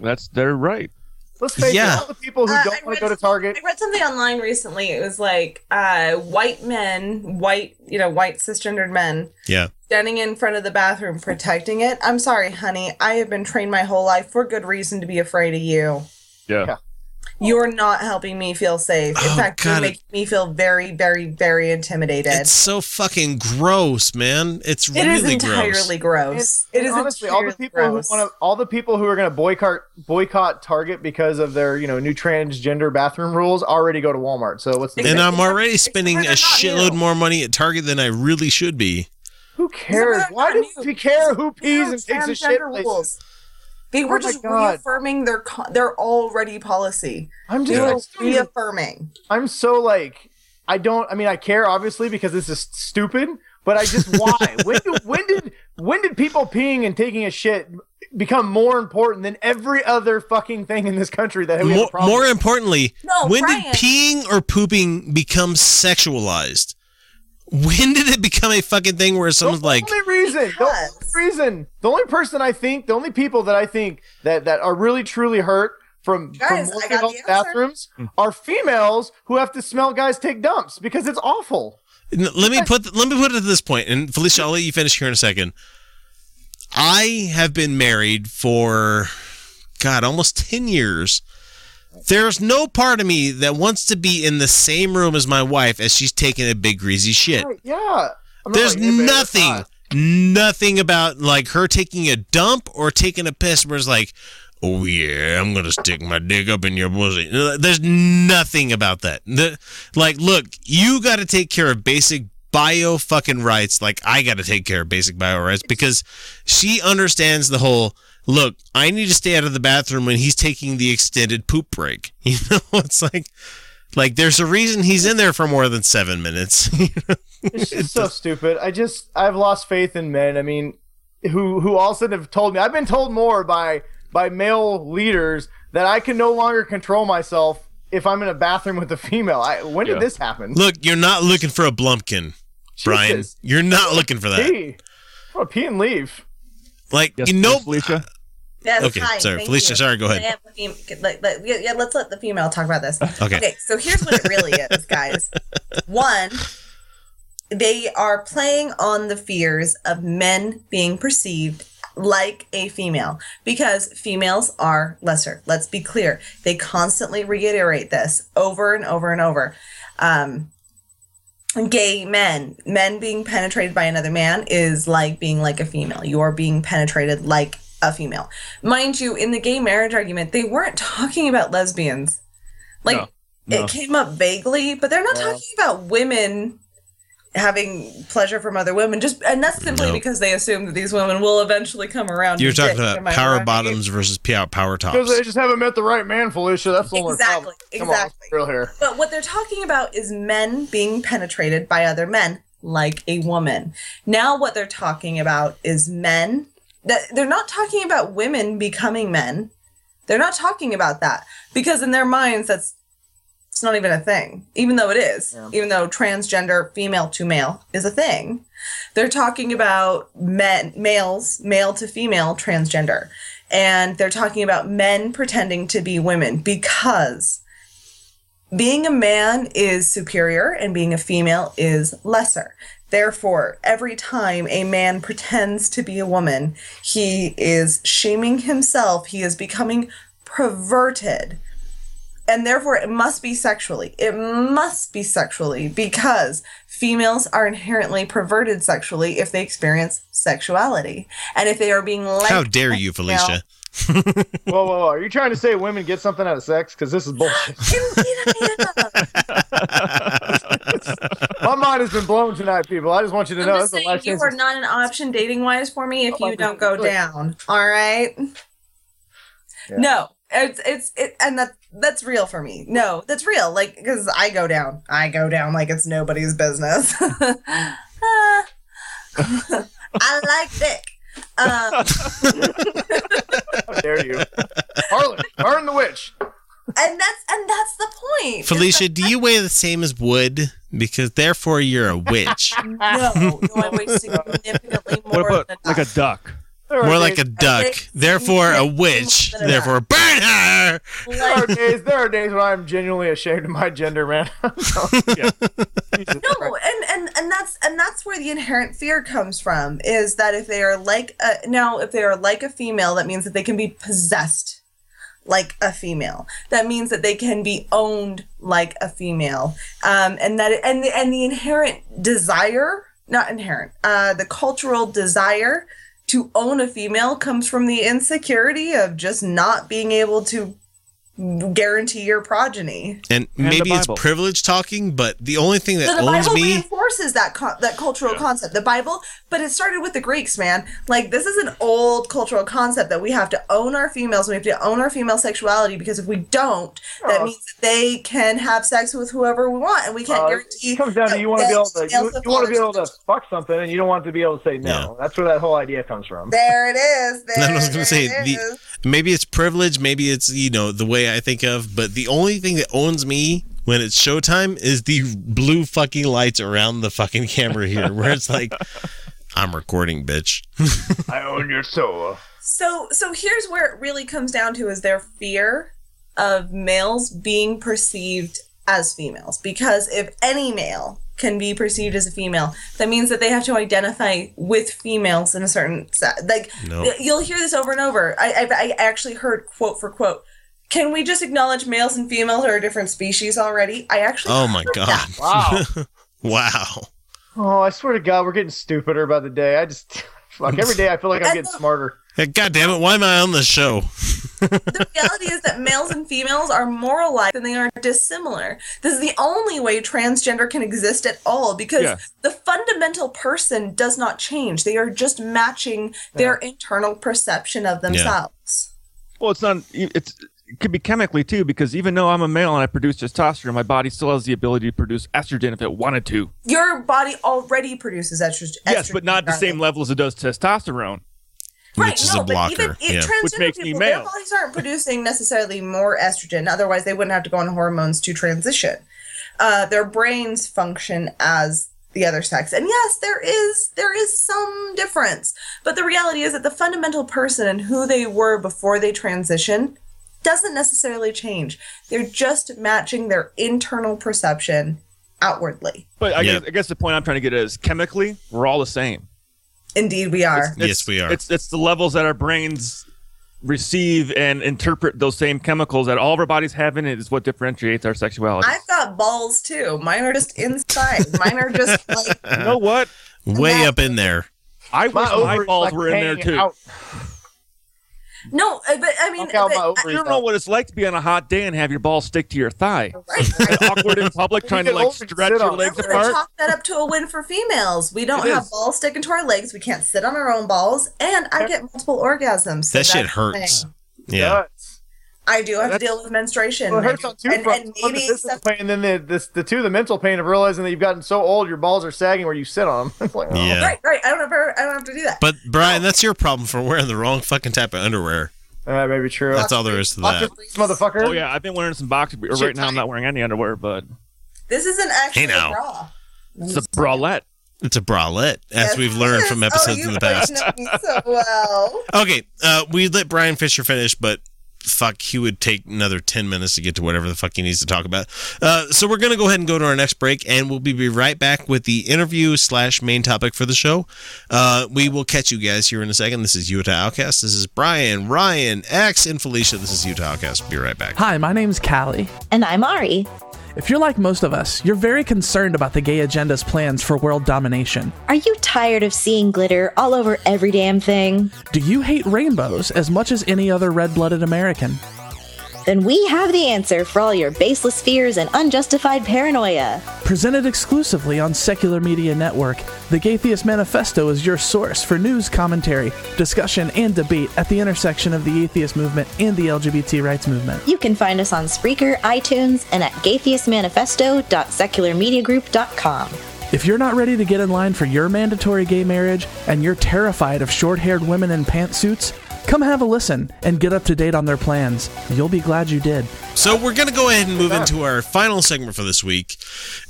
That's they're right. Let's face Yeah. it, all the people who Uh, don't want to go to Target. I read something online recently. It was like uh, white men, white, you know, white cisgendered men Yeah, standing in front of the bathroom protecting it. I'm sorry, honey. I have been trained my whole life for good reason to be afraid of you. Yeah. Yeah. You're not helping me feel safe. In Oh, fact, God, you're it- making me feel very, very, very intimidated. it's so fucking gross, man. It's It is really gross. entirely gross. And It is honestly all the people gross. who want to, all the people who are going to boycott boycott Target because of their you know new transgender bathroom rules already go to Walmart. So what's the And I'm already spending a shitload new. more money at Target than I really should be. who cares? Why they're does he care who pees New and takes a shit? transgender places? Rules. They Oh were my just God. reaffirming their their already policy. I'm just like, reaffirming. I'm so like I don't I mean I care obviously because this is stupid, but I just why? when do, when did when did people peeing and taking a shit become more important than every other fucking thing in this country that we have a More, problem more importantly, No, when Brian. did peeing or pooping become sexualized? When did it become a fucking thing where someone's the like, only reason, the only reason, the only person I think, the only people that I think that that are really truly hurt from Guys, from working got the bathrooms are females who have to smell guys take dumps because it's awful. Let me put let me put it at this point, and Felicia, I'll let you finish here in a second. I have been married for God almost ten years. There's no part of me that wants to be in the same room as my wife as she's taking a big greasy shit. Right, yeah. There's like, hey, nothing, nothing about like her taking a dump or taking a piss where it's like, oh yeah, I'm gonna stick my dick up in your pussy. Uh, there's nothing about that. The, like, look, you got to take care of basic bio fucking rights. Like I got to take care of basic bio rights because she understands the whole. Look, I need to stay out of the bathroom when he's taking the extended poop break. You know, it's like. Like there's a reason he's in there for more than seven minutes. It's just so stupid. I just I've lost faith in men. I mean, who who all of a sudden have told me I've been told more by by male leaders that I can no longer control myself if I'm in a bathroom with a female. I, when did this happen? Look, you're not looking for a blumpkin, Brian. You're not looking for that. Pee. Oh, pee and leave. Like, Yes, you know, Felicia. Yes, Okay, hi, sorry, Felicia, you. sorry, go ahead. Yeah, let me- let- let- yeah, yeah, let's let the female talk about this. Okay. Okay, so here's what it really is, guys. One, they are playing on the fears of men being perceived like a female because females are lesser. Let's be clear. They constantly reiterate this over and over and over. Um, gay men, men being penetrated by another man is like being like a female. You are being penetrated like a female. Mind you, in the gay marriage argument, they weren't talking about lesbians. Like No, no. it came up vaguely, but they're not No. talking about women having pleasure from other women. Just and that's simply No. because they assume that these women will eventually come around. You're talking dick. about power right? bottoms versus power power Because tops. they just haven't met the right man, Felicia. That's the only Exactly, problem. Come on, exactly. be real here. But what they're talking about is men being penetrated by other men like a woman. Now what they're talking about is men that they're not talking about women becoming men. They're not talking about that because in their minds that's it's not even a thing. Even though it is. Even though transgender female to male is a thing. They're talking about men males, male to female transgender. And they're talking about men pretending to be women because being a man is superior and being a female is lesser. Therefore, every time a man pretends to be a woman, he is shaming himself, he is becoming perverted. And therefore, it must be sexually. It must be sexually because females are inherently perverted sexually if they experience sexuality. And if they are being like. How dare you, Felicia? whoa, whoa, whoa. Are you trying to say women get something out of sex? Because this is bullshit. My mind has been blown tonight, people. I just want you to I'm know just saying life you are not an option dating wise for me if Oh, you don't go down. All right. No, it's it's it, and that that's real for me. No, that's real. Like because I go down, I go down like it's nobody's business. Ah. I like dick. Um, How dare you? Harlan, burn the witch. and that's and that's the point. Felicia, do you weigh the same as wood? Because therefore you're a witch. no, no, I weigh significantly more. What about than like a duck? There are More like a duck. Therefore a witch. Therefore burn her. There are days. There are days when I'm genuinely ashamed of my gender, man. no and, and and that's and that's where the inherent fear comes from is that if they are like a, now if they are like a female that means that they can be possessed like a female that means that they can be owned like a female um and that and the, and the inherent desire not inherent uh the cultural desire to own a female comes from the insecurity of just not being able to guarantee your progeny And, the maybe it's privilege talking, but the only thing that So the owns Bible me reinforces that con- that cultural concept. The Bible, but it started with the Greeks, man. Like this is an old cultural concept that we have to own our females. We have to own our female sexuality because if we don't, that Oh. means that they can have sex with whoever we want, and we can't Uh, guarantee. it comes down to you want to be able to you, you want to be able to fuck something and you don't want to be able to say no. That's where that whole idea comes from. There it is. There I was going to say it the, is. Maybe it's privilege, maybe it's you know the way I think of, but the only thing that owns me when it's showtime is the blue fucking lights around the fucking camera here, where it's like I'm recording, bitch. I own your soul. So so here's where it really comes down to is their fear of males being perceived as females because if any male can be perceived as a female that means that they have to identify with females in a certain set like No. you'll hear this over and over I, I've, I actually heard quote for quote can we just acknowledge males and females are a different species already i actually Oh my god! that. Wow. wow. Oh, I swear to God, we're getting stupider by the day. I just fuck every day. I feel like I'm getting smarter. Hey, God damn it! Why am I on the show? the reality is that males and females are more alike than they are dissimilar. This is the only way transgender can exist at all because Yeah. the fundamental person does not change. They are just matching their internal perception of themselves. Well, it's not. It's it could be chemically too, because even though I'm a male and I produce testosterone, my body still has the ability to produce estrogen if it wanted to. Your body already produces estrogen. Yes, but not the same level as it does testosterone. Right, Which is no, a but even blocker. it, Yeah. transgender Which makes me people, male. their bodies aren't producing necessarily more estrogen. Otherwise, they wouldn't have to go on hormones to transition. Uh, their brains function as the other sex, and yes, there is there is some difference. But the reality is that the fundamental person and who they were before they transition doesn't necessarily change. They're just matching their internal perception outwardly. But I, Yeah. guess, I guess the point I'm trying to get is chemically, we're all the same. Indeed, we are. Yes, we are. It's it's the levels that our brains receive and interpret those same chemicals that all of our bodies have in it is what differentiates our sexuality. I've got balls too. Mine are just inside. Mine are just like you know what? Way up in there. I wish My my balls like, were in there too. out. No, uh, but I mean, Look out but- I don't know what it's like to be on a hot day and have your ball stick to your thigh. awkward in public, trying to like stretch your legs I'm apart. chalk that up to a win for females. We don't It have is. balls sticking to our legs. We can't sit on our own balls, and I get multiple orgasms. so That shit hurts. thing. Yeah. Nuts. I do have to deal with menstruation. Well, it hurts on two and, fronts. and One, the maybe pain, and then the, this, the two, the mental pain of realizing that you've gotten so old, your balls are sagging where you sit on them. Like, oh. Yeah. right, right. I don't ever, I don't have to do that. But Brian, that's your problem for wearing the wrong fucking type of underwear. That may be true. That's all there is to that. This motherfucker. Oh yeah, I've been wearing some boxer. Or Shit right now, I'm not wearing any underwear, but this isn't actually Hey, now. a bra. it's a bralette. It's a bralette, as Yes, we've learned from episodes oh, in the past. know me so well. Okay, uh, we let Bryan Fischer finish, but fuck, he would take another 10 minutes to get to whatever the fuck he needs to talk about. Uh, so we're going to go ahead and go to our next break, and we'll be, be right back with the interview slash main topic for the show. Uh, we will catch you guys here in a second. This is Utah Outcast. This is Brian, Ryan, X, and Felicia. This is Utah Outcast. Be right back. Hi, my name's Callie. And I'm Ari. If you're like most of us, you're very concerned about the gay agenda's plans for world domination. Are you tired of seeing glitter all over every damn thing? Do you hate rainbows as much as any other red blooded American? Then we have the answer for all your baseless fears and unjustified paranoia. Presented exclusively on Secular Media Network, the Gaytheist Manifesto is your source for news, commentary, discussion, and debate at the intersection of the atheist movement and the LGBT rights movement. You can find us on Spreaker, iTunes, and at gaytheistmanifesto.secularmediagroup.com. If you're not ready to get in line for your mandatory gay marriage and you're terrified of short haired women in pantsuits, come have a listen and get up to date on their plans. You'll be glad you did. So we're going to go ahead and move into our final segment for this week,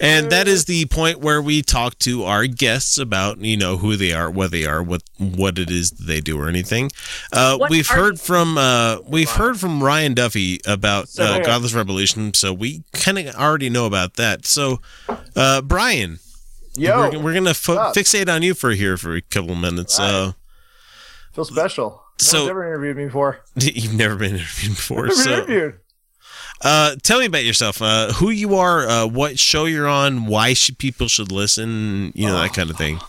and that is the point where we talk to our guests about you know who they are, what they are, what what it is that they do, or anything. Uh, we've are heard from uh, we've heard from Ryan Duffy about uh. Godless Revolution, so we kind of already know about that. So, uh, Brian, Yo, we're, we're gonna fo- fixate on you for here for a couple of minutes. Uh, feel special. So- one's ever interviewed me before. you've never been interviewed before, Never been so interviewed. Uh, tell me about yourself. Uh, who you are, uh, what show you're on, why should people should listen, you know that kind of thing.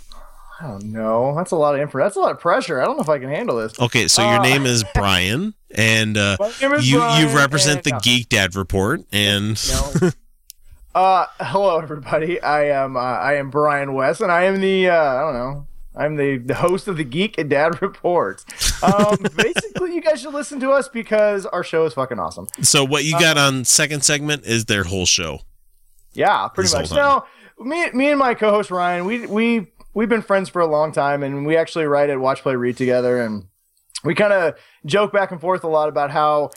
I don't know. That's a lot of info. That's a lot of pressure. I don't know if I can handle this. Okay, so your Uh, name is Brian, and uh, is you Brian, you represent the no. Geek Dad Report, and No. Uh, hello everybody. I am uh, I am Brian West, and I am the uh, I don't know. I'm the, the host of the Geek and Dad Report. Um, basically, you guys should listen to us because our show is fucking awesome. so what you got on second segment is their whole show. Yeah, pretty much. whole No, me, me and my co-host Ryan, we we we've been friends for a long time, and we actually write at Watch Play Read together, and we kind of joke back and forth a lot about how,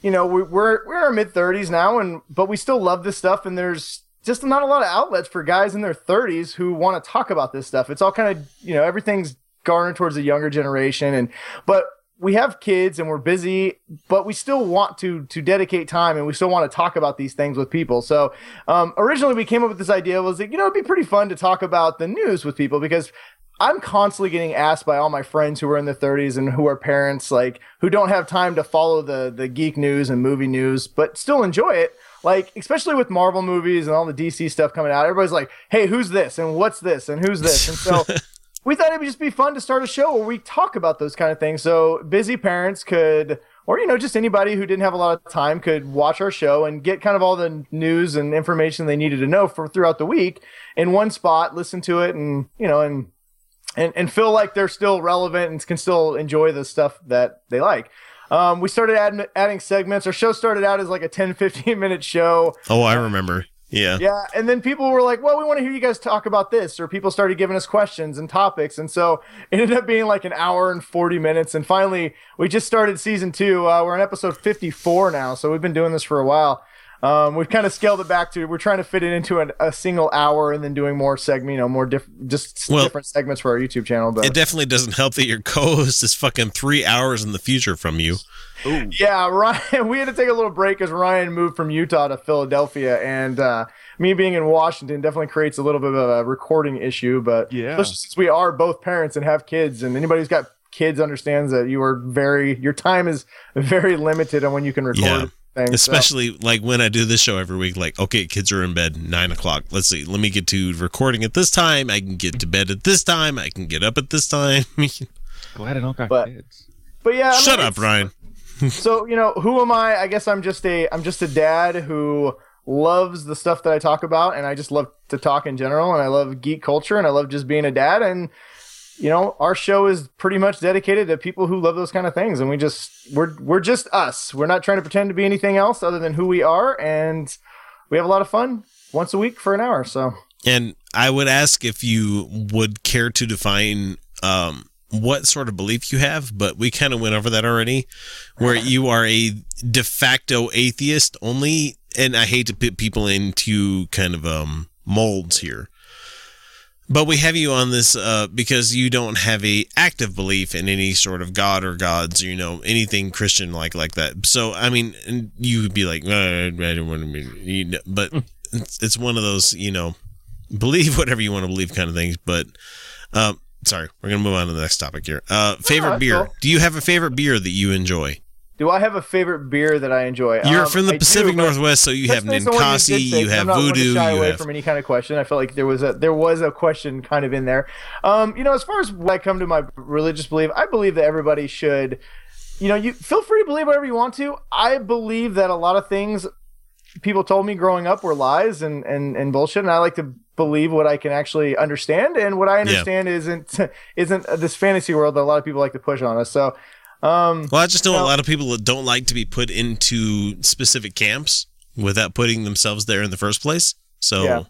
you know, we, we're we're in our mid thirties now, and but we still love this stuff, and there's just not a lot of outlets for guys in their thirties who want to talk about this stuff. It's all kind of you know everything's garnered towards the younger generation, and but we have kids and we're busy, but we still want to to dedicate time and we still want to talk about these things with people. So um, originally we came up with this idea was that you know it'd be pretty fun to talk about the news with people because I'm constantly getting asked by all my friends who are in their 30s and who are parents like who don't have time to follow the the geek news and movie news but still enjoy it. Like especially with Marvel movies and all the DC stuff coming out, everybody's like, "Hey, who's this and what's this and who's this?" And so we thought it would just be fun to start a show where we talk about those kind of things. So busy parents could, or you know, just anybody who didn't have a lot of time could watch our show and get kind of all the news and information they needed to know for throughout the week in one spot, listen to it, and you know, and and and feel like they're still relevant and can still enjoy the stuff that they like. Um, we started add, adding segments. Our show started out as like a 10, 15 minute show. Oh, I remember. Yeah. Yeah, and then people were like, "Well, we want to hear you guys talk about this," or people started giving us questions and topics, and so it ended up being like an hour and forty minutes. And finally, we just started season two. Uh, we're on episode fifty-four now, so we've been doing this for a while. Um, we've kind of scaled it back to we're trying to fit it into an, a single hour, and then doing more segment, you know, more diff- just Well- different segments for our YouTube channel. But It definitely doesn't help that your co-host is fucking three hours in the future from you. Yeah, Ryan. We had to take a little break because Ryan moved from Utah to Philadelphia, and uh, me being in Washington definitely creates a little bit of a recording issue. But Yeah. especially since we are both parents and have kids, and anybody who's got kids understands that you are very your time is very limited on when you can record Yeah. Things. so- Especially like when I do this show every week, like, okay, kids are in bed nine o'clock. Let's see, let me get to recording at this time. I can get to bed at this time. I can get up at this time. Glad I don't got But- kids. But yeah, I mean, Shut up, Ryan. so you know who am i i guess i'm just a i'm just a dad who loves the stuff that i talk about and i just love to talk in general and i love geek culture and i love just being a dad and you know our show is pretty much dedicated to people who love those kind of things and we just we're we're just us we're not trying to pretend to be anything else other than who we are and we have a lot of fun once a week for an hour so And I would ask if you would care to define um, what sort of belief you have, but we kind of went over that already, where you are a de facto atheist only. And I hate to put people into kind of um, molds here. But we have you on this uh, because you don't have a active belief in any sort of God or gods, you know, anything Christian like like that. So I mean, and you would be like, "Uh, I don't want to be, but it's, it's one of those, you know, believe whatever you want to believe kind of things. But um, sorry, we're gonna move on to the next topic here. Uh, favorite beer? cool. Do you have a favorite beer that you enjoy? Do i have a favorite beer that i enjoy You're Um, from the I Pacific but- Northwest, so you have That's based on what Ninkasi, you I'm have not one to Voodoo, shy you away have from any kind of question. I felt like there was a there was a question kind of in there. Um, you know, as far as when I come to my religious belief, I believe that everybody should, you know, you feel free to believe whatever you want to. I believe that a lot of things people told me growing up were lies and and and bullshit, and I like to believe what I can actually understand, and what I understand isn't isn't this fantasy world that a lot of people like to push on us. So. Um, Well, I just know a lot of people that don't like to be put into specific camps without putting themselves there in the first place. So, Yeah.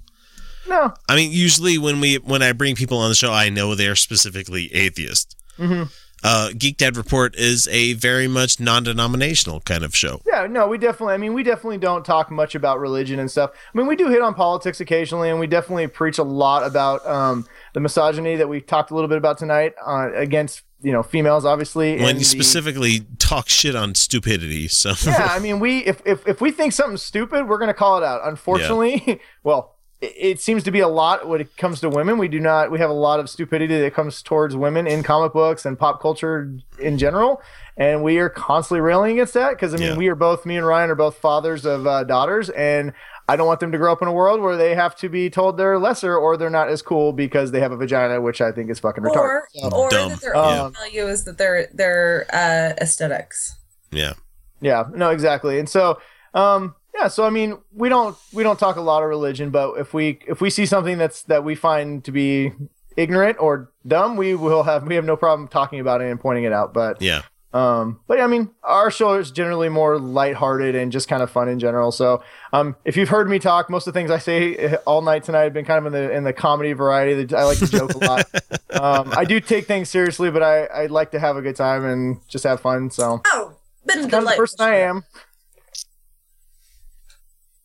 No. I mean, usually when we when I bring people on the show, I know they're specifically atheist. Mhm. Uh, Geek Dad Report is a very much non-denominational kind of show. Yeah, no, we definitely. I mean, we definitely don't talk much about religion and stuff. I mean, we do hit on politics occasionally, and we definitely preach a lot about um, the misogyny that we talked a little bit about tonight uh, against you know females, obviously. When you the- specifically talk shit on stupidity, so yeah, I mean, we if, if if we think something's stupid, we're gonna call it out. Unfortunately, well, it, it seems to be a lot when it comes to women. We do not. We have a lot of stupidity that comes towards women in comic books and pop culture in general, and we are constantly railing against that because I mean, Yeah. we are both me and Ryan are both fathers of uh, daughters, and I don't want them to grow up in a world where they have to be told they're lesser or they're not as cool because they have a vagina, which I think is fucking retarded. or So- or that their Um, only value is that their their uh, aesthetics. yeah. Yeah, no, exactly. And so, um, yeah, so I mean, we don't we don't talk a lot of religion, but if we if we see something that's that we find to be ignorant or dumb, we will have we have no problem talking about it and pointing it out. But Yeah. um, but yeah, I mean, our show is generally more lighthearted and just kind of fun in general. So, um, if you've heard me talk, most of the things I say eh, all night tonight have been kind of in the in the comedy variety. I like to joke a lot. um, I do take things seriously, but I I like to have a good time and just have fun. So, oh, been kind of the person I am.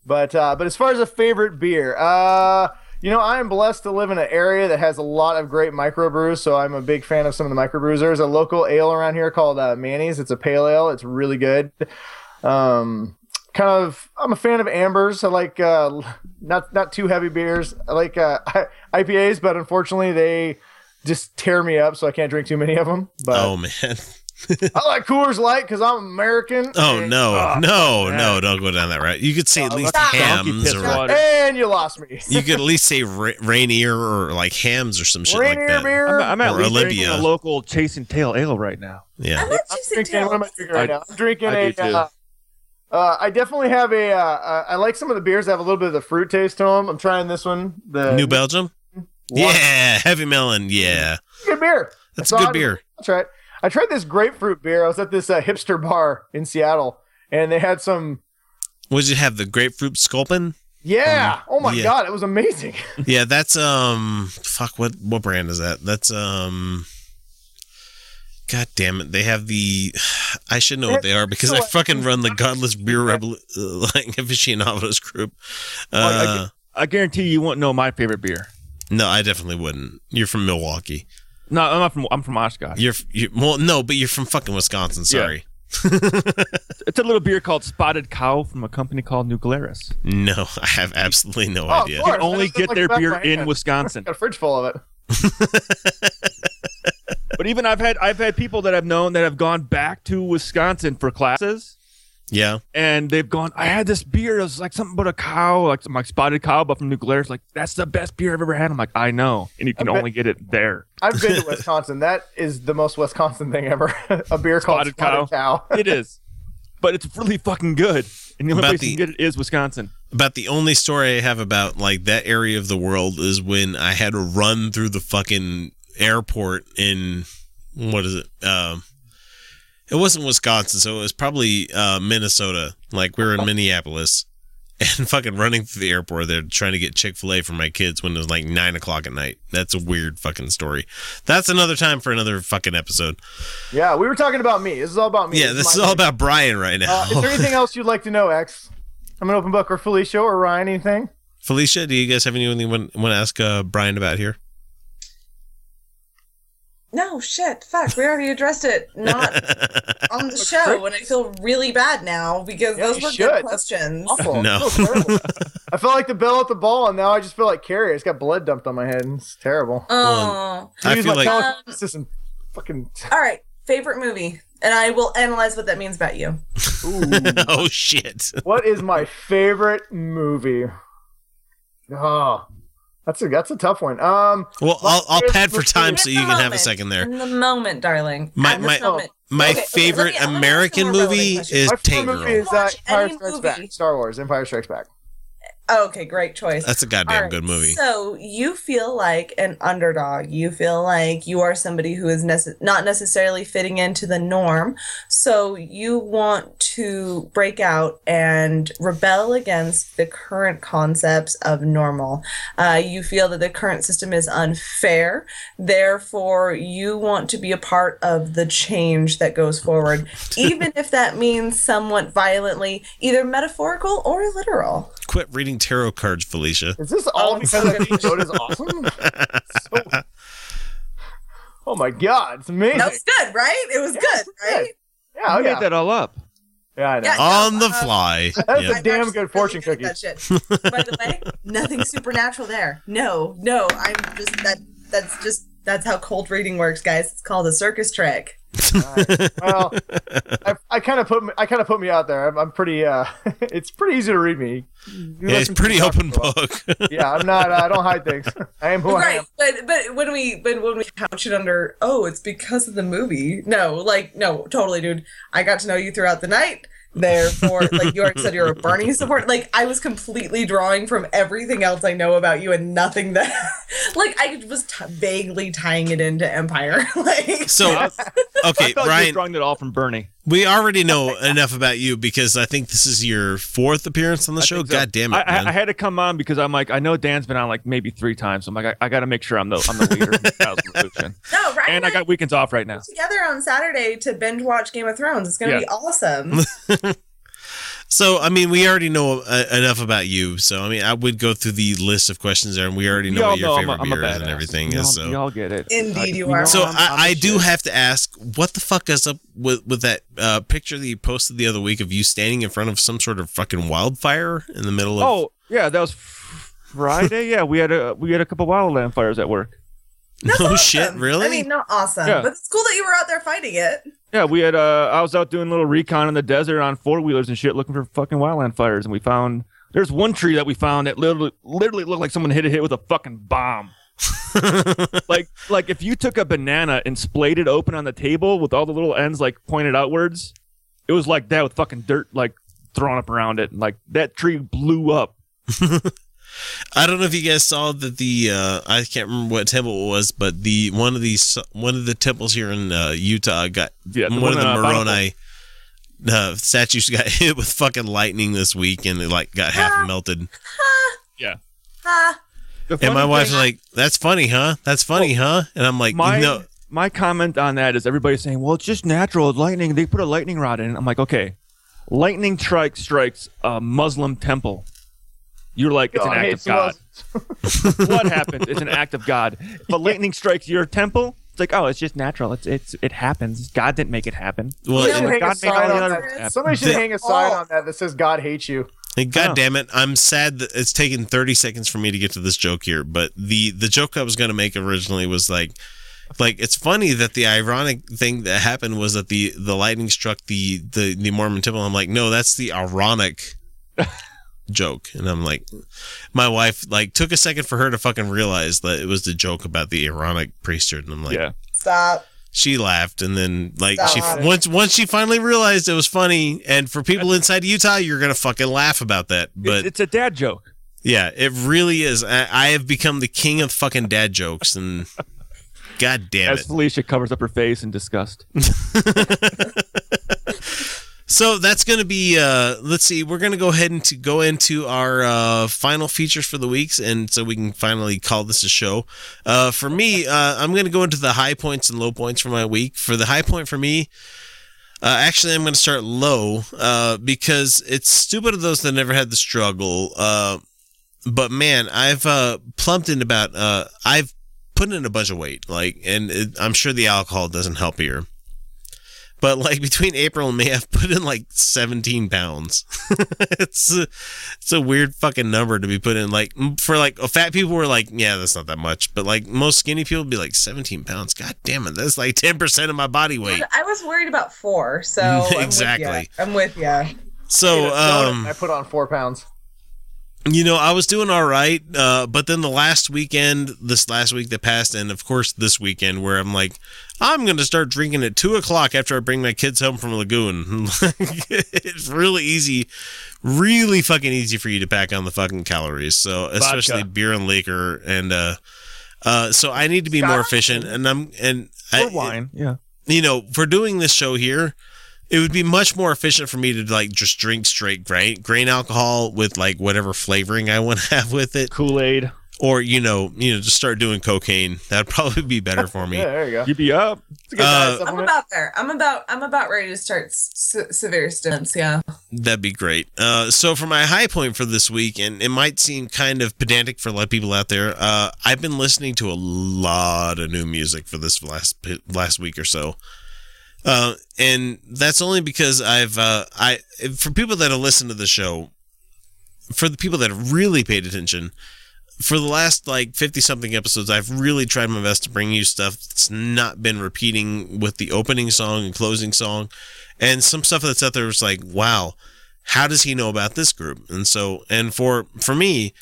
But uh, but as far as a favorite beer, uh, you know, I am blessed to live in an area that has a lot of great microbrews, so I'm a big fan of some of the microbrews. There's a local ale around here called uh, Manny's. It's a pale ale. It's really good. Um, kind of, I'm a fan of ambers. I like uh, not not too heavy beers. I like uh, IPAs, but unfortunately they just tear me up, so I can't drink too many of them. But oh man. I like Coors Light because I'm American. Oh and- no, Ah, no, man. no! Don't go down that route. You could say at least Donkey hams, or water. And you lost me. you could at least say Ra- Rainier or like Hamm's or some shit like that. beer. I'm, I'm at Or least Olympia. drinking a local Chasing Tail Ale right now. Yeah. I'm drinking, what am I drinking right I- now? I'm drinking I a. Uh, uh, I definitely have a. Uh, uh, I like some of the beers that have a little bit of the fruit taste to them. I'm trying this one. The New Belgium. Yeah, heavy melon. Yeah, good beer. that's So a good beer. That's right. I tried this grapefruit beer. I was at this uh, hipster bar in Seattle, and they had some. Would you have the grapefruit sculpin? Yeah. oh my yeah. god, it was amazing. Yeah, that's um. Fuck. What what brand is that? That's um. God damn it! They have the. I should know what they are because I fucking run the Godless Beer Rebel uh, like aficionados group. Oh, I, Uh, gu- I guarantee you won't know my favorite beer. no, I definitely wouldn't. You're from Milwaukee. No, I'm not from. I'm from Oshkosh. You're, you well, no, but you're from fucking Wisconsin. Sorry. it's a little beer called Spotted Cow from a company called New Glarus. No, I have absolutely no Oh, idea. course. You only get look their beer in hand. Wisconsin. Got a fridge full of it. But even I've had I've had people that I've known that have gone back to Wisconsin for classes, Yeah. and they've gone. I had this beer. It was like something but a cow, like some like spotted cow, but from New Glarus. Like that's the best beer I've ever had. I'm like, I know, and you can bet- only get it there. I've been to Wisconsin. That is the most Wisconsin thing ever. a beer called Spotted Spotted Cow. it is, but it's really fucking good. And the only About place the- you can get it is Wisconsin. About the only story I have about like that area of the world is when I had to run through the fucking airport in what is it? Um, it wasn't Wisconsin, so it was probably uh, Minnesota. Like we were in Minneapolis, and fucking running through the airport there trying to get Chick Fil A for my kids when it was like nine o'clock at night. That's a weird fucking story. That's another time for another fucking episode. Yeah, we were talking about me. This is all about me. Yeah, this my is all about Brian right now. Uh, is there anything else you'd like to know, X? I'm an open book, or Felicia, or Ryan. Anything? Felicia, do you guys have anything you want, want to ask uh, Brian about here? No, shit. Fuck. We already addressed it. Not on the show. And I feel really bad now because those you were should. good questions. Awful. No. So terrible. I felt like the bell at the ball, and now I just feel like Carrie. It's got blood dumped on my head. and It's terrible. Oh. I Use feel my like um, telekinesis and fucking. All right. Favorite movie. And I will analyze what that means about you. oh shit. What is my favorite movie? Oh, that's a that's a tough one. Um, Well, I'll, I'll pad for time so you the can have a second there. In the moment, darling. My my moment. my Okay, okay, favorite let me- let me ask American some more relevant movie is My Tank favorite movie is uh, Empire Strikes movie. Back. Star Wars. Empire Strikes Back. Okay, great choice. That's a goddamn right, good movie. So you feel like an underdog. You feel like you are somebody who is nece- not necessarily fitting into the norm. So you want to break out and rebel against the current concepts of normal. Uh, you feel that the current system is unfair. Therefore, you want to be a part of the change that goes forward, even if that means somewhat violently, either metaphorical or literal. Quit reading tarot cards, Felicia. Is this all Oh, because so I think Yoda's awesome? So- oh my god, it's amazing. That was good, right? It was good, right? yeah, oh You yeah. made that all up. yeah, I know. Yeah. On the uh, fly. That's Yeah. a damn good fortune really cookie. good at that shit. By the way, nothing supernatural there. No, no, I'm just that. That's just that's how cold reading works, guys. It's called a circus trick. Well, I, I kind of put me, I kind of put me out there. I'm, I'm pretty. Uh, it's pretty easy to read me. Yeah, it's pretty open for a while. book. Yeah, I'm not. Uh, I don't hide things. I am who I right, am. but but when we but when we couch it under, oh, it's because of the movie. No, like no, totally, dude. I got to know you throughout the night. Therefore, like you already said, you're a Bernie support. Like I was completely drawing from everything else I know about you and nothing that, like I was t- vaguely tying it into Empire. like So, I okay, thought you were Brian, drawing it all from Bernie. We already know enough about you because I think this is your fourth appearance on the I show. so. God damn it, I, I, man. I had to come on because I'm like, I know Dan's been on like maybe three times. So I'm like, I, I got to make sure I'm the I'm the leader. the Trials of Revolution. no, right. and I got weekends off right now. together on Saturday to binge watch Game of Thrones. It's gonna Yeah. be awesome. So, I mean, we already know uh, enough about you. So, I mean, I would go through the list of questions there, and we already know Y'all what your know I'm favorite a- I'm beer is and everything Y'all, is. So, y'all get it. Indeed you are. so I'm- I'm I, I the do have to ask, what the fuck is up with with that uh, picture that you posted the other week of you standing in front of some sort of fucking wildfire in the middle of? Oh yeah, that was Friday. yeah, we had a we had a couple wildland fires at work. no shit, really? I mean, not awesome, Yeah. but it's cool that you were out there fighting it. Yeah, we had. Uh, I was out doing a little recon in the desert on four wheelers and shit, looking for fucking wildland fires, and we found there's one tree that we found that literally literally looked like someone hit it hit with a fucking bomb. like like if you took a banana and splayed it open on the table with all the little ends like pointed outwards, it was like that with fucking dirt like thrown up around it. And, Like that tree blew up. I don't know if you guys saw that the uh, I can't remember what temple it was, but the one of these one of the temples here in uh, Utah got Yeah, one, one, of the uh, Moroni uh, statues got hit with fucking lightning this week, and it like got half melted. Yeah. Ah, And my wife's thing- like, "That's funny, huh? That's funny, huh?" And I'm like, my "No, my comment on that is everybody's saying, "Well, it's just natural. Lightning. They put a lightning rod in." it." I'm like, okay, lightning strike strikes a Muslim temple. You're like, it's Oh, an act of God. What happens? It's an act of God. If a lightning strikes your temple, It's like, oh, it's just natural. It's it's it happens. God didn't make it happen. Well, You should hang a God made sign all the on other that. Somebody should The- hang a sign on that that says "God hates you." Like, God damn it! I'm sad that it's taken 30 seconds for me to get to this joke here. But the the joke I was going to make originally was like, like it's funny that the ironic thing that happened was that the the lightning struck the the the Mormon temple. I'm like, no, that's the ironic joke. And I'm like, my wife like took a second for her to fucking realize that it was the joke about the ironic priesthood. And I'm like, yeah. Stop. she laughed and then like Stop. she once once she finally realized it was funny and for people inside Utah you're gonna fucking laugh about that but it's, it's a dad joke. yeah it really is I, I have become the king of fucking dad jokes and god damn As it Felicia covers up her face in disgust. so that's gonna be uh let's see we're gonna go ahead and to go into our uh final features for the weeks and so we can finally call this a show uh for me uh i'm gonna go into the high points and low points for my week for the high point for me Uh, actually, I'm going to start low uh, because it's stupid of those that never had the struggle. But man, I've plumped in about. I've put in a bunch of weight, like, and it, I'm sure the alcohol doesn't help here. But like between April and May, I've put in like 17 pounds. it's a, it's a weird fucking number to be put in. Like for like fat people were like, yeah, that's not that much. But like most skinny people would be like 17 pounds. God damn it, that's like 10 percent of my body weight. I was worried about four, so Exactly. I'm with you. So um, I put on four pounds. You know, I was doing all right, uh, but then the last weekend, this last week that passed, and of course this weekend, where I'm like, I'm going to start drinking at two o'clock after I bring my kids home from Lagoon. it's really easy, really fucking easy for you to pack on the fucking calories. So especially Vodka. beer and liquor, and uh, uh, so I need to be more efficient. And I'm and I, Or wine, yeah. you know, for doing this show here, it would be much more efficient for me to like just drink straight grain grain alcohol with like whatever flavoring I want to have with it. Kool Aid. Or you know, you know, just start doing cocaine. That'd probably be better for me. Yeah, there you go. You'd be up. Uh, I'm about there. I'm about. I'm about ready to start s- severe stints. Yeah. That'd be great. Uh, so for my high point for this week, and it might seem kind of pedantic for a lot of people out there, uh, I've been listening to a lot of new music for this last last week or so. Uh, and that's only because I've uh, I for people that have listened to the show, for the people that have really paid attention, for the last like 50 something episodes, I've really tried my best to bring you stuff that's not been repeating with the opening song and closing song. And some stuff that's out there was like, wow, how does he know about this group? And so, and for, for me,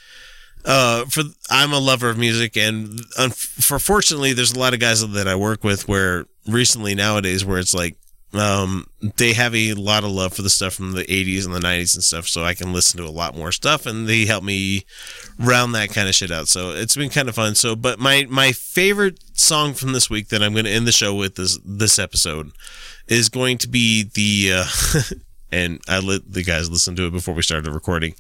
uh, for, I'm a lover of music and um, for fortunately, there's a lot of guys that I work with where recently nowadays where it's like, um, they have a lot of love for the stuff from the 80s and the 90s and stuff, so I can listen to a lot more stuff, and they help me round that kind of shit out. So it's been kind of fun. So, but my my favorite song from this week that I'm going to end the show with this this episode is going to be the uh, and I let the guys listen to it before we started recording.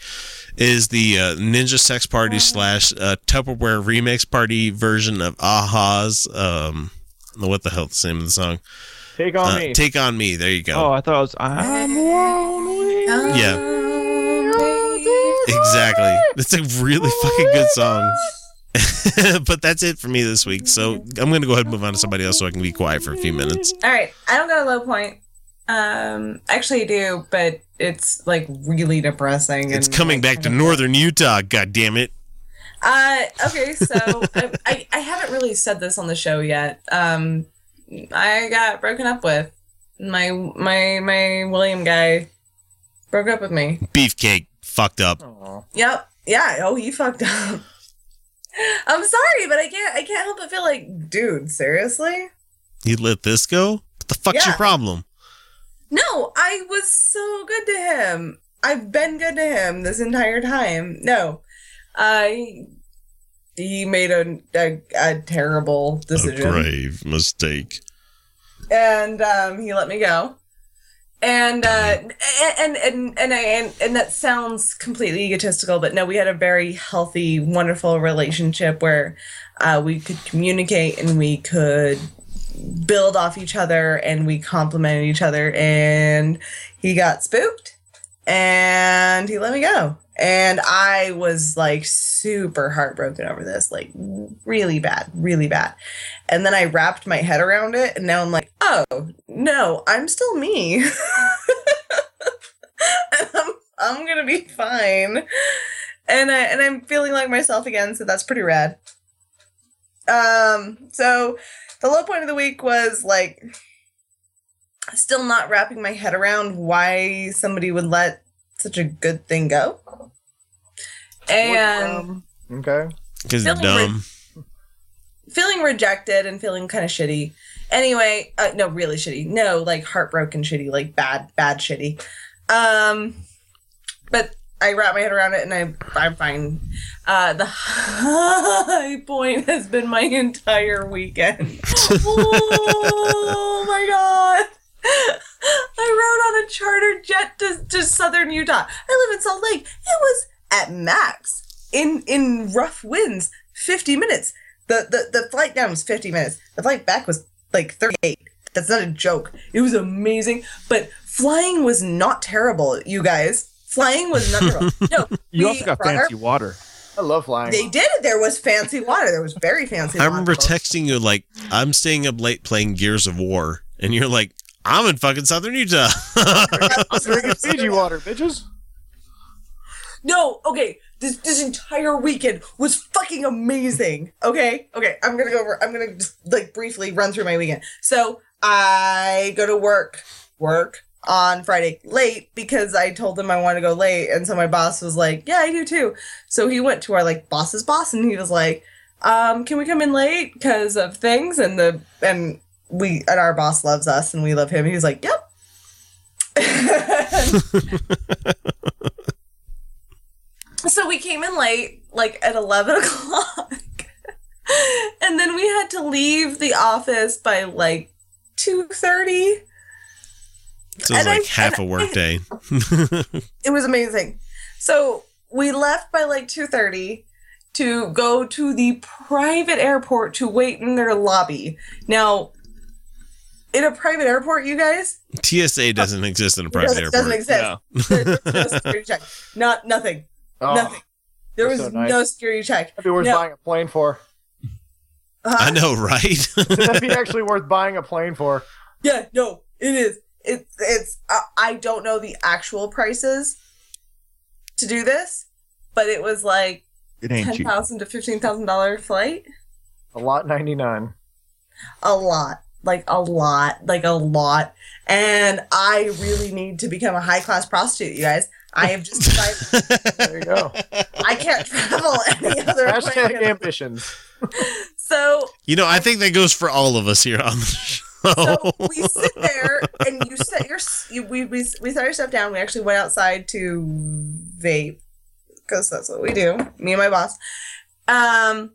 Is the uh, Ninja Sex Party slash uh, Tupperware remix party version of a-ha's um, what the hell the name of the song? Take on Uh, me. Take on me. There you go. Oh, I thought it was. I'm lonely. Yeah. Exactly. It's a really fucking good song. but that's it for me this week. So I'm going to go ahead and move on to somebody else so I can be quiet for a few minutes. All right. I don't got a low point. Um, actually, I do, but it's like really depressing. It's and, coming like, back to northern Utah. God damn it. Uh, okay, so I, I I haven't really said this on the show yet. Um, I got broken up with. My my my William guy broke up with me. Beefcake fucked up. Yep. Yeah. Oh, he fucked up. I'm sorry, but I can't I can't help but feel like, dude, seriously? You let this go? What the fuck's your problem? No, I was so good to him. I've been good to him this entire time. No, I he made a a, a terrible decision. A grave mistake. and um, he let me go. And uh, and and and I, and and that sounds completely egotistical, but no, we had a very healthy, wonderful relationship where uh, we could communicate and we could build off each other and we complimented each other. And he got spooked, and he let me go. And I was like super heartbroken over this, like really bad, really bad. And then I wrapped my head around it, and now I'm like, oh no, I'm still me. I'm, I'm gonna be fine. And I and I'm feeling like myself again, so that's pretty rad. Um, so the low point of the week was like still not wrapping my head around why somebody would let such a good thing go. And Okay. Because Feeling dumb. feeling rejected and feeling kind of shitty. Anyway, uh, no, really shitty. No, like heartbroken shitty, like bad, bad shitty. Um, but I wrap my head around it and I, I'm fine. Uh, the high point has been my entire weekend. oh my god! I rode on a charter jet to, to southern Utah. I live in Salt Lake. It was at max in in rough winds, fifty minutes. The the the flight down was fifty minutes. The flight back was like thirty eight. That's not a joke. It was amazing, but flying was not terrible. You guys, flying was not terrible. No, You also got brought our- fancy water. I love flying. They did. There was fancy water. There was very fancy. I remember water. texting you like, "I'm staying up late playing Gears of War," and you're like, "I'm in fucking Southern Utah." I'm drinking Fiji water, bitches. No, okay. This this entire weekend was fucking amazing. Okay, okay. I'm gonna go over. I'm gonna just like briefly run through my weekend. So I go to work, work on Friday late because I told him I want to go late, and so my boss was like, "Yeah, I do too." So he went to our like boss's boss, and he was like, um, "Can we come in late because of things?" And the and we and our boss loves us, and we love him. He was like, "Yep." So we came in late, like at 11 o'clock. and then we had to leave the office by like 2.30. so it's And I- like half a and I- workday. It was amazing. So we left by like 2.30 to go to the private airport to wait in their lobby. Now, in a private airport, you guys, TSA doesn't exist in a it private doesn't, airport. doesn't exist. There- there's no security. Not, nothing. Oh, nothing. There was so nice. no security check. That'd be worth No. buying a plane for. I know, right? That'd be actually worth buying a plane for. Yeah, no, it is. It's it's. Uh, I don't know the actual prices to do this, but it was like It ain't ten to fifteen thousand dollar flight. A lot ninety nine. A lot, like a lot, like a lot. And I really need to become a high class prostitute, you guys. I have just decided There you go. I can't travel any other Hashtag way. ambitions. So you know, I think that goes for all of us here on the show. So we sit there and you set your you, we, we we set our stuff down we actually went outside to vape because that's what we do me and my boss um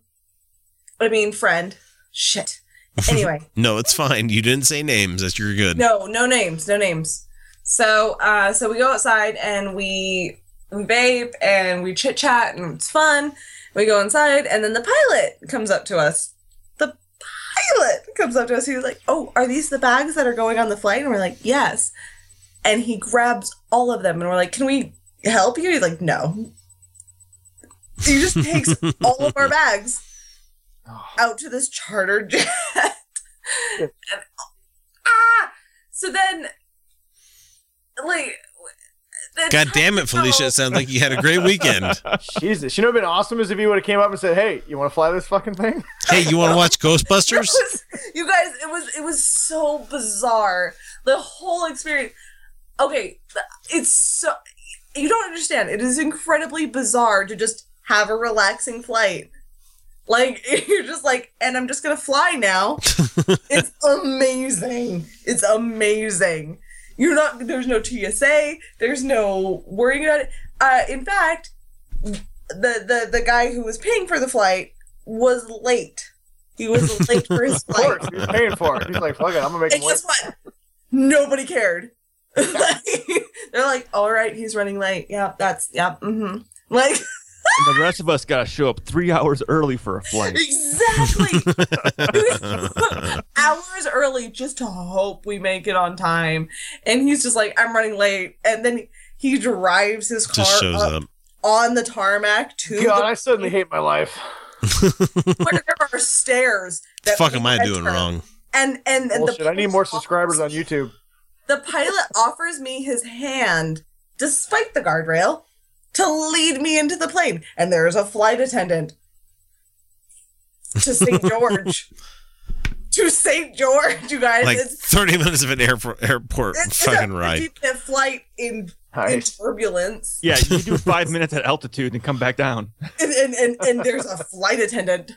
i mean friend shit anyway no, it's fine. You didn't say names. That's you're good. no no names no names so uh so we go outside and we, we vape and we chit chat and it's fun. We go inside and then the pilot comes up to us. The pilot comes up to us. He was like oh are these the bags that are going on the flight? And we're like yes. And he grabs all of them and we're like can we help you? He's like no. He just takes all of our bags out to this charter jet. And- ah! So then like the God damn it, Felicia! It sounds like you had a great weekend. Jesus, you know, what'd been awesome is if he would have came up and said, "Hey, you want to fly this fucking thing?" Hey, you want to watch Ghostbusters? Was- you guys, it was it was so bizarre. The whole experience. Okay, it's so you don't understand. It is incredibly bizarre to just have a relaxing flight. Like you're just like, and I'm just gonna fly now. it's amazing. It's amazing. You're not. There's no TSA. There's no worrying about it. Uh, in fact, the the the guy who was paying for the flight was late. He was late for his flight. Of flight. course, he was paying for it. He's like, "Fuck it, I'm gonna make And him wait." guess what? Nobody cared. Like, they're like, all right, he's running late. Yeah, that's yeah. Mm-hmm. Like And the rest of us got to show up three hours early for a flight. exactly hours early just to hope we make it on time. And he's just like, I'm running late, and then he, he drives his car Just shows up, up. on the tarmac to God, the I suddenly hate my life. where there are stairs. The that fuck am I enter. doing wrong? And and, and Bullshit. I need more subscribers on YouTube. the pilot offers me his hand, despite the guardrail, to lead me into the plane. And there is a flight attendant to St. George. to St. George, you guys. Like it's, 30 minutes of an airport airport it's fucking a ride. 50 minute flight in, in turbulence. Yeah, you do five minutes at altitude and come back down. And, and, and, and there's a flight attendant.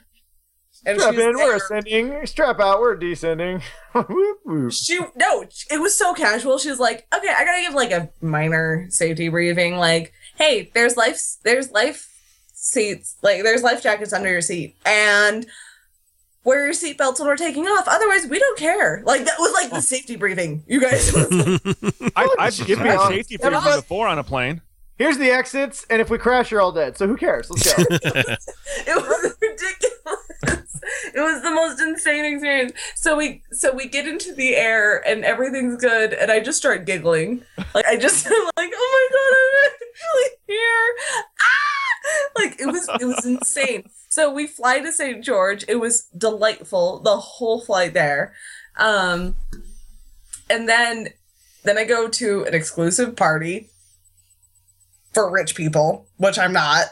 And Strap she's in, we're ascending. Strap out, we're descending. Whoop, whoop. she no it was so casual she was like okay i gotta give like a minor safety briefing like hey there's life there's life seats like there's life jackets under your seat and wear your seatbelts when we're taking off. Otherwise we don't care. Like that was like the safety briefing you guys. I, I've Give given a safety Yeah, briefing before on a plane. Here's the exits, and if we crash, you're all dead. So who cares? Let's go. it was ridiculous it was the most insane experience so we so we get into the air and everything's good and i just start giggling like i just am like oh my god i'm actually here ah! like it was it was insane so we fly to st george it was delightful the whole flight there um and then then i go to an exclusive party for rich people which i'm not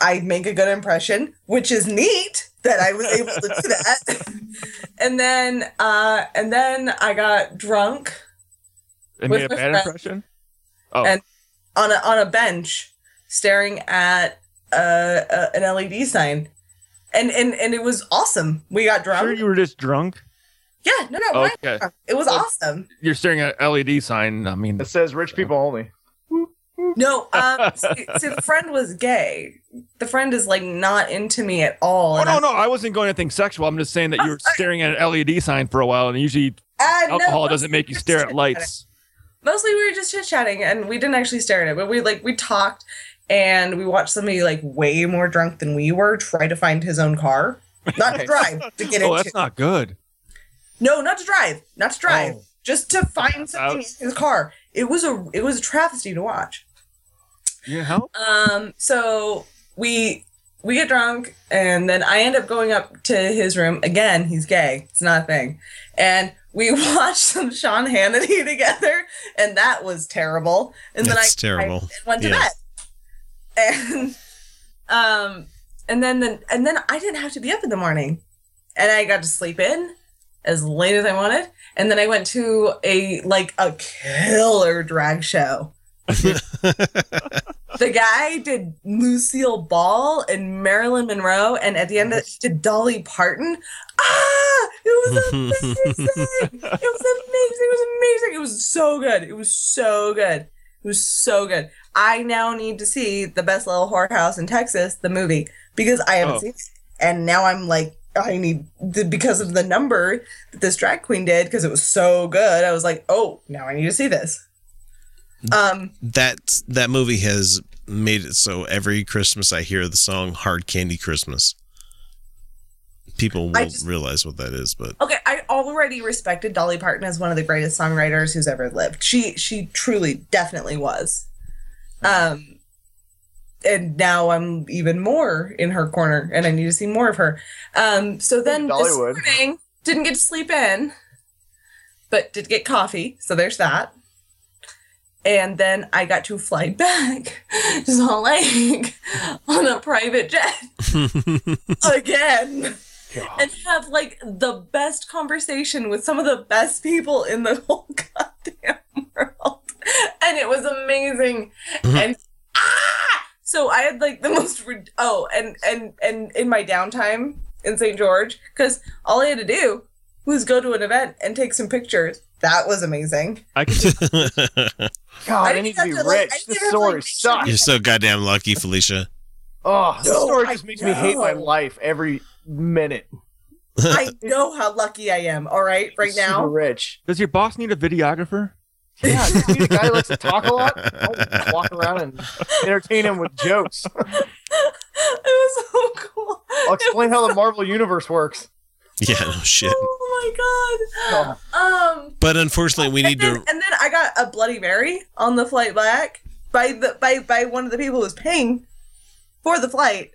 I make a good impression, which is neat that I was able to do that. and then uh and then I got drunk It With made a bad friend. impression. Oh, and on a on a bench staring at uh, uh an LED sign. And and and it was awesome. We got drunk. sure you were just drunk. yeah, no, no, Okay. it was awesome. You're staring at LED sign. I mean, it says rich people only. No, um, see, see, the friend was gay. The friend is like not into me at all. Oh no, I'm- no, I wasn't going anything sexual. I'm just saying that you were staring at an LED sign for a while, and usually Uh, alcohol mostly doesn't make you stare at lights. mostly we were just chit chatting and we didn't actually stare at it, but we like we talked and we watched somebody like way more drunk than we were try to find his own car. Not to drive, to get Oh, into. that's not good. No, not to drive. Not to drive. Oh. Just to find something in his car. It was a it was a travesty to watch. You help? Um, so we we get drunk and then I end up going up to his room. Again, he's gay. It's not a thing. And we watched some Sean Hannity together, and that was terrible. And That's then I, terrible. I went to Yeah. bed. And um and then the, and then I didn't have to be up in the morning. And I got to sleep in as late as I wanted. And then I went to a like a killer drag show. The guy did Lucille Ball and Marilyn Monroe, and at the end of it, did Dolly Parton. Ah, it was amazing! it was amazing! It was amazing! It was so good! It was so good! It was so good! I now need to see the best little whorehouse in Texas, the movie, because I haven't Oh. seen it, and now I'm like. I need the, because of the number that this drag queen did because it was so good. I was like, oh, now I need to see this. Um, that that movie has made it so every Christmas I hear the song "Hard Candy Christmas." People won't just- realize what that is, but Okay, I already respected Dolly Parton as one of the greatest songwriters who's ever lived. She she truly definitely was. Um and now I'm even more in her corner and I need to see more of her. Um so then this morning didn't get to sleep in but did get coffee, so there's that. And then I got to fly back to Salt Lake on a private jet again and have like the best conversation with some of the best people in the whole goddamn world. And it was amazing. and ah! So I had like the most rid- oh, and and and in my downtime in St. George cuz all I had to do was go to an event and take some pictures. That was amazing. I can God, I, didn't need to be to, like, rich. I this didn't have to, story like, sucks. you're so goddamn lucky, Felicia. Oh, this No, story I just makes me hate my life every minute. I know how lucky I am, all right, right Super now. rich. Does your boss need a videographer? Yeah, you see the guy who likes to talk a lot? I'll walk around and entertain him with jokes. It was so cool. I'll explain how the Marvel Universe works. Yeah, no shit. Oh my god. Um But unfortunately, we need and then, to. and then I got a Bloody Mary on the flight back by the by by one of the people who's paying for the flight.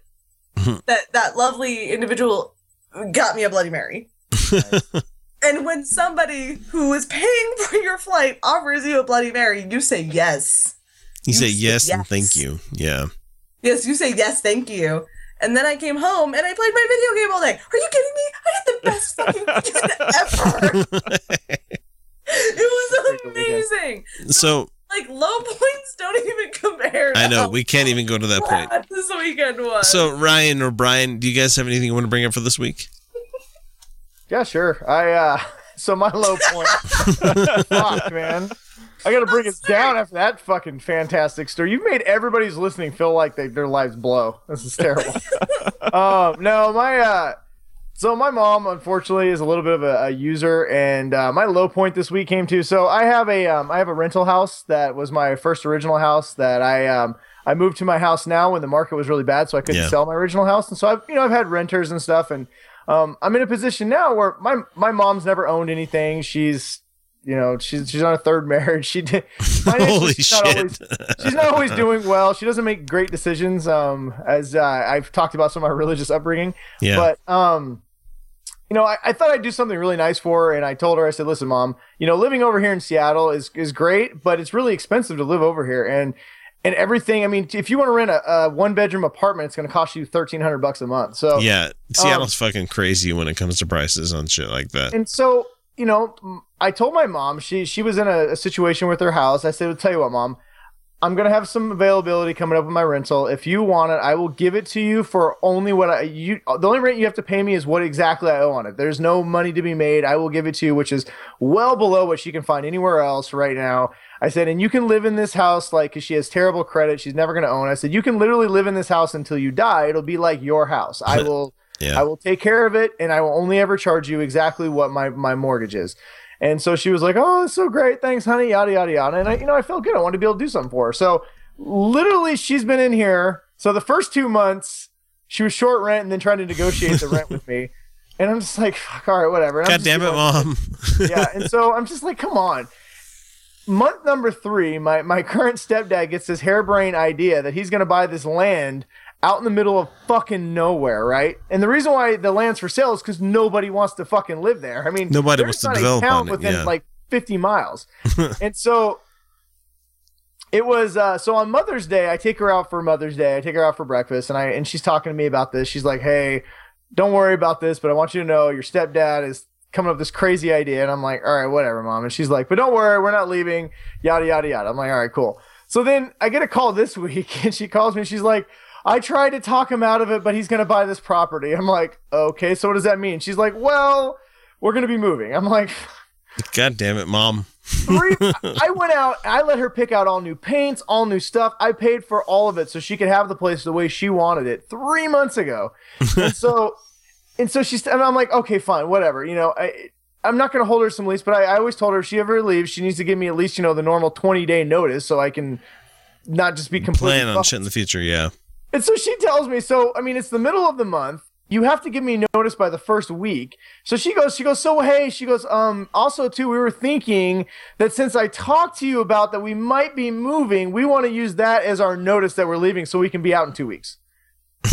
that that lovely individual got me a Bloody Mary. and when somebody who is paying for your flight offers you a Bloody Mary, you say yes. You say yes, and yes. thank you. Yeah. Yes, you say yes, thank you. And then I came home and I played my video game all day. Are you kidding me? I had the best fucking weekend ever. it was amazing. So Like low points don't even compare. I know we can't even go to that point. bad This weekend was. So Ryan or Brian, do you guys have anything you want to bring up for this week? Yeah, sure. I uh so my low point. Fuck, man. I gotta bring it down after that fucking fantastic story. You've made everybody's listening feel like they, their lives blow. This is terrible. um, no, my uh, so my mom unfortunately is a little bit of a, a user, and uh, my low point this week came to. So I have a um, I have a rental house that was my first original house that I um I moved to my house now when the market was really bad, so I couldn't Yeah. sell my original house, and so I've you know I've had renters and stuff, and um, I'm in a position now where my my mom's never owned anything. She's you know she's she's on a third marriage. She did Holy she's not shit. always she's not always doing well. She doesn't make great decisions. Um, as uh, I've talked about some of my religious upbringing. Yeah. But um, you know, I, I thought I'd do something really nice for her, and I told her, I said, "Listen, mom, you know, living over here in Seattle is is great, but it's really expensive to live over here, and and everything. I mean, if you want to rent a, a one bedroom apartment, it's going to cost you thirteen hundred bucks a month. So yeah, um, Seattle's fucking crazy when it comes to prices on shit like that. and so, you know, I told my mom she she was in a, a situation with her house. I said, "I'll tell you what, mom, I'm gonna have some availability coming up with my rental. If you want it, I will give it to you for only what I you. The only rent you have to pay me is what exactly I owe on it. There's no money to be made. I will give it to you, which is well below what she can find anywhere else right now. I said, and you can live in this house like because she has terrible credit. She's never gonna own. I said, you can literally live in this house until you die. It'll be like your house. I will. Yeah. I will take care of it, and I will only ever charge you exactly what my my mortgage is. And so she was like, "Oh, that's so great, thanks, honey." Yada yada yada. And I, you know, I felt good. I wanted to be able to do something for her. So literally, she's been in here. So the first two months, she was short rent, and then trying to negotiate the rent with me. And I'm just like, Fuck, all right, whatever. And God just damn it, going- mom. yeah, and so I'm just like, come on. Month number three, my, my current stepdad gets this harebrained idea that he's going to buy this land out in the middle of fucking nowhere, right? And the reason why the land's for sale is because nobody wants to fucking live there. I mean, Nobody wants to develop town on it, within yeah. like 50 miles. and so it was uh, so on Mother's Day. I take her out for Mother's Day. I take her out for breakfast, and I and she's talking to me about this. She's like, "Hey, don't worry about this, but I want you to know your stepdad is coming up with this crazy idea." And I'm like, "All right, whatever, mom." And she's like, "But don't worry, we're not leaving." Yada yada yada. I'm like, "All right, cool." So then I get a call this week, and she calls me. and She's like. I tried to talk him out of it, but he's going to buy this property. I'm like, okay, so what does that mean? She's like, well, we're going to be moving. I'm like, God damn it, mom. three I went out, I let her pick out all new paints, all new stuff. I paid for all of it so she could have the place the way she wanted it three months ago. And so and so she's and I'm like, okay, fine, whatever. You know, I I'm not gonna hold her some lease, but I, I always told her if she ever leaves, she needs to give me at least, you know, the normal 20 day notice so I can not just be completely Plan on shit in the future, yeah. And so she tells me, so I mean, it's the middle of the month. You have to give me notice by the first week. So she goes, she goes, so hey, she goes, um, also too, we were thinking that since I talked to you about that we might be moving, we want to use that as our notice that we're leaving so we can be out in two weeks.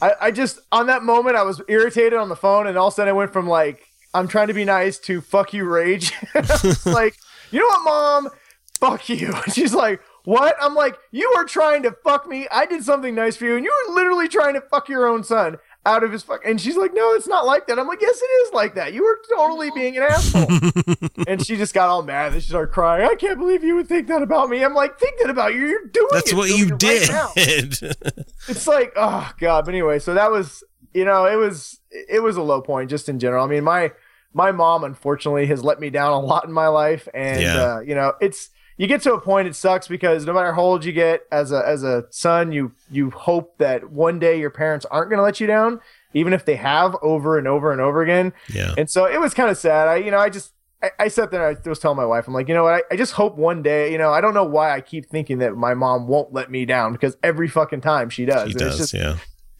I, I just on that moment I was irritated on the phone and all of a sudden I went from like I'm trying to be nice to fuck you rage. Like, you know what, mom? Fuck you. And she's like, what? I'm like, you are trying to fuck me. I did something nice for you, and you were literally trying to fuck your own son out of his fuck. And she's like, no, it's not like that. I'm like, yes, it is like that. You were totally being an asshole. and she just got all mad and she started crying. I can't believe you would think that about me. I'm like, think that about you. You're doing That's what you it did. now it's like oh god but anyway so that was you know it was it was a low point just in general i mean my my mom unfortunately has let me down a lot in my life and Yeah. uh, you know it's you get to a point it sucks because no matter how old you get as a as a son you you hope that one day your parents aren't going to let you down even if they have over and over and over again Yeah. and so it was kind of sad i you know i just I, I sat there and I was telling my wife, I'm like, you know what? I, I just hope one day, you know, I don't know why I keep thinking that my mom won't let me down because every fucking time she does. He And it's does, just- yeah.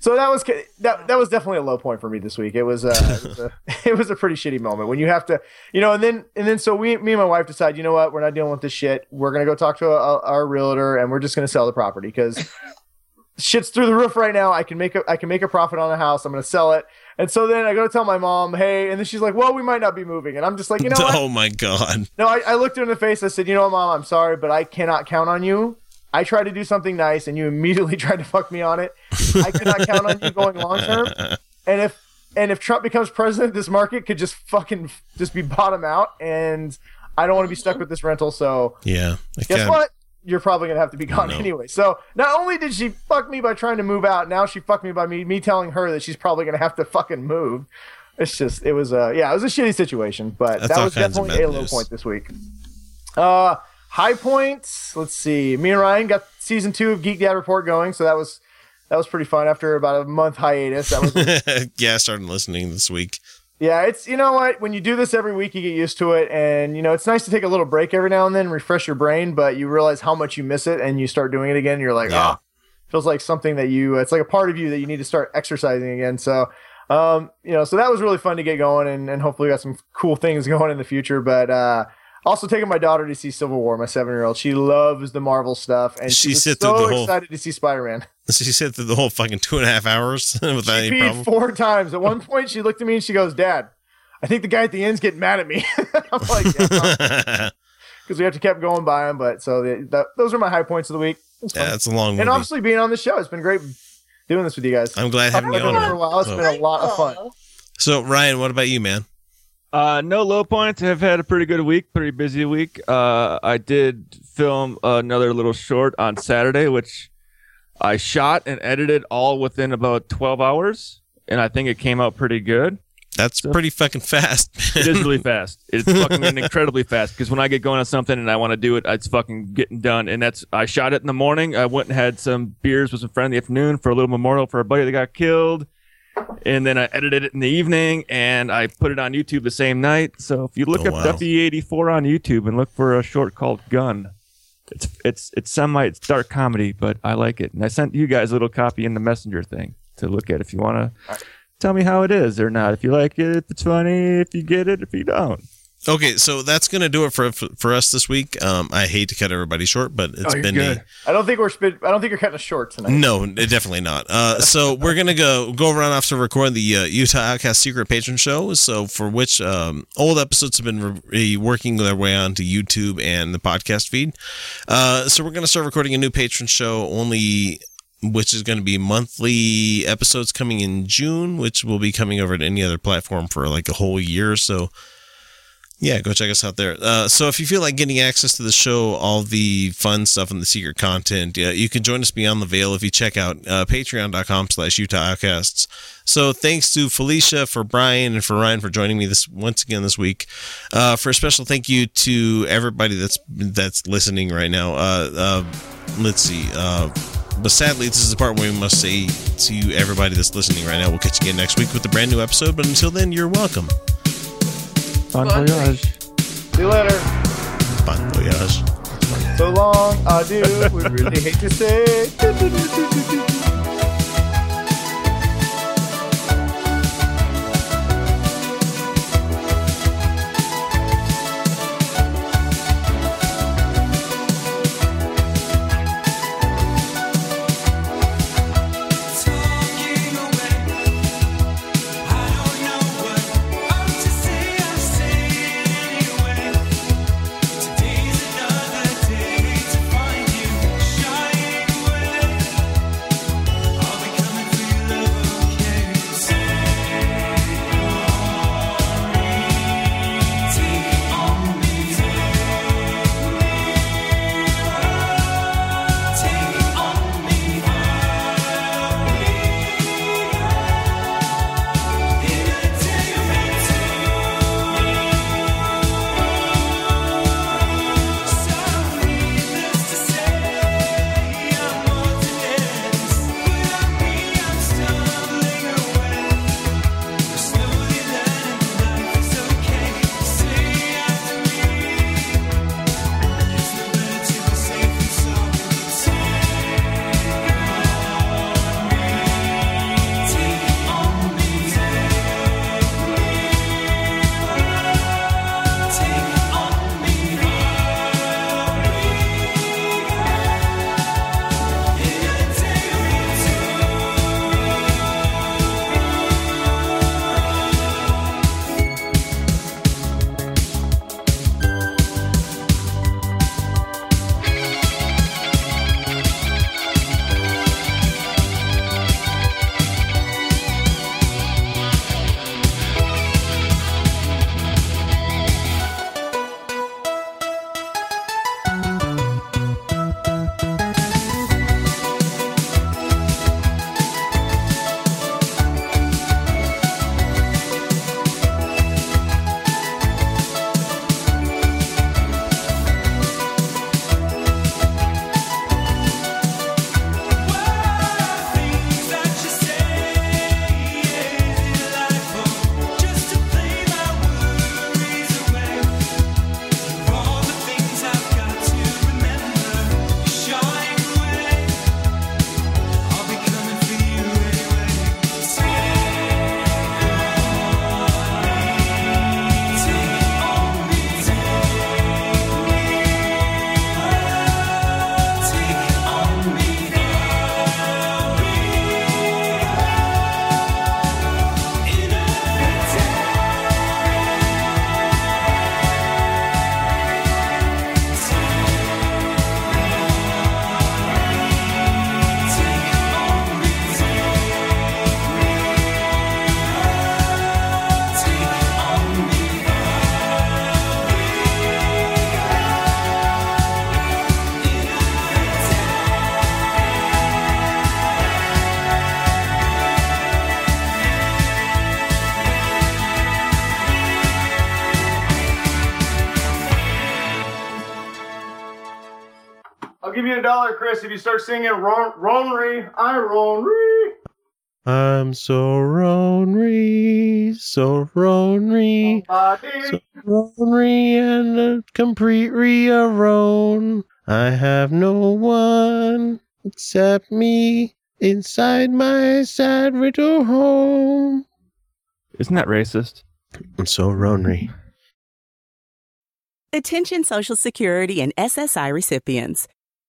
So that was that that was definitely a low point for me this week. It was, uh, it, was a, it was a pretty shitty moment when you have to, you know, and then and then so we, me and my wife decide, you know what, we're not dealing with this shit. We're gonna go talk to a, our realtor and we're just gonna sell the property because shit's through the roof right now. I can make a I can make a profit on the house. I'm gonna sell it. And so then I go to tell my mom, hey, and then she's like, well, we might not be moving. And I'm just like, you know what? oh my god. No, I, I looked her in the face. I said, you know what, mom, I'm sorry, but I cannot count on you. I tried to do something nice and you immediately tried to fuck me on it. I cannot count on you going long term. And if and if Trump becomes president, this market could just fucking just be bottom out and I don't want to be stuck with this rental. So Yeah. I guess can't- what? You're probably gonna have to be gone No. anyway. So not only did she fuck me by trying to move out, now she fucked me by me me telling her that she's probably gonna have to fucking move. It's just it was a yeah, it was a shitty situation, but That's that was definitely a low news. point this week. Uh high points. Let's see. Me and Ryan got season two of Geek Dad Report going, so that was that was pretty fun after about a month hiatus. That was yeah, I started listening this week. yeah, it's you know what when you do this every week, you get used to it, and you know it's nice to take a little break every now and then, refresh your brain, but you realize how much you miss it, and you start doing it again. You're like, ah, feels like something that you it's like a part of you that you need to start exercising again. So, um, you know, so that was really fun to get going, and and hopefully we got some cool things going in the future. But uh, also taking my daughter to see Civil War, my seven year old, she loves the Marvel stuff, and She she was through so the whole- excited to see Spider Man. She said through the whole fucking two and a half hours without She any problem. four times. At one point, she looked at me and she goes, "Dad, I think the guy at the end's getting mad at me." I'm like, because we have to keep going by him. But so the, that, those are my high points of the week. It Yeah, fun. it's a long And movie. obviously being on the show, it's been great doing this with you guys. I'm glad having I've you been on for a while. It's So- been a lot of fun. So Ryan, what about you, man? Uh, no low points. I've had a pretty good week, pretty busy week. Uh, I did film another little short on Saturday, which I shot and edited all within about 12 hours, and I think it came out pretty good. That's pretty fucking fast. It is really fast. It's fucking incredibly fast because when I get going on something and I want to do it, it's fucking getting done. And that's I shot it in the morning. I went and had some beers with some friend in the afternoon for a little memorial for a buddy that got killed. And then I edited it in the evening and I put it on YouTube the same night. So if you look Oh, up wow. Duffy eighty four on YouTube and look for a short called Gun, it's it's it's semi it's dark comedy, but I like it. And I sent you guys a little copy in the messenger thing to look at if you want to tell me how it is or not. If you like it, if it's funny, if you get it, if you don't. Okay, so that's gonna do it for for, us this week. Um, I hate to cut everybody short, but it's oh, been. Good. I don't think we're. I don't think you're cutting us short tonight. no, definitely not. Uh, so we're gonna go go run off to record the uh, Utah Outcast Secret Patron Show. So for which um, old episodes have been re- working their way onto YouTube and the podcast feed. Uh, so we're gonna start recording a new patron show only. Which is going to be monthly episodes coming in June, which will be coming over to any other platform for like a whole year. Or so, yeah, go check us out there. Uh, so if you feel like getting access to the show, all the fun stuff and the secret content, you can join us beyond the veil if you check out uh, patreon.com slash Utah Outcasts. So thanks to Felicia, for Brian, and for Ryan for joining me this once again this week. Uh, for a special thank you to everybody that's that's listening right now. Uh, uh, let's see. But sadly, this is the part where we must say to everybody that's listening right now, we'll catch you again next week with a brand new episode. But until then, you're welcome. Bon voyage. See you later. Bon voyage. So long. Adieu. we really hate to say. Chris, if you start singing Ron Ronry, I Ronry. I'm so Ronry, so Ronry, so Ronry, and a complete Ron. I have no one except me inside my sad little home. Isn't that racist? I'm so Ronry. Attention Social Security and SSI recipients.